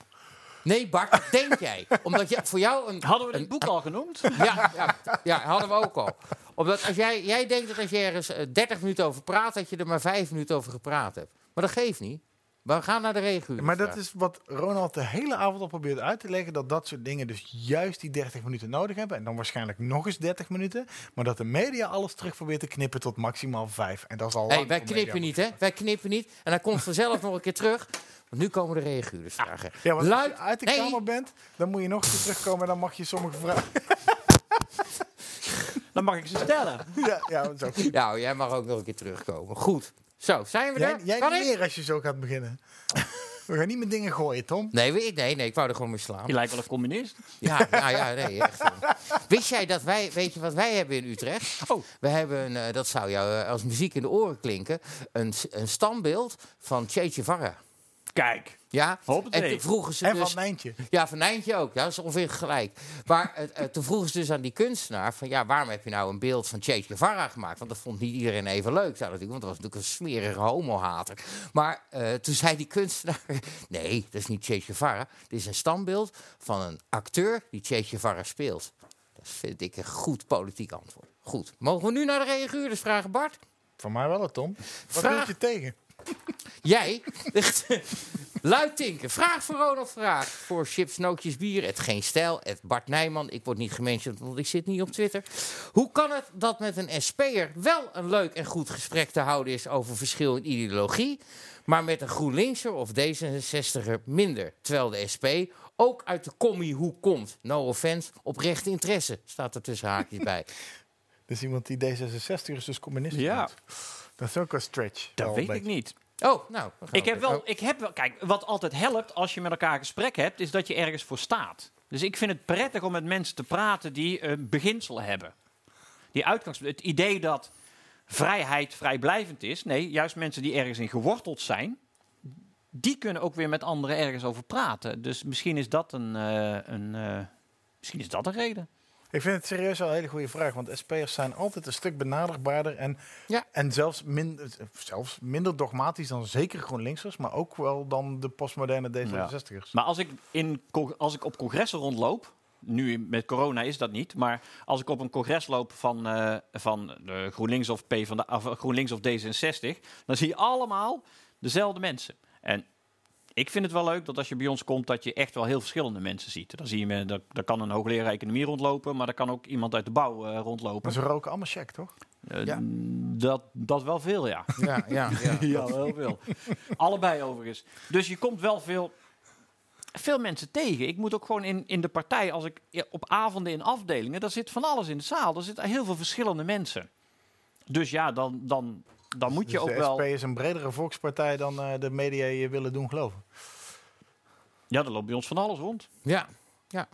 Nee, Bart, denk jij? Omdat je, voor jou een... Hadden we een, dit boek al genoemd? Ja, ja, ja, hadden we ook al. Omdat als jij, jij denkt dat als je ergens eh, 30 minuten over praat, dat je er maar 5 minuten over gepraat hebt. Maar dat geeft niet. We gaan naar de reaguurdersvraag. Maar dat is wat Ronald de hele avond al probeert uit te leggen. Dat dat soort dingen dus juist die 30 minuten nodig hebben. En dan waarschijnlijk nog eens 30 minuten. Maar dat de media alles terug probeert te knippen tot maximaal 5. En dat is al Hey, lang wij knippen niet, hè? Wij knippen niet. En hij komt vanzelf [laughs] nog een keer terug. Want nu komen de reaguurdersvragen. Ja, want als Luid, je uit de nee, kamer bent, dan moet je nog een keer terugkomen. En dan mag je sommige vragen... [laughs] Dan mag ik ze stellen. ja, ja, zo. Nou, jij mag ook nog een keer terugkomen. Goed. Zo, zijn we Jij, er? jij Kan niet ik? meer als je zo gaat beginnen. We gaan niet met dingen gooien, Tom. Nee, nee, nee, ik wou er gewoon mee slaan. Je lijkt wel een communist. Ja, nou ja, nee, echt. Wist jij dat wij, weet je wat wij hebben in Utrecht? Oh. We hebben, eh, dat zou jou eh, als muziek in de oren klinken, een, een standbeeld van Che Guevara. Kijk. Ja, Hoppatee. en toen vroegen ze En dus... van Nijntje. Ja, van Nijntje ook. Ja, dat is ongeveer gelijk. Maar eh, eh, toen vroegen ze dus aan die kunstenaar... van ja, waarom heb je nou een beeld van Che Guevara gemaakt? Want dat vond niet iedereen even leuk, zou natuurlijk, want dat was natuurlijk een smerige homohater. Maar eh, toen zei die kunstenaar... [laughs] nee, dat is niet Che Guevara. Dit is een standbeeld van een acteur die Che Guevara speelt. Dat vind ik een goed politiek antwoord. Goed. Mogen we nu naar de reaguurders vragen, Bart? Van mij wel, Tom. Wat Vraag- je tegen? Jij? Luid tinken. Vraag voor Ronald Vraag. Voor chips, nootjes, bier. Het geen stijl. Het Bart Nijman. Ik word niet gementiond, want ik zit niet op Twitter. Hoe kan het dat met een SP'er wel een leuk en goed gesprek te houden is over verschil in ideologie, maar met een GroenLinkser of D66er minder? Terwijl de SP ook uit de commiehoek komt. No offense, oprechte interesse staat er tussen haakjes bij. [laughs] Dus iemand die D66 is dus communist. Ja. Dat is ook een stretch. Dat weet ik niet. Oh, nou. Ik heb, wel, ik heb wel, kijk, wat altijd helpt als je met elkaar gesprek hebt, is dat je ergens voor staat. Dus ik vind het prettig om met mensen te praten die een beginsel hebben. Die uitgangs, het idee dat vrijheid vrijblijvend is. Nee, juist mensen die ergens in geworteld zijn, die kunnen ook weer met anderen ergens over praten. Dus misschien is dat een, eh, een, eh, misschien is dat een reden. Ik vind het serieus wel een hele goede vraag. Want SP'ers zijn altijd een stuk benaderbaarder. En, Ja. en zelfs, min, zelfs minder dogmatisch dan zeker GroenLinksers. Maar ook wel dan de postmoderne D66'ers. Maar als ik, in, als ik op congressen rondloop, nu met corona is dat niet, maar als ik op een congres loop van, eh, van de GroenLinks of, P van de, of GroenLinks of D66, dan zie je allemaal dezelfde mensen. En ik vind het wel leuk dat als je bij ons komt, dat je echt wel heel verschillende mensen ziet. Dan zie je, me- daar, daar kan een hoogleraar economie rondlopen, maar daar kan ook iemand uit de bouw eh, rondlopen. Maar ze roken allemaal check, toch? Eh, Ja. dat, dat wel veel, ja. [laughs] Ja, ja, ja. [laughs] Ja, wel veel. Allebei overigens. Dus je komt wel veel, veel mensen tegen. Ik moet ook gewoon in, in de partij, als ik ja, op avonden in afdelingen, daar zit van alles in de zaal. Er zitten heel veel verschillende mensen. Dus ja, dan, dan, dan moet je Dus ook de wel. SP is een bredere volkspartij dan eh, de media je willen doen geloven. Ja, er loopt bij ons van alles rond. Ja, ja.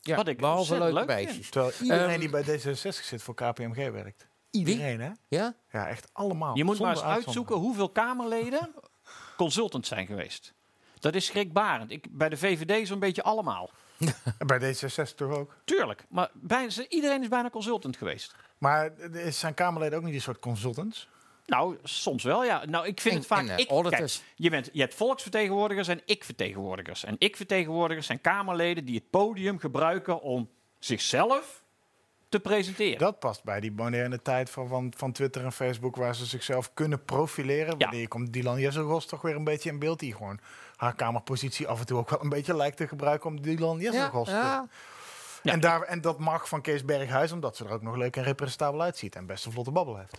ja. Wat ik behalve leuke leuk. Terwijl iedereen Ehm, die bij D66 zit voor KPMG werkt. Iedereen, hè? Ja? Ja, echt allemaal. Je moet maar eens uitzoeken hoeveel Kamerleden [laughs] consultant zijn geweest. Dat is schrikbarend. Ik, bij de VVD zo'n beetje allemaal. [laughs] En bij D66 toch ook. Tuurlijk, maar bijna, iedereen is bijna consultant geweest. Maar eh, zijn Kamerleden ook niet een soort consultants? Nou, soms wel, ja. Nou, ik vind En- het vaak... en, eh, ik, auditors. kijk, je, bent, je hebt volksvertegenwoordigers en ik-vertegenwoordigers. En ik-vertegenwoordigers zijn Kamerleden die het podium gebruiken om zichzelf te te presenteren. Dat past bij die moderne tijd van, van, van Twitter en Facebook, waar ze zichzelf kunnen profileren. Ja. Wanneer komt Dylan Jesselros toch weer een beetje in beeld, die gewoon haar kamerpositie af en toe ook wel een beetje lijkt te gebruiken om Dylan Ja, Jesselros te... ja. Ja. En, daar, en dat mag van Kees Berghuis, omdat ze er ook nog leuk en representabel uitziet. En best een vlotte babbel heeft.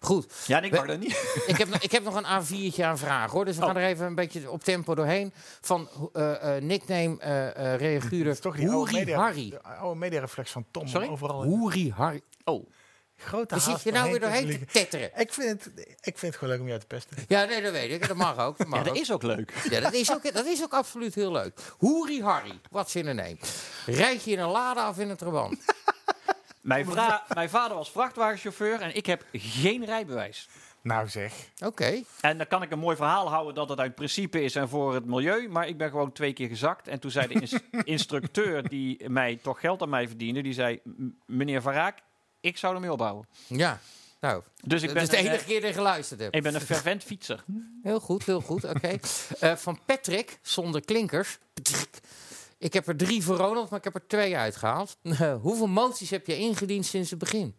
Goed. Ja, en ik mag dat niet. [laughs] ik, heb, nog- ik heb nog een A4'tje aan vragen hoor. Dus we Oh. gaan er even een beetje op tempo doorheen. Van eh, eh, nickname eh eh reaguurder is [laughs] toch die oude, Hoeri media, Harry. de oude mediareflex van Tom. Sorry? Overal Hoeri Harry. Oh, grote Waar zit haast je nou weer doorheen te tetteren? Ik vind, het, ik vind het gewoon leuk om jou te pesten. Ja, nee, dat weet ik. Dat mag ook. Dat, mag ja, dat ook. is ook leuk. Ja, dat is ook, dat is ook absoluut heel leuk. Hoeri Harry, wat zin in neem. Rijd je in een lade af in een trabant? [laughs] Mijn, vra- mijn vader was vrachtwagenchauffeur en ik heb geen rijbewijs. Nou zeg. Oké. En dan kan ik een mooi verhaal houden dat het uit principe is en voor het milieu. Maar ik ben gewoon twee keer gezakt. En toen zei de ins- [laughs] instructeur die mij toch geld aan mij verdiende, die zei, "M- meneer Van Raak, ik zou ermee ophouden. Ja. Nou, Dus ik dat ben, is de enige eh, keer dat geluisterd hebt. ik ben een [laughs] fervent fietser. Heel goed, heel goed. Oké. [laughs] Eh, van Patrick, zonder klinkers. Ik heb er drie voor Ronald, maar ik heb er twee uitgehaald. Eh, hoeveel moties heb je ingediend sinds het begin?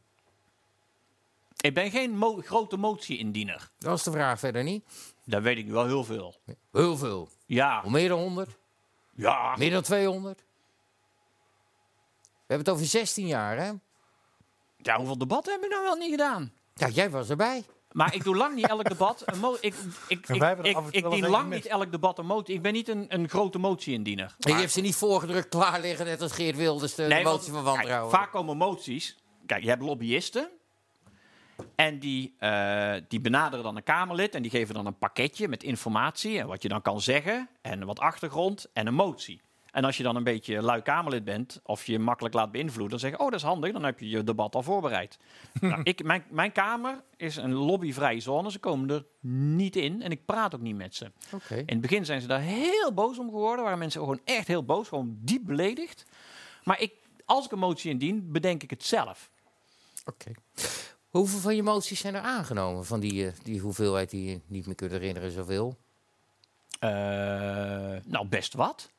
Ik ben geen mo- grote motie-indiener. Dat was de vraag verder niet. Daar weet ik nu wel heel veel. Heel veel. Ja, meer dan 100? ja. Meer dan 200? We hebben het over 16 jaar, hè? Ja hoeveel debatten heb ik nou wel niet gedaan? Ja, jij was erbij. Maar ik doe lang niet elk debat. Een mo- ik ik, ik, hebben ik, ik dien lang niet elk debat een motie. Ik ben niet een, een grote motie-indiener. En je hebt ze niet voorgedrukt klaar liggen, net als Geert Wilders, de, de Nee, want, motie van kijk, wantrouwen. vaak komen moties. Kijk, je hebt lobbyisten. En die, eh, die benaderen dan een Kamerlid. En die geven dan een pakketje met informatie. En wat je dan kan zeggen. En wat achtergrond. En een motie. En als je dan een beetje lui Kamerlid bent. Of je makkelijk laat beïnvloeden. Dan zeg je, oh dat is handig. Dan heb je je debat al voorbereid. [laughs] nou, ik, mijn, mijn Kamer is een lobbyvrije zone. Ze komen er niet in. En ik praat ook niet met ze. In het begin zijn ze daar heel boos om geworden. Waren mensen gewoon echt heel boos. Gewoon diep beledigd. Maar ik, als ik een motie indien, bedenk ik het zelf. Oké. Hoeveel van je moties zijn er aangenomen? Van die, eh, die hoeveelheid die je niet meer kunt herinneren, zoveel? Eh, nou, best wat.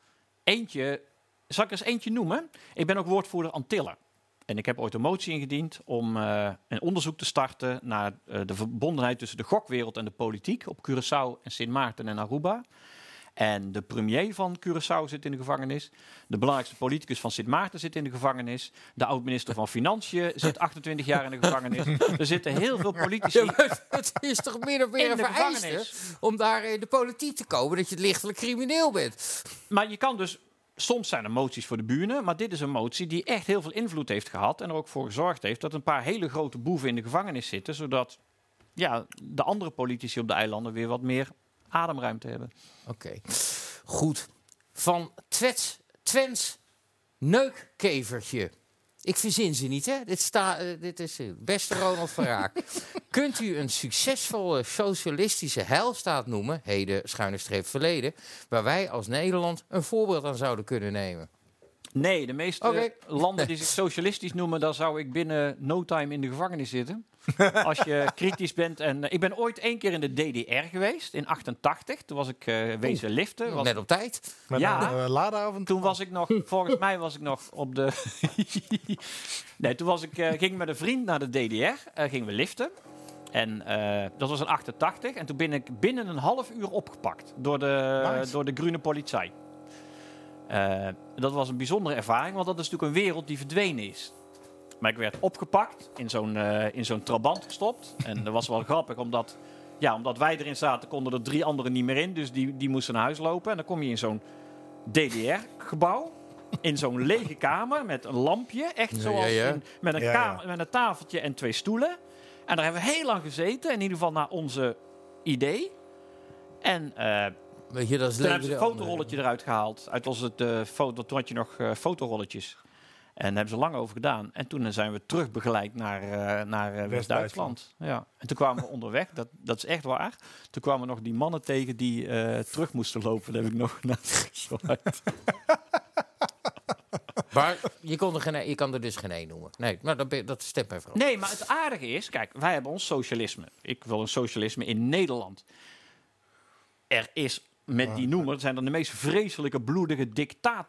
Eentje, zal ik er eens eentje noemen? Ik ben ook woordvoerder Antillen. En ik heb ooit een motie ingediend om eh, een onderzoek te starten naar eh, de verbondenheid tussen de gokwereld en de politiek op Curaçao en Sint Maarten en Aruba. En de premier van Curaçao zit in de gevangenis. De belangrijkste politicus van Sint Maarten zit in de gevangenis. De oud-minister van Financiën zit 28 jaar in de gevangenis. Er zitten heel veel politici het is toch min of meer in een de vereiste gevangenis. om daar in de politiek te komen dat je lichtelijk crimineel bent. Maar je kan dus. Soms zijn er moties voor de buren, maar dit is een motie die echt heel veel invloed heeft gehad. En er ook voor gezorgd heeft dat een paar hele grote boeven in de gevangenis zitten. Zodat ja, de andere politici op de eilanden weer wat meer ademruimte hebben. Oké, goed. Van Twets, Twens neukkevertje. Ik verzin ze niet, hè? Dit, sta, eh, dit is eh, beste Ronald van Raak. [laughs] Kunt u een succesvolle socialistische heilstaat noemen, heden schuine streep verleden, waar wij als Nederland een voorbeeld aan zouden kunnen nemen? Nee, de meeste landen die zich socialistisch noemen, daar zou ik binnen no time in de gevangenis zitten. [laughs] Als je kritisch bent. En eh, ik ben ooit één keer in de DDR geweest, in 88. Toen was ik eh, wezen liften. Was- Net op tijd. Met Ja. een uh, ladeavond. Toen was ik nog, [laughs] volgens mij was ik nog op de. [laughs] nee, toen was ik, eh, ging met een vriend naar de DDR, eh, gingen we liften. En eh, dat was in 88. En toen ben ik binnen een half uur opgepakt door de, Nice. door de Groene Politie. Eh, dat was een bijzondere ervaring, want dat is natuurlijk een wereld die verdwenen is. Maar ik werd opgepakt, in zo'n eh, in zo'n trabant gestopt. En dat was wel [laughs] grappig, omdat, ja, omdat wij erin zaten, konden er drie anderen niet meer in. Dus die, die moesten naar huis lopen. En dan kom je in zo'n DDR-gebouw. In zo'n [laughs] lege kamer met een lampje. Echt zoals ja, ja. in- met, een Ja, kamer, met een tafeltje en twee stoelen. En daar hebben we heel lang gezeten. In ieder geval naar onze idee. En eh, Weet je, dat is toen hebben ze een fotorolletje eruit gehaald. Uit onze uh, foto, toen had je nog eh, fotorolletjes. En daar hebben ze lang over gedaan. En toen zijn we terug begeleid naar, eh, naar eh, West-Duitsland. Ja. En toen kwamen we onderweg, dat, dat is echt waar. Toen kwamen nog die mannen tegen die eh, terug moesten lopen. Dat heb ik nog [laughs] nageslacht. Maar je, kon er geen, je kan er dus geen één noemen. Nee, maar dat, dat stemt mij vooral. Nee, maar het aardige is, kijk, wij hebben ons socialisme. Ik wil een socialisme in Nederland. Er is met die noemer, zijn er de meest vreselijke, bloedige dictaat,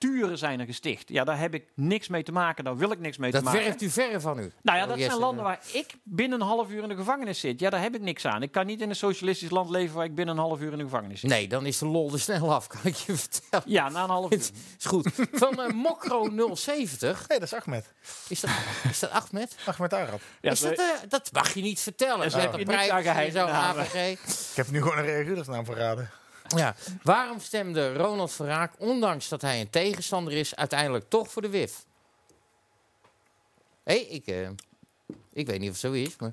structuren zijn er gesticht. Ja, daar heb ik niks mee te maken. Daar wil ik niks mee Dat te maken. werft u verre van u. Nou ja, Oh, dat zijn landen waar ik binnen een half uur in de gevangenis zit. Ja, daar heb ik niks aan. Ik kan niet in een socialistisch land leven waar ik binnen een half uur in de gevangenis zit. Nee, dan is de lol er snel af, kan ik je vertellen. Ja, na een half uur. Is goed. Van eh, Mokro 070. Nee, dat is Ahmed. Is dat, is dat Ahmed? Ahmed Arab. Ja, is dat, eh, dat mag je niet vertellen. Er Ze hebben heb je niks aan geheim. Ik heb nu gewoon een reaguurdersnaam verraden. Ja. Waarom stemde Ronald Verraak, ondanks dat hij een tegenstander is, uiteindelijk toch voor de WIF? Hé, ik, eh, ik weet niet of het zo is, maar...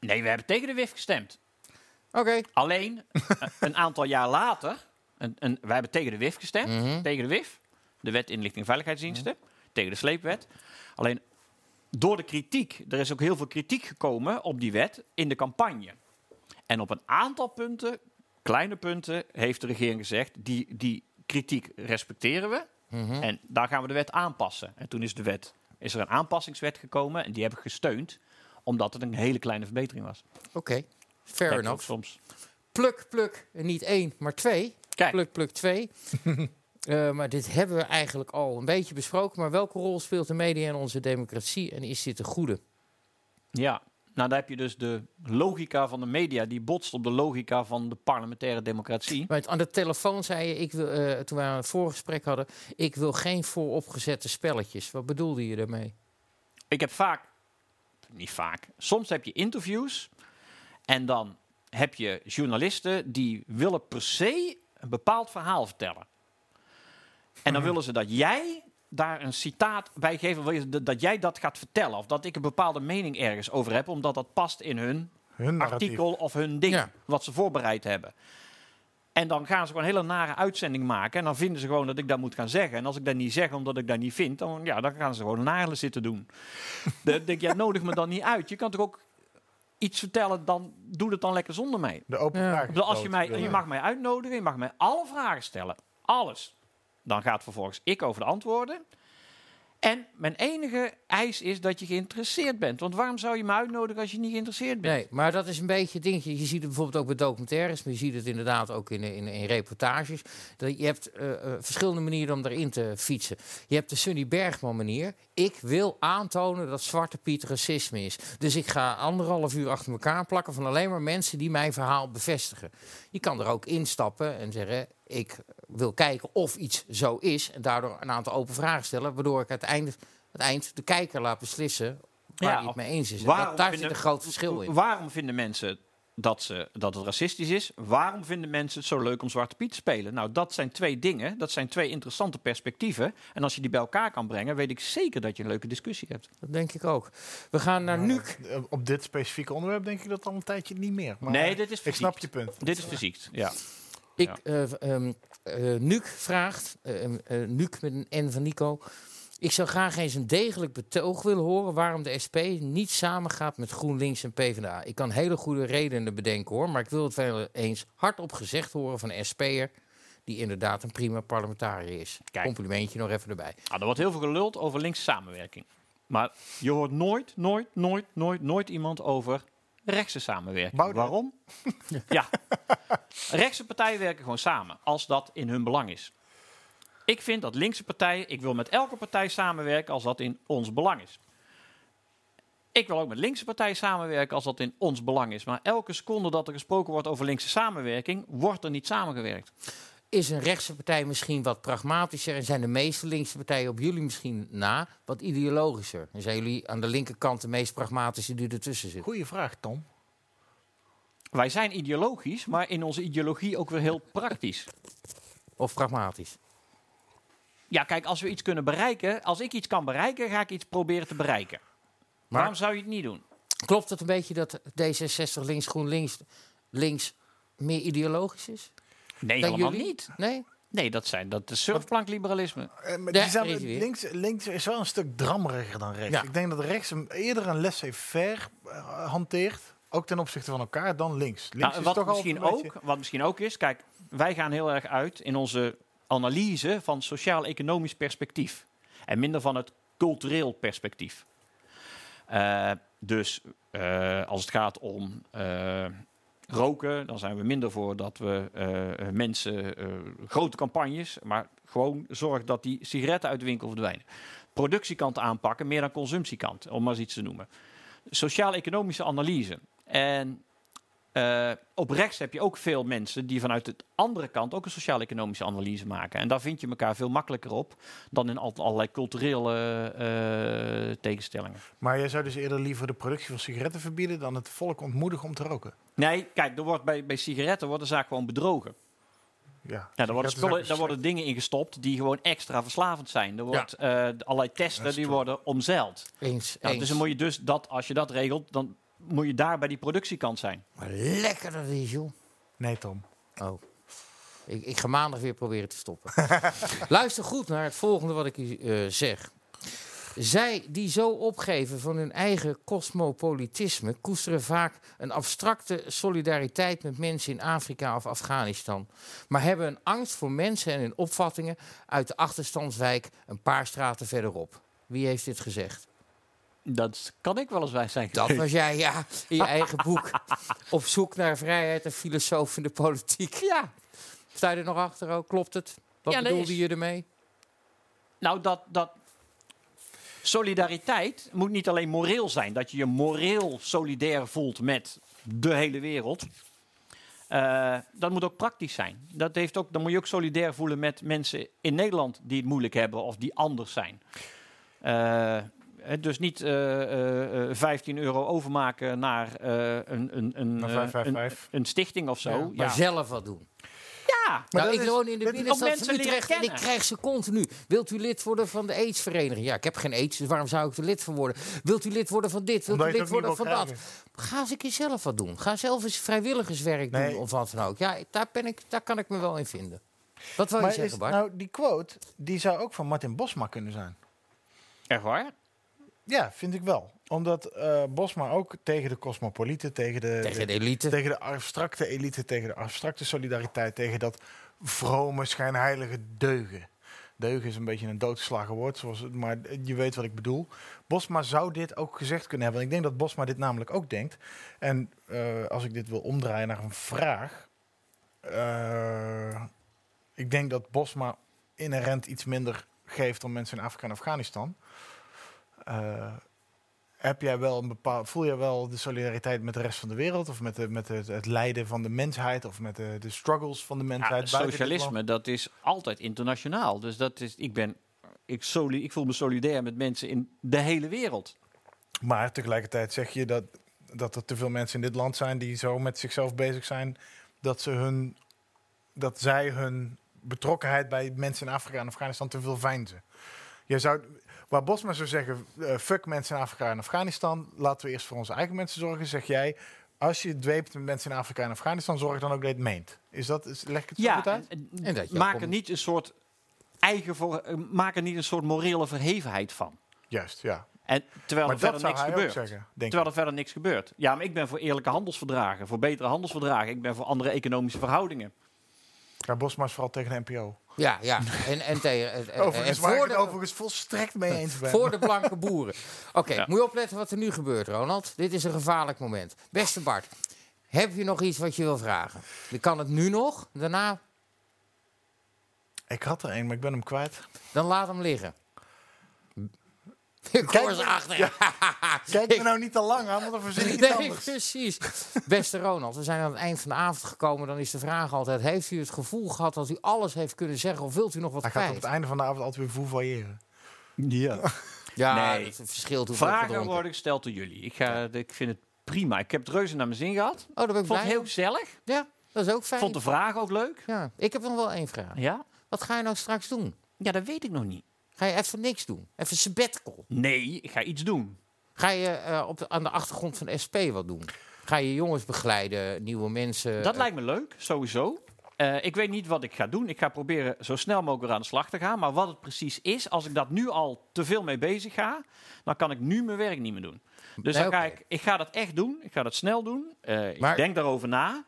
Nee, we hebben tegen de WIF gestemd. Oké. Alleen, eh, een aantal jaar later, een, een, wij hebben tegen de WIF gestemd, Mhm. tegen de WIF, de Wet Inlichting en Veiligheidsdiensten, tegen de sleepwet. Alleen, door de kritiek, er is ook heel veel kritiek gekomen op die wet in de campagne. En op een aantal punten, kleine punten, heeft de regering gezegd, die, die kritiek respecteren we. Mhm. En daar gaan we de wet aanpassen. En toen is, de wet, is er een aanpassingswet gekomen en die heb ik gesteund, omdat het een hele kleine verbetering was. Oké. Fair enough. soms. Pluk, pluk. Niet één, maar twee. Kijk, Pluk, pluk, twee. [laughs] Eh, maar dit hebben we eigenlijk al een beetje besproken. Maar welke rol speelt de media in onze democratie? En is dit een goede? Ja, nou daar heb je dus de logica van de media die botst op de logica van de parlementaire democratie. Aan de telefoon zei je, ik wil, eh, toen we een voorgesprek hadden... ik wil geen vooropgezette spelletjes. Wat bedoelde je daarmee? Ik heb vaak, niet vaak, soms heb je interviews en dan heb je journalisten die willen per se een bepaald verhaal vertellen. En dan willen ze dat jij daar een citaat bij je dat jij dat gaat vertellen. Of dat ik een bepaalde mening ergens over heb, omdat dat past in hun Hun artikel of hun ding Ja. wat ze voorbereid hebben. En dan gaan ze gewoon een hele nare uitzending maken. En dan vinden ze gewoon dat ik dat moet gaan zeggen. En als ik dat niet zeg omdat ik dat niet vind, dan, ja, dan gaan ze gewoon nare zitten doen. [laughs] dan denk ja, nodig me dan niet uit. Je kan toch ook iets vertellen, dan doe het dan lekker zonder mij. De open Ja. vraag. Als je, mij, je mag mij uitnodigen, je mag mij alle vragen stellen. Alles. Dan gaat vervolgens ik over de antwoorden. En mijn enige eis is dat je geïnteresseerd bent. Want waarom zou je me uitnodigen als je niet geïnteresseerd bent? Nee, maar dat is een beetje het dingetje. Je ziet het bijvoorbeeld ook bij documentaires, maar je ziet het inderdaad ook in, in, in reportages. Dat je hebt eh, eh, verschillende manieren om erin te fietsen. Je hebt de Sunny Bergman manier. Ik wil aantonen dat Zwarte Piet racisme is. Dus ik ga anderhalf uur achter elkaar plakken van alleen maar mensen die mijn verhaal bevestigen. Je kan er ook instappen en zeggen, ik wil kijken of iets zo is. En daardoor een aantal open vragen stellen, waardoor ik uiteindelijk het eind de kijker laat beslissen waar Ja, hij het mee eens is. En waarom dat, daar vinden- zit een groot verschil in. Waarom vinden mensen dat, ze, dat het racistisch is? Waarom vinden mensen het zo leuk om Zwarte Piet te spelen? Nou, dat zijn twee dingen. Dat zijn twee interessante perspectieven. En als je die bij elkaar kan brengen, weet ik zeker dat je een leuke discussie hebt. Dat denk ik ook. We gaan naar Maar, Nuuk. eh, Op dit specifieke onderwerp denk ik dat al een tijdje niet meer. Maar nee, dit is ik fysiek. snap je punt. Dit is fysiek, ja. Ik, ehm, eh, Nuuk vraagt, eh, eh, Nuuk met een N van Nico. Ik zou graag eens een degelijk betoog willen horen waarom de SP niet samengaat met GroenLinks en PvdA. Ik kan hele goede redenen bedenken hoor, maar ik wil het wel eens hardop gezegd horen van een SP'er die inderdaad een prima parlementariër is. Kijk. Complimentje nog even erbij. Nou, er wordt heel veel geluld over linkse samenwerking. Maar je hoort nooit, nooit, nooit, nooit, nooit iemand over rechtse samenwerking. Waarom? [laughs] ja. Rechtse partijen werken gewoon samen, als dat in hun belang is. Ik vind dat linkse partijen, ik wil met elke partij samenwerken als dat in ons belang is. Ik wil ook met linkse partijen samenwerken als dat in ons belang is. Maar elke seconde dat er gesproken wordt over linkse samenwerking, wordt er niet samengewerkt. Is een rechtse partij misschien wat pragmatischer en zijn de meeste linkse partijen op jullie misschien na wat ideologischer? En zijn jullie aan de linkerkant de meest pragmatische die ertussen zit? Goeie vraag, Tom. Wij zijn ideologisch, maar in onze ideologie ook weer heel praktisch. Of pragmatisch? Ja, kijk, als we iets kunnen bereiken, als ik iets kan bereiken, ga ik iets proberen te bereiken. Waarom zou je het niet doen? Klopt het een beetje dat D66 links GroenLinks links meer ideologisch is? Nee, Dan helemaal jullie? niet. Nee? Nee, dat, zijn, dat is surfplankliberalisme. Eh, maar Ja, zijn- links, links is wel een stuk drammeriger dan rechts. Ja. Ik denk dat rechts een, eerder een laissez-faire eh, hanteert. Ook ten opzichte van elkaar dan links. Links Nou, is wat, toch misschien een beetje- ook, wat misschien ook is, kijk, wij gaan heel erg uit in onze analyse van sociaal-economisch perspectief. En minder van het cultureel perspectief. Eh, dus eh, als het gaat om eh, roken. Dan zijn we minder voor dat we eh, mensen, eh, grote campagnes, maar gewoon zorg dat die sigaretten uit de winkel verdwijnen. Productiekant aanpakken, meer dan consumptiekant, om maar eens iets te noemen. Sociaal-economische analyse. En eh, op rechts heb je ook veel mensen die vanuit de andere kant ook een sociaal-economische analyse maken. En daar vind je elkaar veel makkelijker op dan in al- allerlei culturele eh, tegenstellingen. Maar jij zou dus eerder liever de productie van sigaretten verbieden dan het volk ontmoedigen om te roken. Nee, kijk, er wordt bij, bij sigaretten wordt de zaak gewoon bedrogen. Ja, Ja, daar worden, spullen, daar worden dingen in gestopt die gewoon extra verslavend zijn. Er wordt, eh, allerlei testen die worden omzeild. Eens, Ja, eens. dus dan moet je dus dat, als je dat regelt, dan moet je daar bij die productiekant zijn. Maar lekker dat is, joh. Nee, Tom. Oh. Ik, ik ga maandag weer proberen te stoppen. [laughs] Luister goed naar het volgende wat ik u eh, zeg. Zij die zo opgeven van hun eigen cosmopolitisme koesteren vaak een abstracte solidariteit met mensen in Afrika of Afghanistan. Maar hebben een angst voor mensen en hun opvattingen uit de achterstandswijk een paar straten verderop. Wie heeft dit gezegd? Dat kan ik wel eens bij zijn. Dat was jij, ja, in je [laughs] eigen boek. Op zoek naar vrijheid en filosoof in de politiek. Ja. Sta je er nog achter ook? Klopt het? Wat Ja, bedoelde is- je ermee? Nou, dat, dat solidariteit moet niet alleen moreel zijn. Dat je je moreel solidair voelt met de hele wereld. Eh, dat moet ook praktisch zijn. Dat heeft ook, dan moet je ook solidair voelen met mensen in Nederland die het moeilijk hebben of die anders zijn. Eh, dus niet eh, eh, eh, 15 euro overmaken naar eh, een, een, een, Naar eh, 555. een, een stichting of zo. Ja, Ja, maar zelf wat doen. Ja, Maar nou, ik is- woon in de binnenstad van Utrecht en ik krijg ze continu. Wilt u lid worden van de AIDS-vereniging? Ja, ik heb geen AIDS, dus waarom zou ik er lid van worden? Wilt u lid worden van dit? Wilt Omdat u lid worden van dat? Ga eens een keer zelf wat doen. Ga zelf eens vrijwilligerswerk Nee. doen of wat dan ook. Ja, daar, ben ik, daar kan ik me wel in vinden. Wat wil je zeggen, Bart? nou, die quote, die zou ook van Martin Bosma kunnen zijn. echt waar? Ja, vind ik wel. Omdat eh, Bosma ook tegen de cosmopolieten, tegen de, Tegen de elite. tegen de abstracte elite, tegen de abstracte solidariteit, tegen dat vrome, schijnheilige deugen. Deugen is een beetje een doodgeslagen woord, zoals het, maar je weet wat ik bedoel. Bosma zou dit ook gezegd kunnen hebben. En ik denk dat Bosma dit namelijk ook denkt. En eh, als ik dit wil omdraaien naar een vraag. eh, ik denk dat Bosma inherent iets minder geeft dan mensen in Afrika en Afghanistan. Eh, heb jij wel een bepaald, voel jij wel de solidariteit met de rest van de wereld? Of met, de, met het, het lijden van de mensheid? Of met de, de struggles van de Ja, mensheid? dit socialisme, dat is altijd internationaal. Dus dat is, ik, ben, ik, soli, ik voel me solidair met mensen in de hele wereld. Maar tegelijkertijd zeg je dat, dat er te veel mensen in dit land zijn die zo met zichzelf bezig zijn dat, ze hun, dat zij hun betrokkenheid bij mensen in Afrika en Afghanistan te veel veinzen. Je zou, waar Bosma zou zeggen, eh, fuck mensen in Afrika en Afghanistan, laten we eerst voor onze eigen mensen zorgen, zeg jij, als je dweept met mensen in Afrika en Afghanistan, zorg dan ook dat je het meent. Is dat, is, leg ik het zo goed uit? en, En dat je ook maak er niet een soort eigen voor, eh, maak er niet een soort morele verhevenheid van. Juist, ja. En terwijl Maar er dat verder niks gebeurt. zeggen, Terwijl ik. er verder niks gebeurt. Ja, maar ik ben voor eerlijke handelsverdragen, voor betere handelsverdragen. Ik ben voor andere economische verhoudingen. Ja, Bosma is vooral tegen de NPO. Ja, ja. [laughs] En, en, tegen, en- en, Overigens, waar ik voor de, overigens volstrekt mee eens ben. voor de blanke boeren. [laughs] Oké, Ja. moet je opletten wat er nu gebeurt, Ronald. Dit is een gevaarlijk moment. Beste Bart, heb je nog iets wat je wil vragen? Je kan het nu nog, daarna Ik had er een, maar ik ben hem kwijt. dan laat hem liggen. Ik hoor ze. [laughs] Kijk me nou niet te lang aan, want dan verzin ik iets Nee, anders. precies. Beste Ronald, we zijn aan het eind van de avond gekomen. Dan is de vraag altijd: heeft u het gevoel gehad dat u alles heeft kunnen zeggen, of wilt u nog wat Hij gaat op kwijt? het einde van de avond altijd weer voelvailleren. Ja. [laughs] Ja, Nee. het verschilt hoeveel Vragen worden gesteld door jullie. Ik, ga, ik vind het prima. Ik heb het reuze naar mijn zin gehad. Oh, daar ben ik vond blij het heel gezellig. Ja, dat is ook fijn. vond de vraag ook leuk. Ja, ik heb nog wel één vraag. Ja? Wat ga je nou straks doen? Ja, dat weet ik nog niet. Ga je even niks doen? Even sabbatical? Nee, ik ga iets doen. Ga je eh, op de, aan de achtergrond van SP wat doen? Ga je jongens begeleiden, nieuwe mensen? Dat lijkt me leuk, sowieso. Eh, ik weet niet wat ik ga doen. Ik ga proberen zo snel mogelijk aan de slag te gaan. Maar wat het precies is, als ik dat nu al te veel mee bezig ga, dan kan ik nu mijn werk niet meer doen. Dus Nee, dan ga ik, ik ga dat echt doen. Ik ga dat snel doen. Eh, Maar- Ik denk daarover na.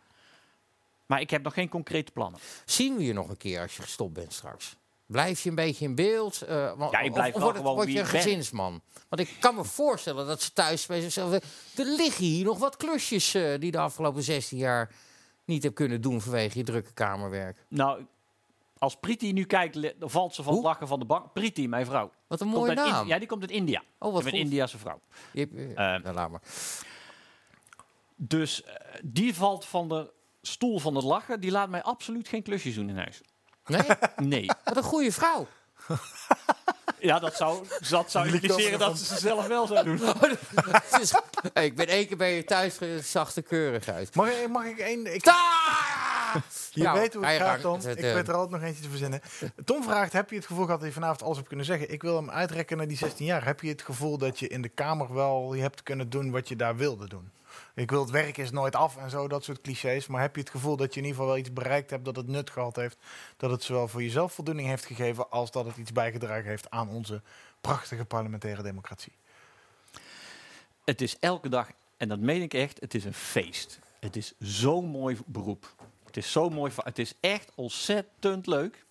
Maar ik heb nog geen concrete plannen. Zien we je nog een keer als je gestopt bent straks? Blijf je een beetje in beeld? Wa- Ja, ik blijf of, wel gewoon word je een gezinsman? Want ik kan me voorstellen dat ze thuis bij zichzelf... Er liggen hier nog wat klusjes eh, die de afgelopen 16 jaar niet heb kunnen doen vanwege je drukke kamerwerk. Nou, als Priti nu kijkt, valt ze van het lachen van de bank. Priti, mijn vrouw. Wat een mooie naam. ja, die komt uit India. oh, wat Een. Indiase vrouw. Je nou, laat maar. Dus die valt van de stoel van het lachen. Die laat mij absoluut geen klusjes doen in huis. Nee, Nee. wat een goede vrouw. Ja, dat zou, dat zou impliceren dat ze ze zelf wel zou doen. Het is- hey, ik ben één keer bij je thuis, eh, zag er keurig uit. Mag, ik- mag ik één... Ik, je Nou, weet hoe ga het je gaat, gang. Tom. Het, Ik eh, weet er altijd nog eentje te verzinnen. Tom vraagt, heb je het gevoel gehad dat je vanavond alles hebt kunnen zeggen? Ik wil hem uitrekken naar die 16 jaar. Heb je het gevoel dat je in de Kamer wel je hebt kunnen doen wat je daar wilde doen? Ik wil het werk is nooit af en zo, dat soort clichés. Maar heb je het gevoel dat je in ieder geval wel iets bereikt hebt, dat het nut gehad heeft? Dat het zowel voor jezelf voldoening heeft gegeven, als dat het iets bijgedragen heeft aan onze prachtige parlementaire democratie? Het is elke dag, en dat meen ik echt, het is een feest. Het is zo'n mooi beroep. Het is zo mooi. Het is echt ontzettend leuk.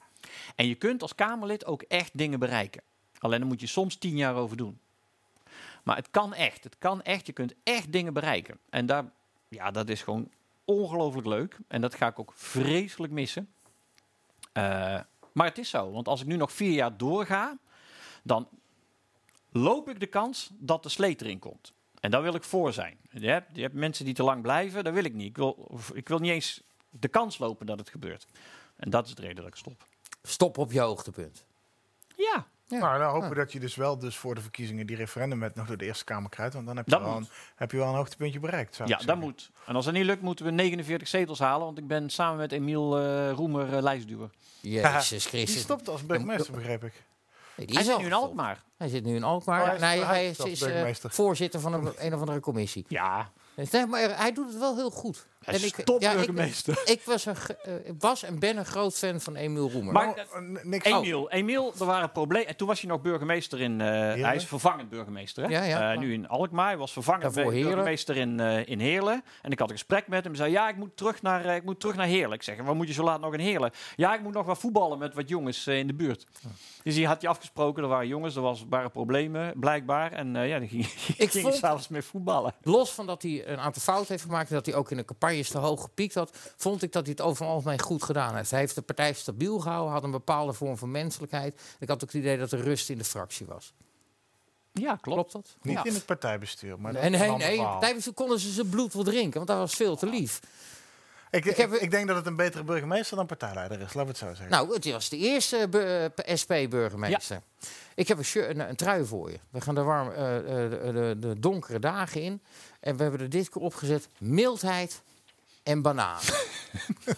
En je kunt als Kamerlid ook echt dingen bereiken. Alleen daar moet je soms tien jaar over doen. Maar het kan echt. Het kan echt. Je kunt echt dingen bereiken. En daar, ja, dat is gewoon ongelooflijk leuk. En dat ga ik ook vreselijk missen. Eh, maar het is zo. Want als ik nu nog vier jaar doorga, dan loop ik de kans dat de sleet erin komt. En daar wil ik voor zijn. Je hebt, je hebt mensen die te lang blijven, dat wil ik niet. Ik wil, ik wil niet eens de kans lopen dat het gebeurt. En dat is de reden dat ik stop. Stop op je hoogtepunt. Ja, Ja. Nou, dan hopen we Ja. dat je dus wel dus voor de verkiezingen die referendumwet nog door de Eerste Kamer krijgt. Want dan heb je, wel een, heb je wel een hoogtepuntje bereikt. Zou ja ik dat moet. En als dat niet lukt, moeten we 49 zetels halen. Want ik ben samen met Emiel eh, Roemer eh, lijstduwer. Jezus [laughs] Die Christus. stopt als burgemeester, begreep ik. Nee, die Hij zit nu in. Alkmaar. Hij zit nu in Alkmaar. Oh, hij is nee, hij is, is, eh, voorzitter van een, [laughs] een of andere commissie. Ja, Nee, maar hij doet het wel heel goed. Hij En ik-. Ik was, een, eh, was en ben een groot fan van Emiel Roemer. Maar- Oh, eh, niks. Emiel, Emiel, er waren problemen. En toen was hij nog burgemeester in. eh, hij is vervangend burgemeester. Hè? Ja, ja, Eh, nu in Alkmaar. Hij was vervangend burgemeester in, eh, in Heerlen. En ik had een gesprek met hem. Hij zei: Ja, ik moet terug naar, ik moet terug naar Heerlen. Ik zeg: Waar moet je zo laat nog in Heerlen? Ja, ik moet nog wat voetballen met wat jongens eh, in de buurt. Dus die had hij afgesproken. Er waren jongens, er was, waren problemen blijkbaar. En eh, ja, die ging, [laughs] Ik ging vond- s'avonds mee voetballen. Los van dat hij een aantal fouten heeft gemaakt... en dat hij ook in de campagnes te hoog gepiekt had... vond ik dat hij het over het algemeen goed gedaan heeft. Hij heeft de partij stabiel gehouden, had een bepaalde vorm van menselijkheid. Ik had ook het idee dat er rust in de fractie was. Ja, klopt. Klopt dat? Niet Ja. in het partijbestuur. Maar Nee, is nee, nee. Tijdens konden ze zijn bloed wel drinken, want dat was veel te lief. Ik, Ik ik, heb- ik denk dat het een betere burgemeester dan partijleider is. Laten we het zo zeggen. Nou, het was de eerste bu- eh, SP-burgemeester. Ik heb een, shirt, een, een trui voor je. We gaan de, warm, eh, eh, de, de, de donkere dagen in. En we hebben er dit keer opgezet mildheid en banaan. [laughs]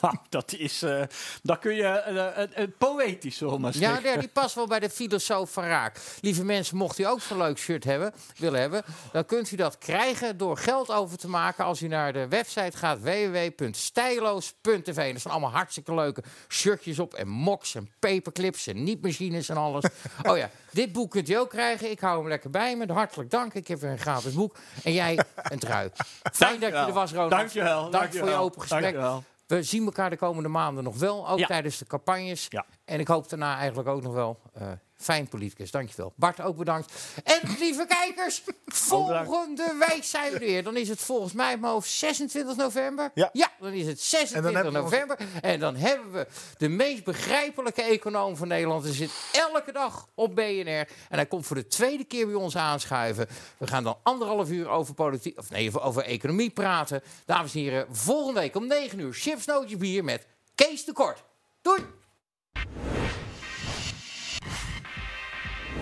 Nou, dat is, eh dat kun je eh, eh, poëtisch, zullen we maar Ja, nee, die past wel bij de filosoof van Raak. Lieve mensen, mocht u ook zo'n leuk shirt hebben, willen hebben... dan kunt u dat krijgen door geld over te maken... als u naar de website gaat www.stijloos.tv. Er staan allemaal hartstikke leuke shirtjes op... en moks en paperclips en niet-machines en alles. [laughs] Oh ja, dit boek kunt u ook krijgen. Ik hou hem lekker bij me. Hartelijk dank. Ik heb weer een gratis boek. En jij een trui. [laughs] Fijn dat je er was, Ronald. Dankjewel. Dank voor je open gesprek. Dankjewel. We zien elkaar de komende maanden nog wel, ook Ja. tijdens de campagnes. Ja. En ik hoop daarna eigenlijk ook nog wel. eh, fijn politicus, dankjewel. Bart, ook bedankt. En lieve kijkers, [laughs] volgende week zijn we er weer. Dan is het volgens mij mijn hoofd 26 november. Ja. dan is het 26 En dan heb je ons- november. En dan hebben we de meest begrijpelijke econoom van Nederland. Hij zit elke dag op BNR. En hij komt voor de tweede keer bij ons aanschuiven. We gaan dan anderhalf uur over politiek, of nee, over- over economie praten. Dames en heren, volgende week om 9 uur chips, nootjes, bier met Kees de Kort. Doei!